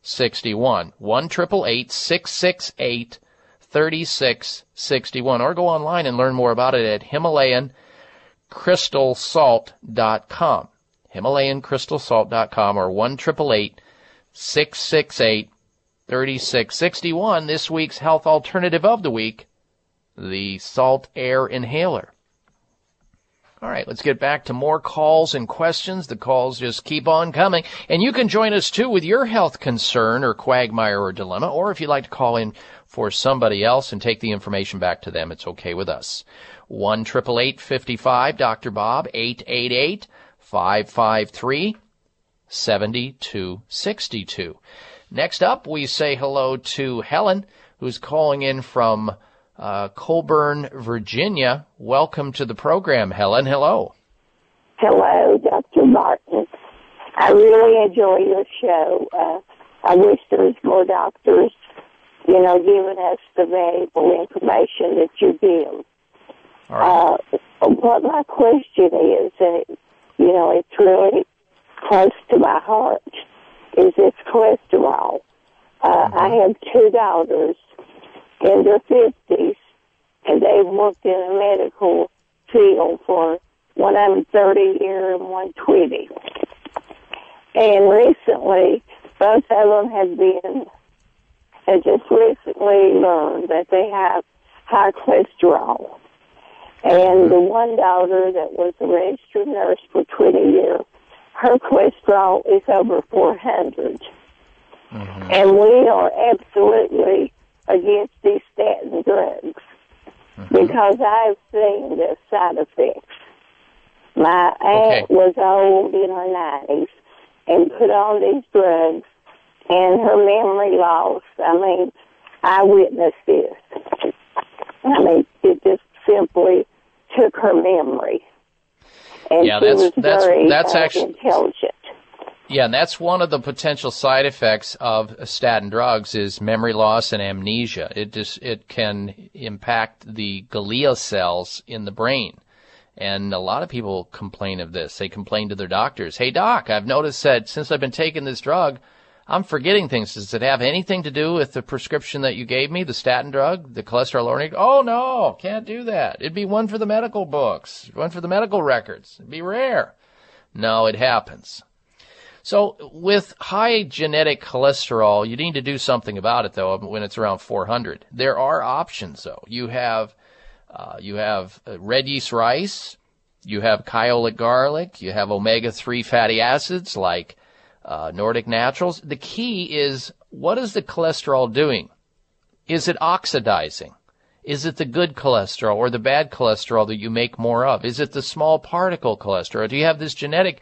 61. 1 668 3661. Or go online and learn more about it at HimalayanCrystalSalt.com. HimalayanCrystalSalt.com or 1 668 3661. This week's health alternative of the week, the Salt Air Inhaler. All right, let's get back to more calls and questions. The calls just keep on coming. And you can join us too with your health concern or quagmire or dilemma, or if you'd like to call in for somebody else and take the information back to them, it's okay with us. 1 55 Dr. Bob, 888 553 7262. Next up, we say hello to Helen, who's calling in from uh, Colburn, Virginia. Welcome to the program, Helen. Hello. Hello, Dr. Martin. I really enjoy your show. Uh, I wish there was more doctors, you know, giving us the valuable information that you give. Uh, what my question is, and you know, it's really close to my heart, is this cholesterol. Uh, mm-hmm. I have two daughters in their 50s, and they've worked in a medical field for one of them 30 years and 120. And recently, both of them have been, have just recently learned that they have high cholesterol. And the one daughter that was a registered nurse for 20 years, her cholesterol is over 400. Mm-hmm. And we are absolutely against these statin drugs mm-hmm. because I've seen the side effects. My aunt okay. was old in her nineties and put on these drugs, and her memory lost. I mean, I witnessed this. I mean, it just simply took her memory. And yeah, she that's was that's very, that's uh, actually intelligent. Yeah, and that's one of the potential side effects of statin drugs is memory loss and amnesia. It just it can impact the glia cells in the brain. And a lot of people complain of this. They complain to their doctors, "Hey doc, I've noticed that since I've been taking this drug, I'm forgetting things. Does it have anything to do with the prescription that you gave me, the statin drug, the cholesterol lowering? Oh no, can't do that. It'd be one for the medical books, one for the medical records. It'd be rare. No, it happens. So with high genetic cholesterol, you need to do something about it though when it's around 400. There are options though. You have uh, you have uh, red yeast rice, you have kyolic garlic, you have omega-3 fatty acids like uh, Nordic Naturals. The key is what is the cholesterol doing? Is it oxidizing? Is it the good cholesterol or the bad cholesterol that you make more of? Is it the small particle cholesterol? Do you have this genetic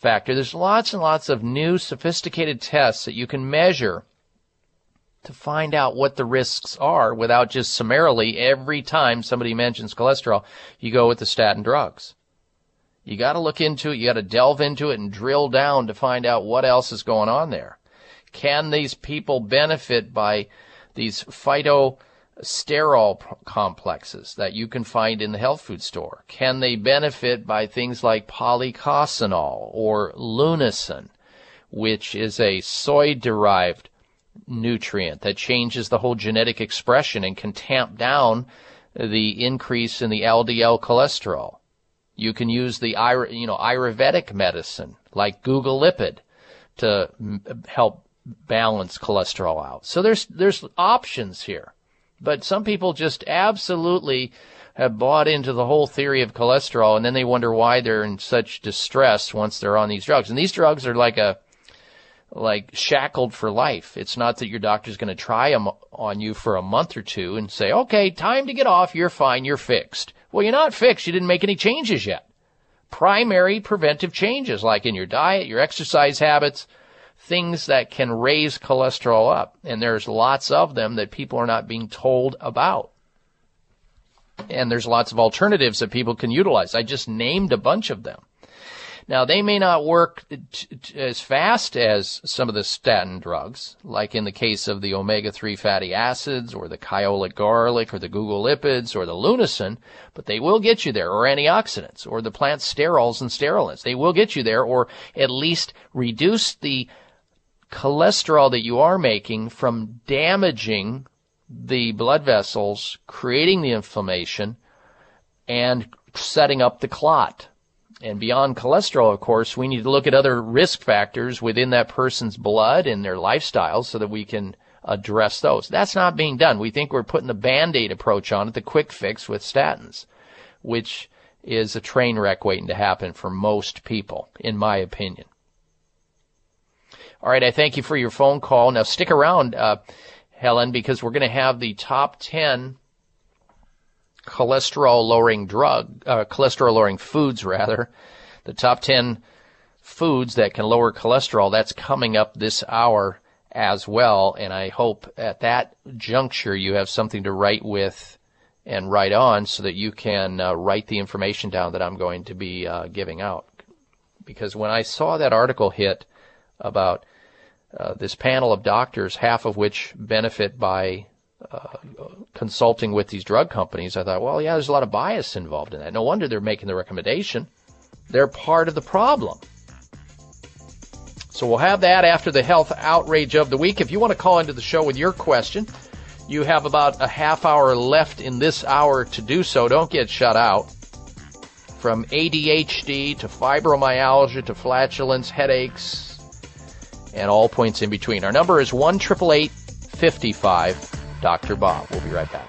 factor. There's lots and lots of new sophisticated tests that you can measure to find out what the risks are without just summarily every time somebody mentions cholesterol, you go with the statin drugs. You got to look into it. You got to delve into it and drill down to find out what else is going on there. Can these people benefit by these phyto sterol complexes that you can find in the health food store? Can they benefit by things like policosanol or lunasin, which is a soy derived nutrient that changes the whole genetic expression and can tamp down the increase in the LDL cholesterol? You can use the you know Ayurvedic medicine like Guggulipid to help balance cholesterol out. So there's there's options here. But some people just absolutely have bought into the whole theory of cholesterol and then they wonder why they're in such distress once they're on these drugs. And these drugs are like a like shackled for life. It's not that your doctor's going to try them on you for a month or two and say, "Okay, time to get off. You're fine. You're fixed." Well, you're not fixed. You didn't make any changes yet. Primary preventive changes like in your diet, your exercise habits, things that can raise cholesterol up. And there's lots of them that people are not being told about. And there's lots of alternatives that people can utilize. I just named a bunch of them. Now, they may not work t- t- as fast as some of the statin drugs, like in the case of the omega-3 fatty acids or the kyolic garlic or the Guggulipid or the lunasin, but they will get you there, or antioxidants, or the plant sterols and sterolins. They will get you there, or at least reduce the cholesterol that you are making from damaging the blood vessels, creating the inflammation, and setting up the clot. And beyond cholesterol, of course, we need to look at other risk factors within that person's blood and their lifestyle so that we can address those. That's not being done. We think we're putting the band-aid approach on it, the quick fix with statins, which is a train wreck waiting to happen for most people, in my opinion. All right, I thank you for your phone call. Now stick around, uh, Helen, because we're going to have the top 10 cholesterol lowering drug, uh, cholesterol lowering foods rather, the top 10 foods that can lower cholesterol. That's coming up this hour as well. And I hope at that juncture you have something to write with and write on so that you can uh, write the information down that I'm going to be uh, giving out. Because when I saw that article hit about uh, this panel of doctors, half of which benefit by uh, consulting with these drug companies, I thought, well, yeah, there's a lot of bias involved in that. No wonder they're making the recommendation. They're part of the problem. So we'll have that after the health outrage of the week. If you want to call into the show with your question, you have about a half hour left in this hour to do so. Don't get shut out. From ADHD to fibromyalgia to flatulence, headaches, and all points in between. Our number is 1 55 Dr. Bob. We'll be right back.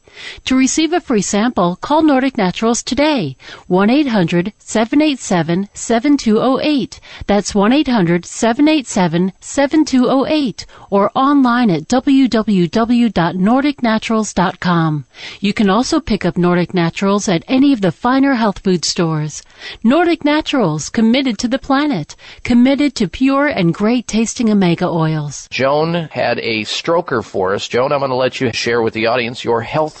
To receive a free sample, call Nordic Naturals today. 1-800-787-7208. That's 1-800-787-7208 or online at www.nordicnaturals.com. You can also pick up Nordic Naturals at any of the finer health food stores. Nordic Naturals, committed to the planet, committed to pure and great tasting omega oils. Joan had a stroker for us. Joan, I'm going to let you share with the audience your health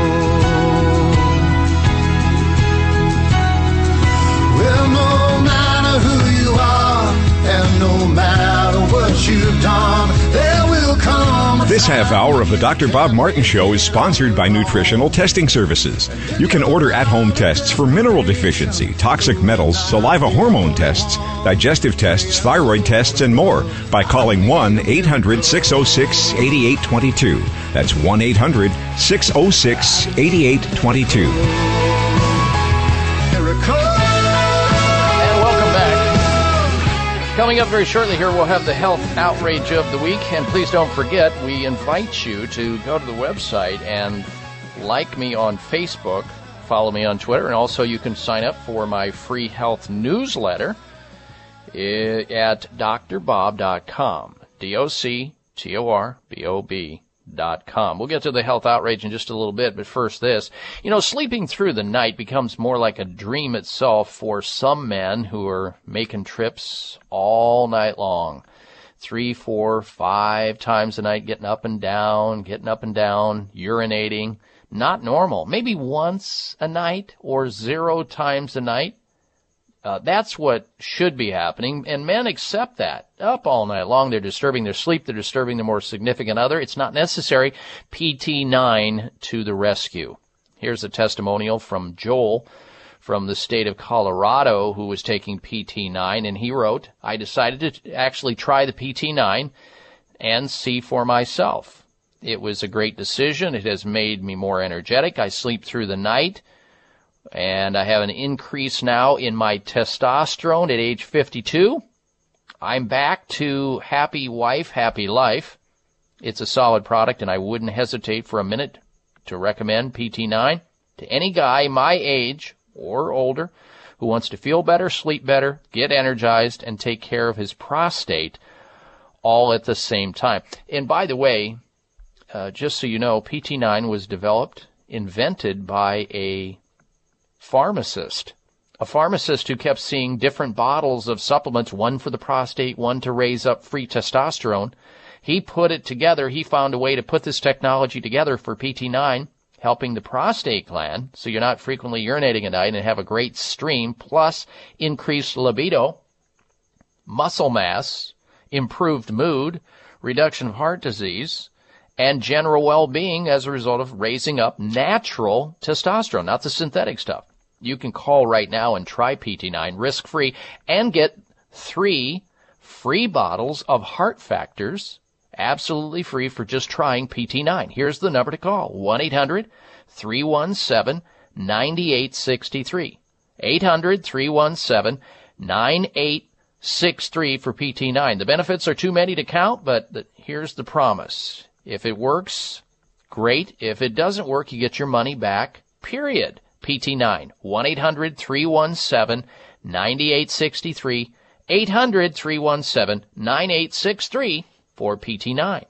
This half hour of the Dr. Bob Martin Show is sponsored by Nutritional Testing Services. You can order at home tests for mineral deficiency, toxic metals, saliva hormone tests, digestive tests, thyroid tests, and more by calling 1 800 606 8822. That's 1 800 606 8822. Coming up very shortly here, we'll have the health outrage of the week. And please don't forget, we invite you to go to the website and like me on Facebook, follow me on Twitter, and also you can sign up for my free health newsletter eh, at drbob.com. D O C T O R B O B We'll get to the health outrage in just a little bit, but first this. You know, sleeping through the night becomes more like a dream itself for some men who are making trips all night long. Three, four, five times a night, getting up and down, getting up and down, urinating. Not normal. Maybe once a night or zero times a night. Uh, that's what should be happening, and men accept that. Up all night long, they're disturbing their sleep, they're disturbing the more significant other. It's not necessary. PT9 to the rescue. Here's a testimonial from Joel from the state of Colorado who was taking PT9, and he wrote, I decided to actually try the PT9 and see for myself. It was a great decision. It has made me more energetic. I sleep through the night and I have an increase now in my testosterone at age 52. I'm back to happy wife, happy life. It's a solid product and I wouldn't hesitate for a minute to recommend PT9 to any guy my age or older who wants to feel better, sleep better, get energized, and take care of his prostate all at the same time. And by the way, uh, just so you know, PT9 was developed, invented by a pharmacist. A pharmacist who kept seeing different bottles of supplements, one for the prostate, one to raise up free testosterone. He put it together. He found a way to put this technology together for PT9, helping the prostate gland so you're not frequently urinating at night and have a great stream, plus increased libido, muscle mass, improved mood, reduction of heart disease, and general well-being as a result of raising up natural testosterone, not the synthetic stuff. You can call right now and try PT9 risk free and get three free bottles of heart factors absolutely free for just trying PT9. Here's the number to call 1 800 317 9863. 800 317 9863 for PT9. The benefits are too many to count, but here's the promise. If it works, great. If it doesn't work, you get your money back, period. PT9. 1-800-317-9863. 800-317-9863 for PT9.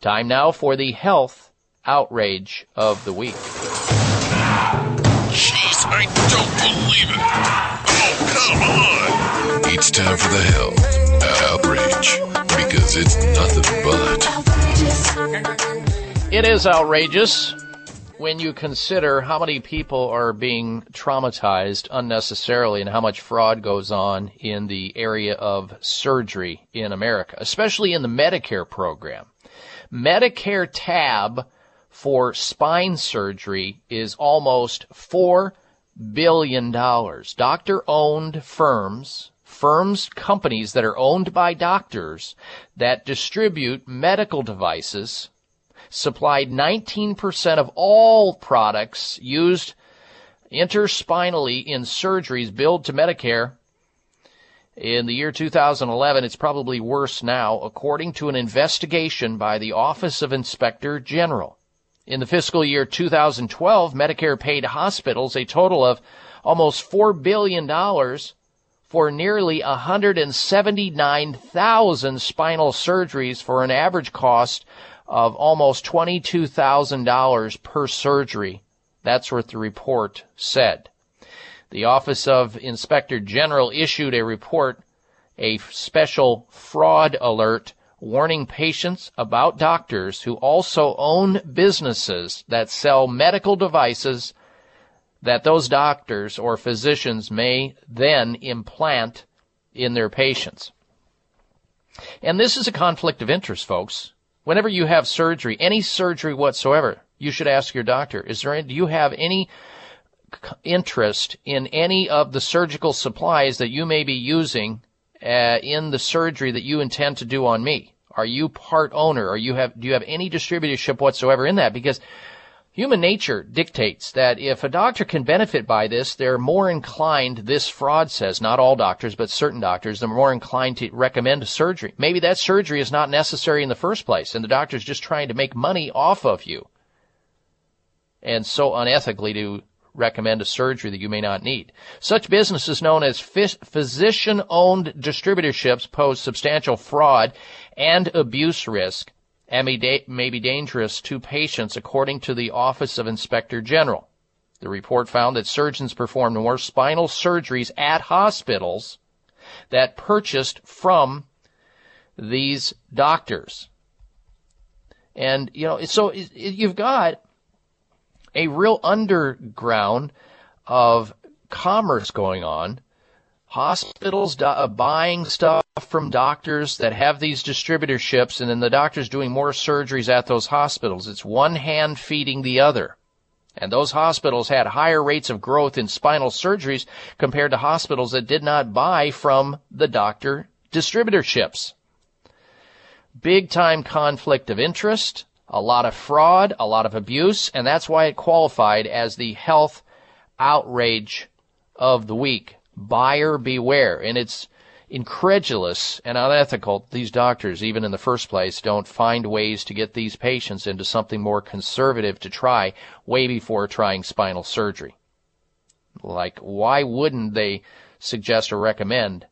Time now for the health outrage of the week. Jeez, I don't believe it. Oh, come on. It's time for the health outrage because it's nothing but. It is outrageous when you consider how many people are being traumatized unnecessarily and how much fraud goes on in the area of surgery in America, especially in the Medicare program. Medicare tab for spine surgery is almost $4 billion. Doctor owned firms, firms, companies that are owned by doctors that distribute medical devices supplied 19% of all products used interspinally in surgeries billed to Medicare. In the year 2011, it's probably worse now, according to an investigation by the Office of Inspector General. In the fiscal year 2012, Medicare paid hospitals a total of almost $4 billion for nearly 179,000 spinal surgeries for an average cost of almost $22,000 per surgery. That's what the report said. The Office of Inspector General issued a report, a special fraud alert, warning patients about doctors who also own businesses that sell medical devices that those doctors or physicians may then implant in their patients. And this is a conflict of interest, folks. Whenever you have surgery, any surgery whatsoever, you should ask your doctor, is there, do you have any interest in any of the surgical supplies that you may be using uh, in the surgery that you intend to do on me? Are you part owner? Or you have, do you have any distributorship whatsoever in that? Because Human nature dictates that if a doctor can benefit by this, they're more inclined, this fraud says, not all doctors, but certain doctors, they're more inclined to recommend surgery. Maybe that surgery is not necessary in the first place, and the doctor's just trying to make money off of you. And so unethically to recommend a surgery that you may not need. Such businesses known as physician-owned distributorships pose substantial fraud and abuse risk may, be dangerous to patients according to the Office of Inspector General. The report found that surgeons performed more spinal surgeries at hospitals that purchased from these doctors. And, you know, so you've got a real underground of commerce going on hospitals uh, buying stuff from doctors that have these distributorships, and then the doctors doing more surgeries at those hospitals. It's one hand feeding the other. And those hospitals had higher rates of growth in spinal surgeries compared to hospitals that did not buy from the doctor distributorships. Big time conflict of interest, a lot of fraud, a lot of abuse, and that's why it qualified as the health outrage of the week buyer beware. And it's incredulous and unethical. These doctors, even in the first place, don't find ways to get these patients into something more conservative to try way before trying spinal surgery. Like, why wouldn't they suggest or recommend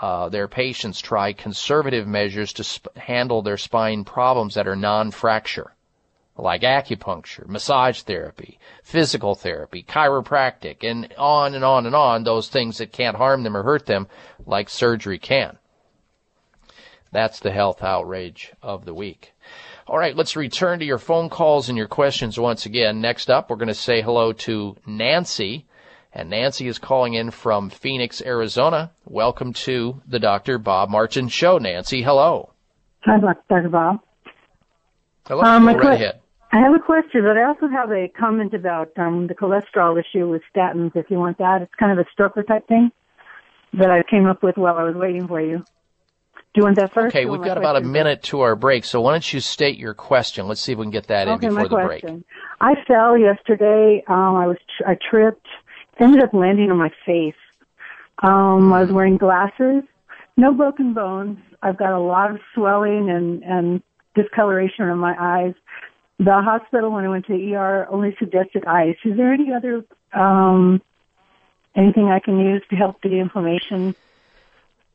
uh, their patients try conservative measures to sp- handle their spine problems that are non-fracture? Like acupuncture, massage therapy, physical therapy, chiropractic, and on and on and on, those things that can't harm them or hurt them like surgery can. That's the health outrage of the week. All right, let's return to your phone calls and your questions once again. Next up, we're going to say hello to Nancy. And Nancy is calling in from Phoenix, Arizona. Welcome to the Dr. Bob Martin Show. Nancy, hello. Hi, Dr. Bob. Hello. Um, Go right ahead. I have a question, but I also have a comment about um, the cholesterol issue with statins. If you want that, it's kind of a stroker type thing that I came up with while I was waiting for you. Do you want that first? Okay, we've got about a minute to our break, so why don't you state your question? Let's see if we can get that okay, in before the question. break. I fell yesterday. Um, I was I tripped, ended up landing on my face. Um, I was wearing glasses, no broken bones. I've got a lot of swelling and and discoloration in my eyes the hospital when I went to ER only suggested ice. Is there any other um, anything I can use to help the inflammation?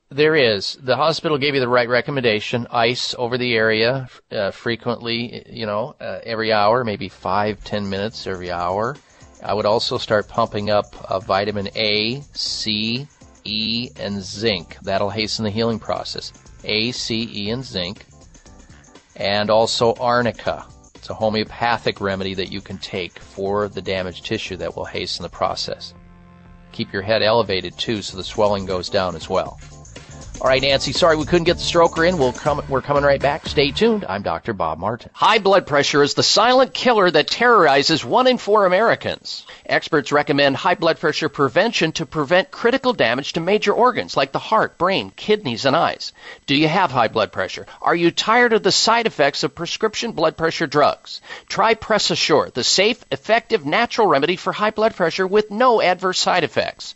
There is. The hospital gave you the right recommendation: ice over the area uh, frequently. You know, uh, every hour, maybe five, ten minutes every hour. I would also start pumping up uh, vitamin A, C, E, and zinc. That'll hasten the healing process. A, C, E, and zinc. And also arnica. It's a homeopathic remedy that you can take for the damaged tissue that will hasten the process. Keep your head elevated too so the swelling goes down as well. All right, Nancy, sorry we couldn't get the stroker in. We'll come, we're coming right back. Stay tuned. I'm Dr. Bob Martin. High blood pressure is the silent killer that terrorizes one in four Americans. Experts recommend high blood pressure prevention to prevent critical damage to major organs like the heart, brain, kidneys, and eyes. Do you have high blood pressure? Are you tired of the side effects of prescription blood pressure drugs? Try Press Assure, the safe, effective, natural remedy for high blood pressure with no adverse side effects.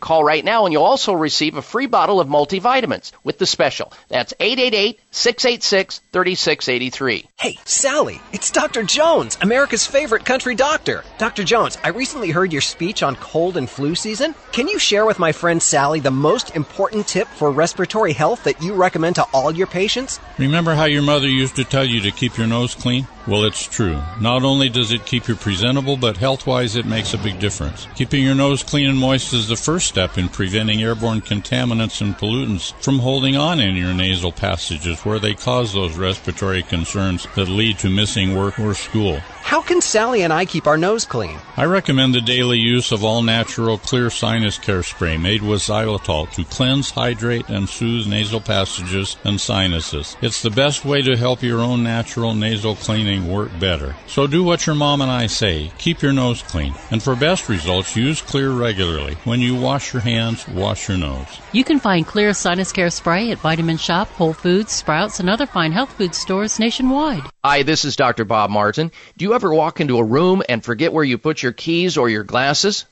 Call right now and you'll also receive a free bottle of multivitamins with the special. That's 888 686 3683. Hey, Sally, it's Dr. Jones, America's favorite country doctor. Dr. Jones, I recently heard your speech on cold and flu season. Can you share with my friend Sally the most important tip for respiratory health that you recommend to all your patients? Remember how your mother used to tell you to keep your nose clean? Well, it's true. Not only does it keep you presentable, but health wise, it makes a big difference. Keeping your nose clean and moist is the first step in preventing airborne contaminants and pollutants from holding on in your nasal passages where they cause those respiratory concerns that lead to missing work or school. How can Sally and I keep our nose clean? I recommend the daily use of all natural Xlear sinus care spray made with xylitol to cleanse, hydrate, and soothe nasal passages and sinuses. It's the best way to help your own natural nasal cleaning work better. So do what your mom and I say. Keep your nose clean. And for best results, use Xlear regularly. When you wash your hands, wash your nose. You can find Xlear Sinus Care Spray at Vitamin Shoppe, Whole Foods, Sprouts, and other fine health food stores nationwide. Hi, this is Dr. Bob Martin. Do you ever walk into a room and forget where you put your keys or your glasses?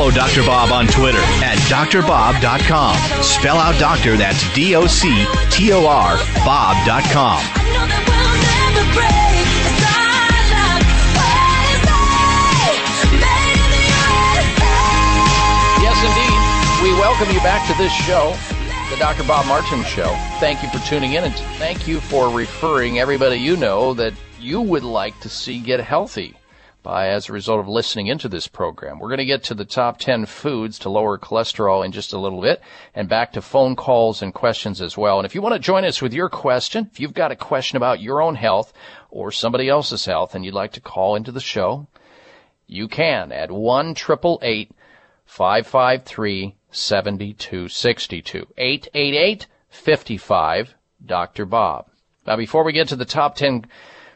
Follow Dr. Bob on Twitter at drbob.com. Spell out doctor, that's D O C T O R, Bob.com. Yes, indeed. We welcome you back to this show, the Dr. Bob Martin Show. Thank you for tuning in and thank you for referring everybody you know that you would like to see get healthy by as a result of listening into this program. We're going to get to the top 10 foods to lower cholesterol in just a little bit and back to phone calls and questions as well. And if you want to join us with your question, if you've got a question about your own health or somebody else's health and you'd like to call into the show, you can at 1 553 7262 888 55 Dr. Bob. Now before we get to the top 10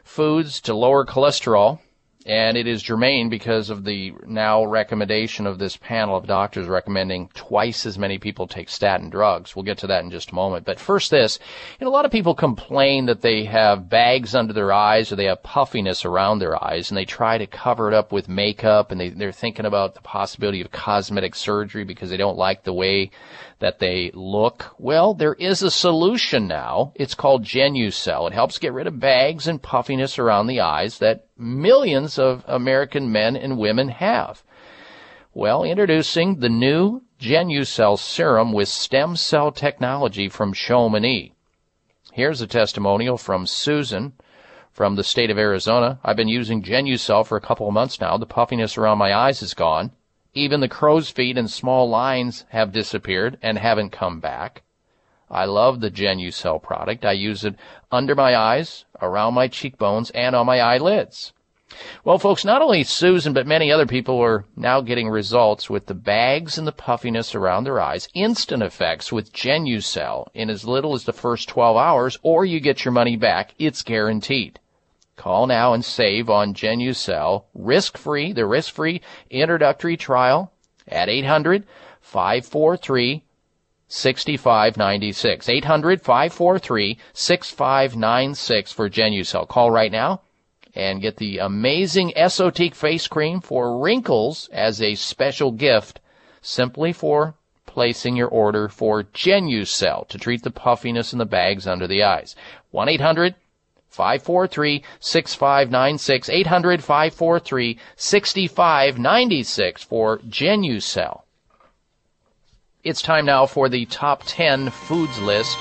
foods to lower cholesterol, And it is germane because of the now recommendation of this panel of doctors recommending twice as many people take statin drugs. We'll get to that in just a moment. But first this, you know, a lot of people complain that they have bags under their eyes or they have puffiness around their eyes and they try to cover it up with makeup and they, they're thinking about the possibility of cosmetic surgery because they don't like the way that they look? Well, there is a solution now. It's called Genucel. It helps get rid of bags and puffiness around the eyes that millions of American men and women have. Well, introducing the new Genucel serum with stem cell technology from Chamonix. Here's a testimonial from Susan from the state of Arizona. I've been using Genucel for a couple of months now. The puffiness around my eyes is gone. Even the crow's feet and small lines have disappeared and haven't come back. I love the Genucel product. I use it under my eyes, around my cheekbones, and on my eyelids. Well, folks, not only Susan, but many other people are now getting results with the bags and the puffiness around their eyes, instant effects with Genucel in as little as the first 12 hours, or you get your money back. It's guaranteed. Call now and save on Genucel, risk-free, the risk-free introductory trial at 800 543 6596. 800 543 6596 for Genucel. Call right now and get the amazing Esotique face cream for wrinkles as a special gift simply for placing your order for Genucel to treat the puffiness and the bags under the eyes. 1 800 543 6596 800 543 6596 for Genucel. It's time now for the top 10 foods list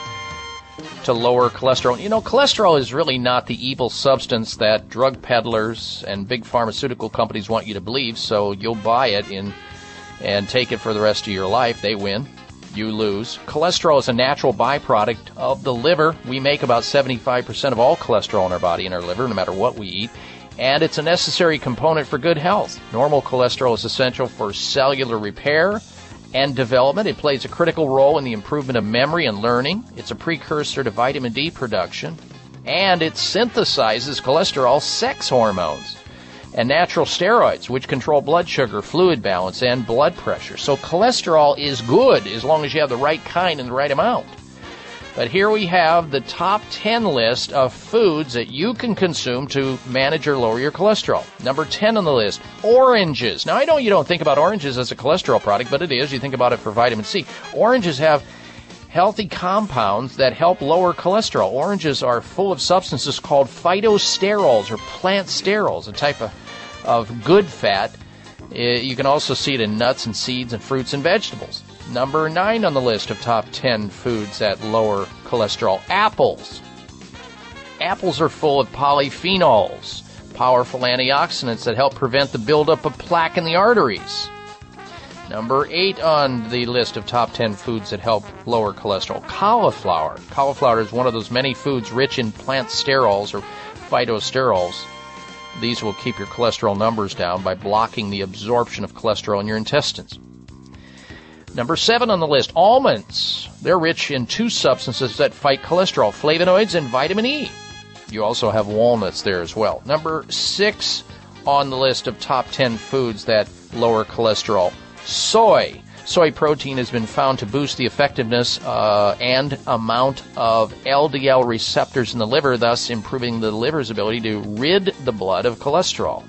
to lower cholesterol. You know, cholesterol is really not the evil substance that drug peddlers and big pharmaceutical companies want you to believe, so you'll buy it in and take it for the rest of your life. They win you lose. Cholesterol is a natural byproduct of the liver. We make about 75% of all cholesterol in our body in our liver, no matter what we eat. And it's a necessary component for good health. Normal cholesterol is essential for cellular repair and development. It plays a critical role in the improvement of memory and learning. It's a precursor to vitamin D production. And it synthesizes cholesterol sex hormones and natural steroids, which control blood sugar, fluid balance, and blood pressure. So cholesterol is good as long as you have the right kind and the right amount. But here we have the top 10 list of foods that you can consume to manage or lower your cholesterol. Number 10 on the list, oranges. Now I know you don't think about oranges as a cholesterol product, but it is. You think about it for vitamin C. Oranges have healthy compounds that help lower cholesterol. Oranges are full of substances called phytosterols or plant sterols, a type of of good fat. Eh, you can also see it in nuts and seeds and fruits and vegetables. Number nine on the list of top 10 foods that lower cholesterol apples. Apples are full of polyphenols, powerful antioxidants that help prevent the buildup of plaque in the arteries. Number eight on the list of top 10 foods that help lower cholesterol cauliflower. Cauliflower is one of those many foods rich in plant sterols or phytosterols these will keep your cholesterol numbers down by blocking the absorption of cholesterol in your intestines. Number seven on the list, almonds. They're rich in two substances that fight cholesterol, flavonoids and vitamin E. You also have walnuts there as well. Number six on the list of top 10 foods that lower cholesterol, soy. Soy protein has been found to boost the effectiveness uh, and amount of LDL receptors in the liver, thus improving the liver's ability to rid the blood of cholesterol.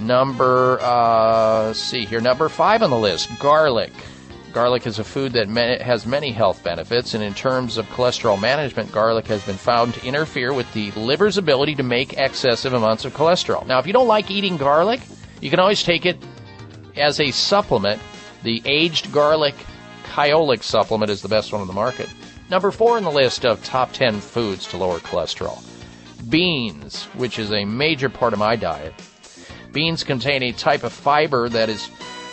Number, uh, see here, number five on the list, garlic. Garlic is a food that has many health benefits, and in terms of cholesterol management, garlic has been found to interfere with the liver's ability to make excessive amounts of cholesterol. Now, if you don't like eating garlic, you can always take it as a supplement, the aged garlic Kyolic supplement is the best one on the market. Number four in the list of top 10 foods to lower cholesterol. Beans, which is a major part of my diet. Beans contain a type of fiber that is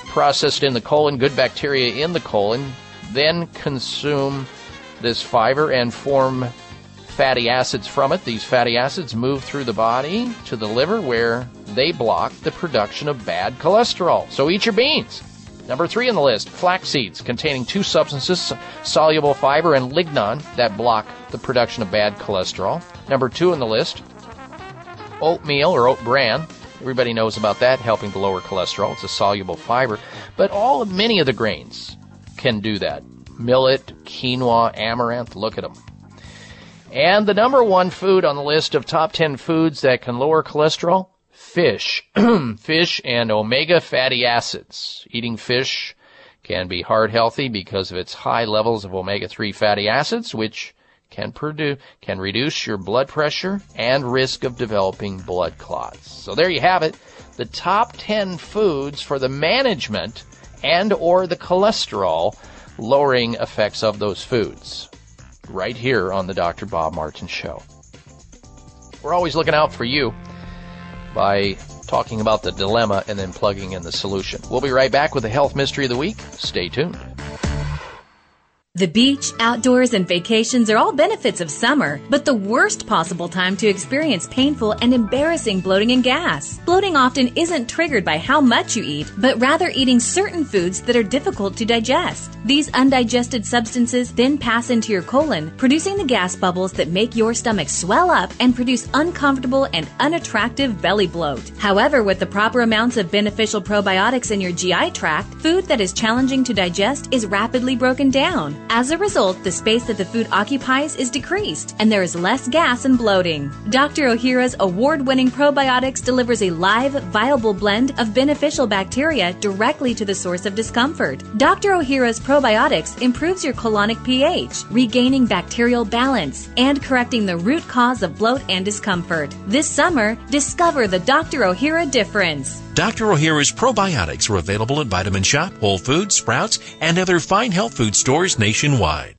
processed in the colon, good bacteria in the colon, then consume this fiber and form fatty acids from it. These fatty acids move through the body to the liver where they block the production of bad cholesterol. So eat your beans. Number three on the list, flax seeds containing two substances, soluble fiber and lignan that block the production of bad cholesterol. Number two on the list, oatmeal or oat bran. Everybody knows about that, helping to lower cholesterol. It's a soluble fiber. But all of many of the grains can do that. Millet, quinoa, amaranth, look at them. And the number one food on the list of top 10 foods that can lower cholesterol? Fish. fish and omega fatty acids. Eating fish can be heart healthy because of its high levels of omega-3 fatty acids, which can produce, can reduce your blood pressure and risk of developing blood clots. So there you have it. The top 10 foods for the management and or the cholesterol lowering effects of those foods. Right here on the Dr. Bob Martin Show. We're always looking out for you by talking about the dilemma and then plugging in the solution. We'll be right back with the health mystery of the week. Stay tuned. The beach, outdoors, and vacations are all benefits of summer, but the worst possible time to experience painful and embarrassing bloating and gas. Bloating often isn't triggered by how much you eat, but rather eating certain foods that are difficult to digest. These undigested substances then pass into your colon, producing the gas bubbles that make your stomach swell up and produce uncomfortable and unattractive belly bloat. However, with the proper amounts of beneficial probiotics in your GI tract, food that is challenging to digest is rapidly broken down. As a result, the space that the food occupies is decreased, and there is less gas and bloating. Dr. Ohhira's award winning probiotics delivers a live, viable blend of beneficial bacteria directly to the source of discomfort. Dr. Ohhira's probiotics improves your colonic pH, regaining bacterial balance, and correcting the root cause of bloat and discomfort. This summer, discover the Dr. Ohhira difference. Dr. Ohhira's probiotics are available at Vitamin Shoppe, Whole Foods, Sprouts, and other fine health food stores nationwide.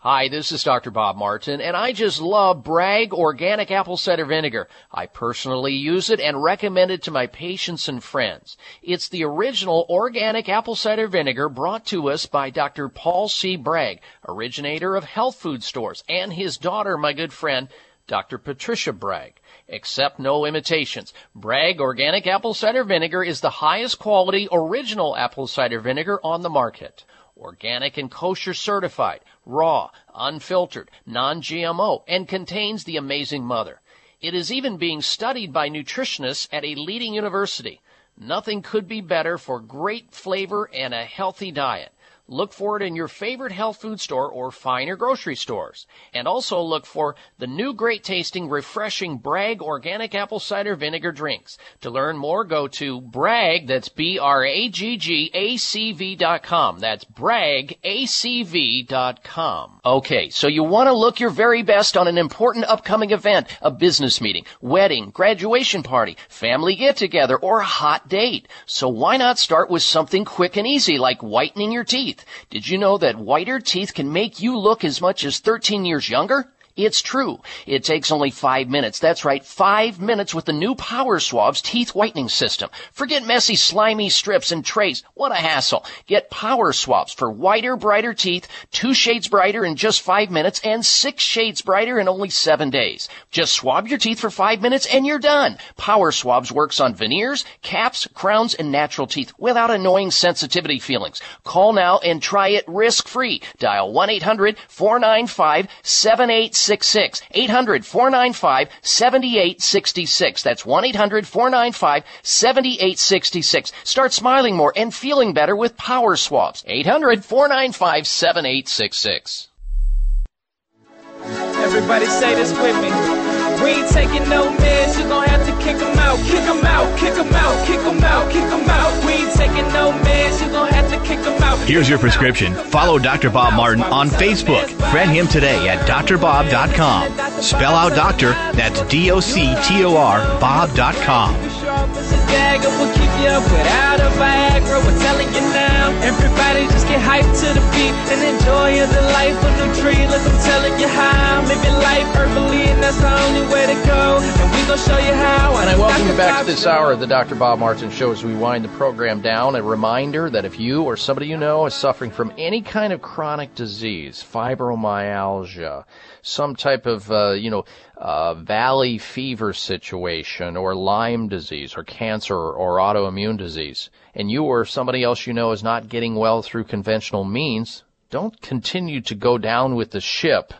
Hi, this is Dr. Bob Martin, and I just love Bragg Organic Apple Cider Vinegar. I personally use it and recommend it to my patients and friends. It's the original organic apple cider vinegar brought to us by Dr. Paul C. Bragg, originator of health food stores, and his daughter, my good friend, Dr. Patricia Bragg. Accept no imitations. Bragg Organic Apple Cider Vinegar is the highest quality original apple cider vinegar on the market. Organic and kosher certified, raw, unfiltered, non-GMO, and contains the amazing mother. It is even being studied by nutritionists at a leading university. Nothing could be better for great flavor and a healthy diet. Look for it in your favorite health food store or finer grocery stores. And also look for the new great tasting, refreshing Bragg organic apple cider vinegar drinks. To learn more, go to Bragg, that's B-R-A-G-G-A-C-V dot com. That's BraggACV dot com. Okay, so you want to look your very best on an important upcoming event, a business meeting, wedding, graduation party, family get together, or a hot date. So why not start with something quick and easy like whitening your teeth? Did you know that whiter teeth can make you look as much as 13 years younger? It's true. It takes only five minutes. That's right, five minutes with the new Power Swabs teeth whitening system. Forget messy, slimy strips and trays. What a hassle. Get Power Swabs for whiter, brighter teeth, two shades brighter in just five minutes, and six shades brighter in only seven days. Just swab your teeth for five minutes and you're done. Power Swabs works on veneers, caps, crowns, and natural teeth without annoying sensitivity feelings. Call now and try it risk-free. Dial 1-800-495-7866. 800 495 7866. That's 1 800 495 7866. Start smiling more and feeling better with Power Swabs. 800 495 7866. Everybody say this with me. We ain't taking no meds, you gon' have to kick kick 'em out, kick 'em out, kick 'em out, kick 'em out, kick 'em out. We ain't taking no meds, you gon' have to kick out. Here's your prescription. Follow Dr. Bob Martin on Facebook. Friend him today at drbob.com. Spell out doctor, that's D O C T O R, Bob.com. Dagger will keep you up without a Viagra. We're telling you now. Everybody just get hyped to the beat and enjoy the life of the tree. Look, I'm telling you how. Live your life herbally, and that's the only way to go. And we show you how. And I welcome you back to this hour of the Dr. Bob Martin Show as we wind the program down. A reminder that if you or somebody you know is suffering from any kind of chronic disease, fibromyalgia, some type of, uh, you know, uh, valley fever situation or Lyme disease or cancer or autoimmune disease, and you or somebody else you know is not getting well through conventional means, don't continue to go down with the ship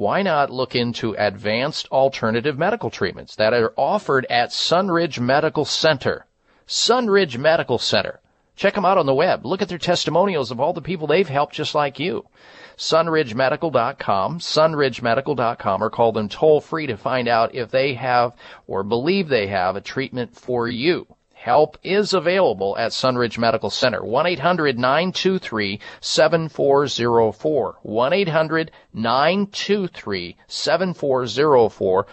why not look into advanced alternative medical treatments that are offered at Sunridge Medical Center? Sunridge Medical Center. Check them out on the web. Look at their testimonials of all the people they've helped just like you. sunridgemedical.com, sunridgemedical.com, or call them toll free to find out if they have or believe they have a treatment for you. Help is available at Sunridge Medical Center. 1-800-923-7404. 1-800-923-7404 for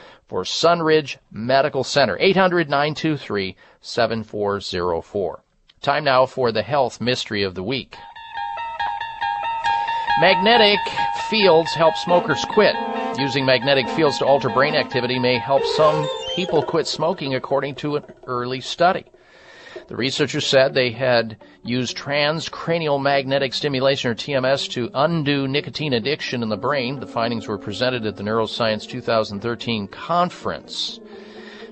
Sunridge Medical Center. 800-923-7404. Time now for the health mystery of the week. Magnetic fields help smokers quit. Using magnetic fields to alter brain activity may help some people quit smoking according to an early study. The researchers said they had used transcranial magnetic stimulation or TMS to undo nicotine addiction in the brain. The findings were presented at the Neuroscience 2013 conference.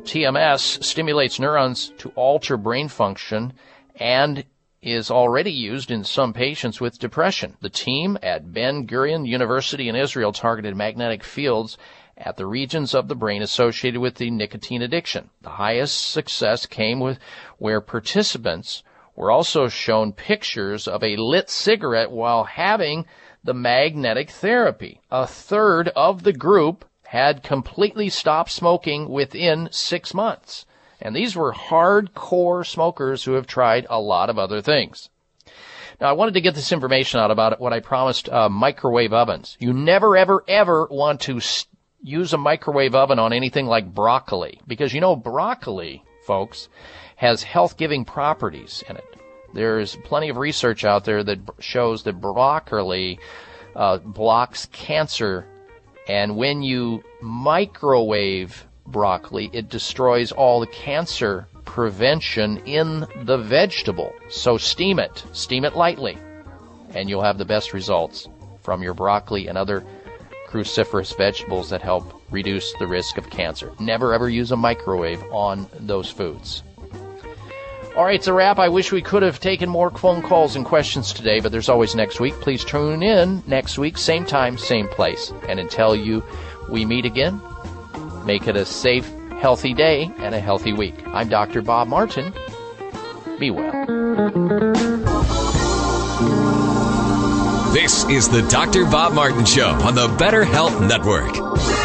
TMS stimulates neurons to alter brain function and is already used in some patients with depression. The team at Ben Gurion University in Israel targeted magnetic fields at the regions of the brain associated with the nicotine addiction. The highest success came with where participants were also shown pictures of a lit cigarette while having the magnetic therapy. A third of the group had completely stopped smoking within six months. And these were hardcore smokers who have tried a lot of other things. Now, I wanted to get this information out about what I promised uh, microwave ovens. You never, ever, ever want to st- use a microwave oven on anything like broccoli because you know broccoli, folks, has health giving properties in it. There's plenty of research out there that shows that broccoli uh, blocks cancer, and when you microwave broccoli, it destroys all the cancer prevention in the vegetable. So steam it, steam it lightly, and you'll have the best results from your broccoli and other cruciferous vegetables that help reduce the risk of cancer. Never ever use a microwave on those foods. All right, it's a wrap. I wish we could have taken more phone calls and questions today, but there's always next week. Please tune in next week, same time, same place. And until you we meet again, make it a safe, healthy day and a healthy week. I'm Dr. Bob Martin. Be well. This is the Dr. Bob Martin Show on the Better Health Network.